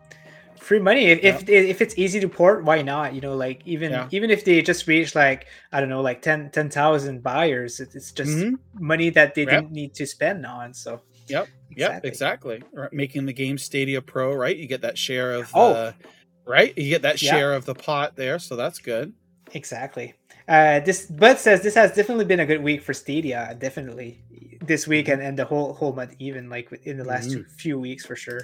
free money if, if if it's easy to port why not you know like even Yeah. even if they just reach like i don't know like 10 10,000 buyers it's just Mhm. money that they Yep. didn't need to spend on so Yep. Yep, exactly. Right, Making the game Stadia Pro, right? You get that share of Oh. uh, right? You get that Yeah. share of the pot there, so that's good. Exactly uh this bud says this has definitely been a good week for stadia definitely this week and, and the whole whole month even like in the last Mhm. few weeks for sure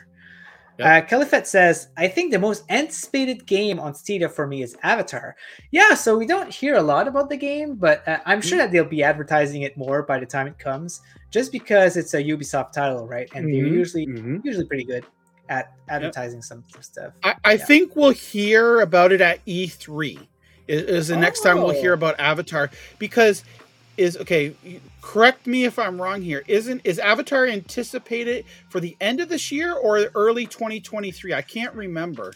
Yep. Uh, Califett says, I think the most anticipated game on Stadia for me is Avatar. Yeah, so we don't hear a lot about the game, but uh, I'm sure that they'll be advertising it more by the time it comes, just because it's a Ubisoft title, right? And they're Mhm. usually Mhm. usually pretty good at advertising some, some stuff. I, I Yeah. think we'll hear about it at E3. Is, is the next time we'll hear Oh. about Avatar because is okay. Correct me if I'm wrong here. Isn't is Avatar anticipated for the end of this year or early 2023? I can't remember.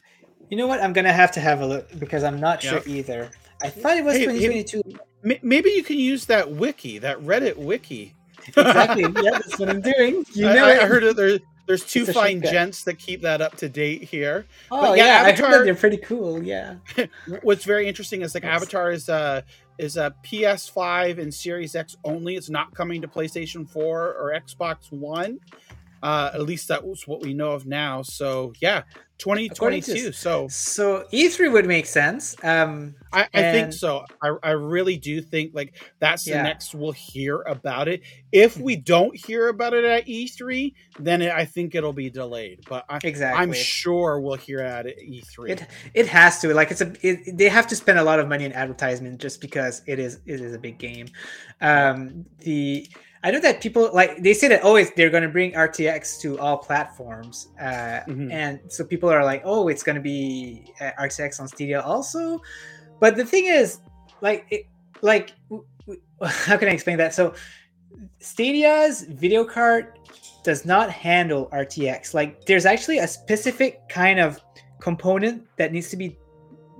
You know what? I'm gonna have to have a look because I'm not sure Yeah. either. I thought it was Hey, hey, 2022. M- Maybe you can use that wiki, that Reddit wiki. exactly. yeah, that's what I'm doing. You I, know I- it. I heard that there, there's two fine gents that keep that up to date here. Oh yeah, yeah, I heard Avatar- they're pretty cool. Yeah. What's very interesting is like Yes. Avatar is uh is a PS5 and Series X only. It's not coming to PlayStation 4 or Xbox One. Uh, at least that was what we know of now. So yeah, 2022. So So E3 would make sense. Um, I, I think so. I, I really do think like that's the Yeah. next we'll hear about it. If we don't hear about it at E3, then it, I think it'll be delayed. But I, exactly. I'm sure we'll hear at it E E3. It it has to like it's a it, they have to spend a lot of money in advertisement just because it is it is a big game. Um, the I know that people like they say that oh they're going to bring RTX to all platforms, uh, Mhm. and so people are like oh it's going to be uh, RTX on Stadia also. But the thing is, like it, like w- w- how can I explain that? So Stadia's video card does not handle RTX. Like there's actually a specific kind of component that needs to be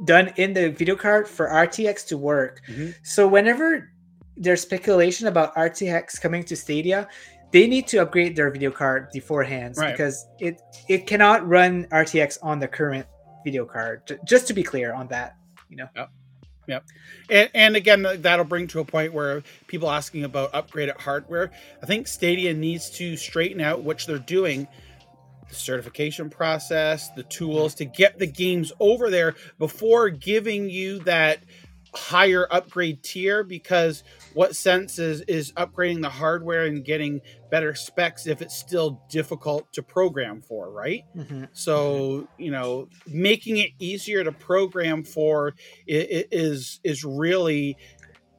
done in the video card for RTX to work. Mhm. So whenever there's speculation about RTX coming to Stadia, they need to upgrade their video card beforehand Right. because it it cannot run RTX on the current video card. Just to be clear on that, you know. And, and again, that'll bring to a point where people asking about upgraded hardware. I think Stadia needs to straighten out which they're doing, the certification process, the tools to get the games over there before giving you that higher upgrade tier. Because what sense is is upgrading the hardware and getting better specs if it's still difficult to program for, right? Mhm. So you know, making it easier to program for is is really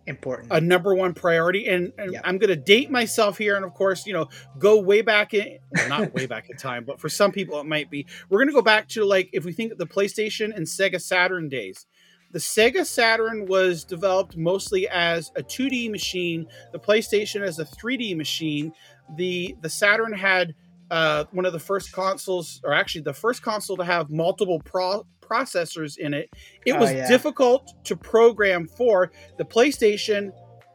Important. a number one priority. And, and Yeah. I'm going to date myself here, and of course, you know, go way back in well, not way back in time, but for some people it might be. We're going to go back to like if we think of the PlayStation and Sega Saturn days. The Sega Saturn was developed mostly as a 2D machine. The PlayStation as a 3D machine. The the Saturn had uh, one of the first consoles, or actually the first console to have multiple pro- processors in it. It Oh, was yeah. difficult to program for. The PlayStation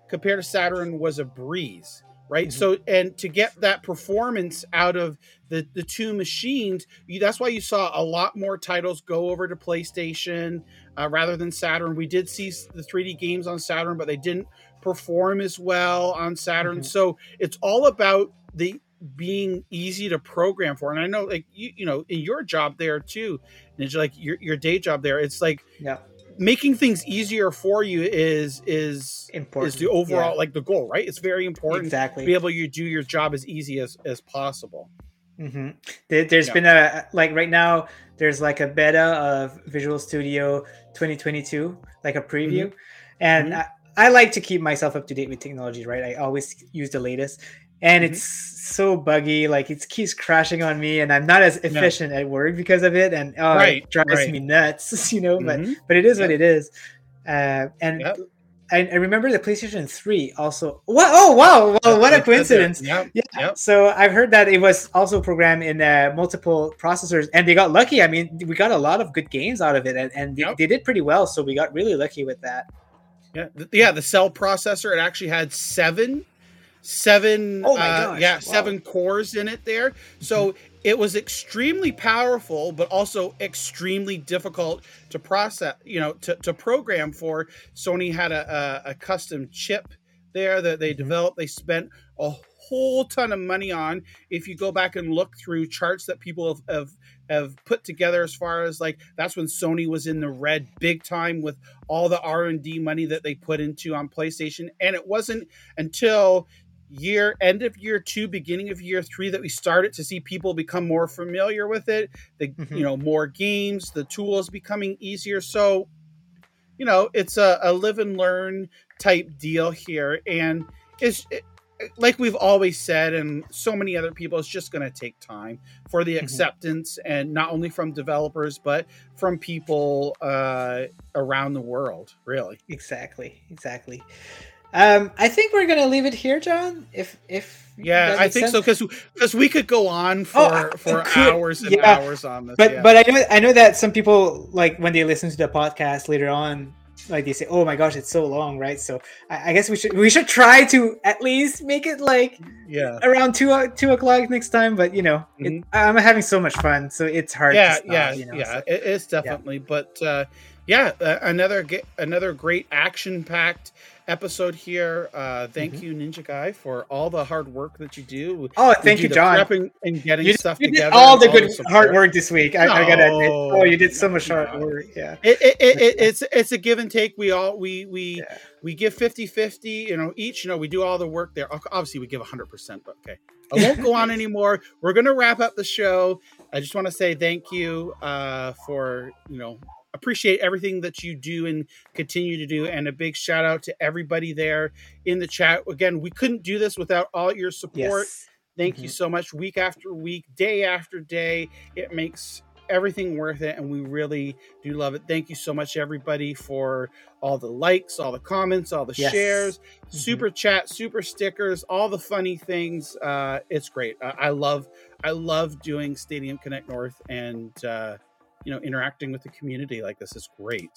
compared to Saturn was a breeze, right? Mhm. So, and to get that performance out of the the two machines, you, that's why you saw a lot more titles go over to PlayStation uh, rather than Saturn. We did see the 3D games on Saturn, but they didn't perform as well on Saturn. Mhm. So it's all about the being easy to program for. And I know, like you, you know, in your job there too, and it's like your your day job there, it's like yeah. making things easier for you is is Important. is the overall Yeah, like the goal, right? It's very important to exactly. be able to do your job as easy as as possible. Hmm There, has been a like right now. There's like a beta of Visual Studio 2022, like a preview, and Mhm. I, I like to keep myself up to date with technology. Right, I always use the latest, and Mhm. it's so buggy. Like it keeps crashing on me, and I'm not as efficient at work because of it, and oh, Right, it drives right. me nuts. You know, but Mhm. but it is what it is. Uh, and Yep. I, I remember the PlayStation 3 also. What? Oh wow! Well, what a coincidence! Yep. Yeah. Yep. So I've heard that it was also programmed in uh, multiple processors, and they got lucky. I mean, we got a lot of good games out of it, and, and they, Yep. they did pretty well. So we got really lucky with that. Yeah, th- yeah. The cell processor it actually had seven, seven. Oh my uh, gosh, Yeah, wow. seven cores in it there. So it was extremely powerful, but also extremely difficult to process, you know, to, to program for. Sony had a, a, a custom chip there that they mm-hmm. developed. They spent a whole ton of money on. If you go back and look through charts that people have, have have put together as far as like that's when Sony was in the red big time with all the R&D money that they put into on PlayStation and it wasn't until year end of year 2 beginning of year 3 that we started to see people become more familiar with it the mm-hmm. you know more games the tools becoming easier so you know it's a, a live and learn type deal here and it's it, like we've always said, and so many other people, it's just going to take time for the mm-hmm. acceptance, mm-hmm. and not only from developers, but from people uh, around the world. Really, exactly, exactly. Um, I think we're going to leave it here, Jon. If if yeah, I think sense. so because because we could go on oh, for oh, for could, hours and yeah. hours on this. But yeah. but I know I know that some people like when they listen to the podcast later on like they say, "Oh my gosh, it's so long," right? So I, I, guess we should we should try to at least make it like yeah around two two o'clock next time. But you know, mm-hmm. it, I'm having so much fun, so it's hard. Yeah, stop, yeah, you know, yeah. So, it is definitely, yeah. but uh, yeah, uh, another another great action packed episode here. Uh, thank mm-hmm. you, Ninja Guy, for all the hard work that you do. Oh, thank you, Jon. Prepping and getting you, stuff you together. all the good hard work this week. I, I, gotta admit. Oh, you did so much hard work. Yeah. It, it, it, it's it's a give and take. We all we we yeah. we give 50-50, You know, each. You know, we do all the work there. Obviously, we give hundred percent. But okay, I won't go on anymore. We're gonna wrap up the show. I just want to say thank you uh, for you know appreciate everything that you do and continue to do. And a big shout out to everybody there in the chat. Again, we couldn't do this without all your support. Yes. Thank mm-hmm. you so much. Week after week, day after day, it makes everything worth it and we really do love it thank you so much everybody for all the likes all the comments all the yes. shares mm-hmm. super chat super stickers all the funny things uh it's great uh, i love i love doing stadium connect north and uh you know interacting with the community like this is great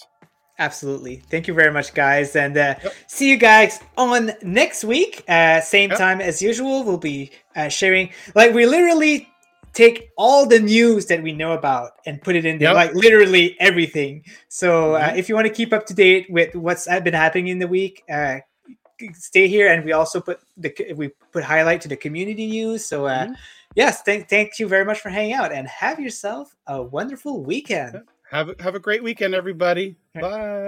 absolutely thank you very much guys and uh, yep. see you guys on next week uh, same yep. time as usual we'll be uh, sharing like we literally take all the news that we know about and put it in there yep. like literally everything so uh, mm-hmm. if you want to keep up to date with what's been happening in the week uh, stay here and we also put the we put highlight to the community news so uh, mm-hmm yes, thank thank you very much for hanging out and have yourself a wonderful weekend. Have have a great weekend, everybody. Bye.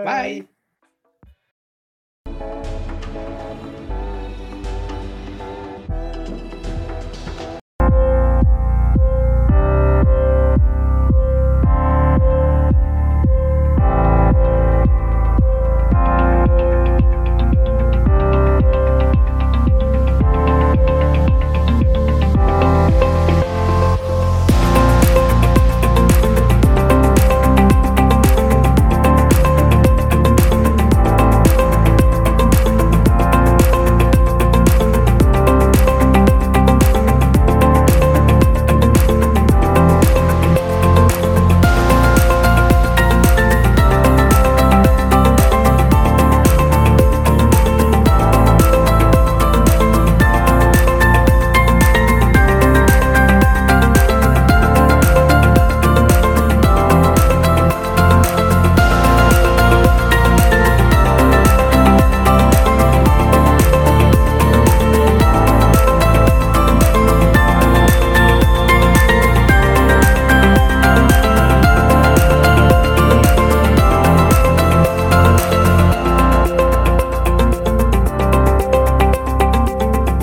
Bye.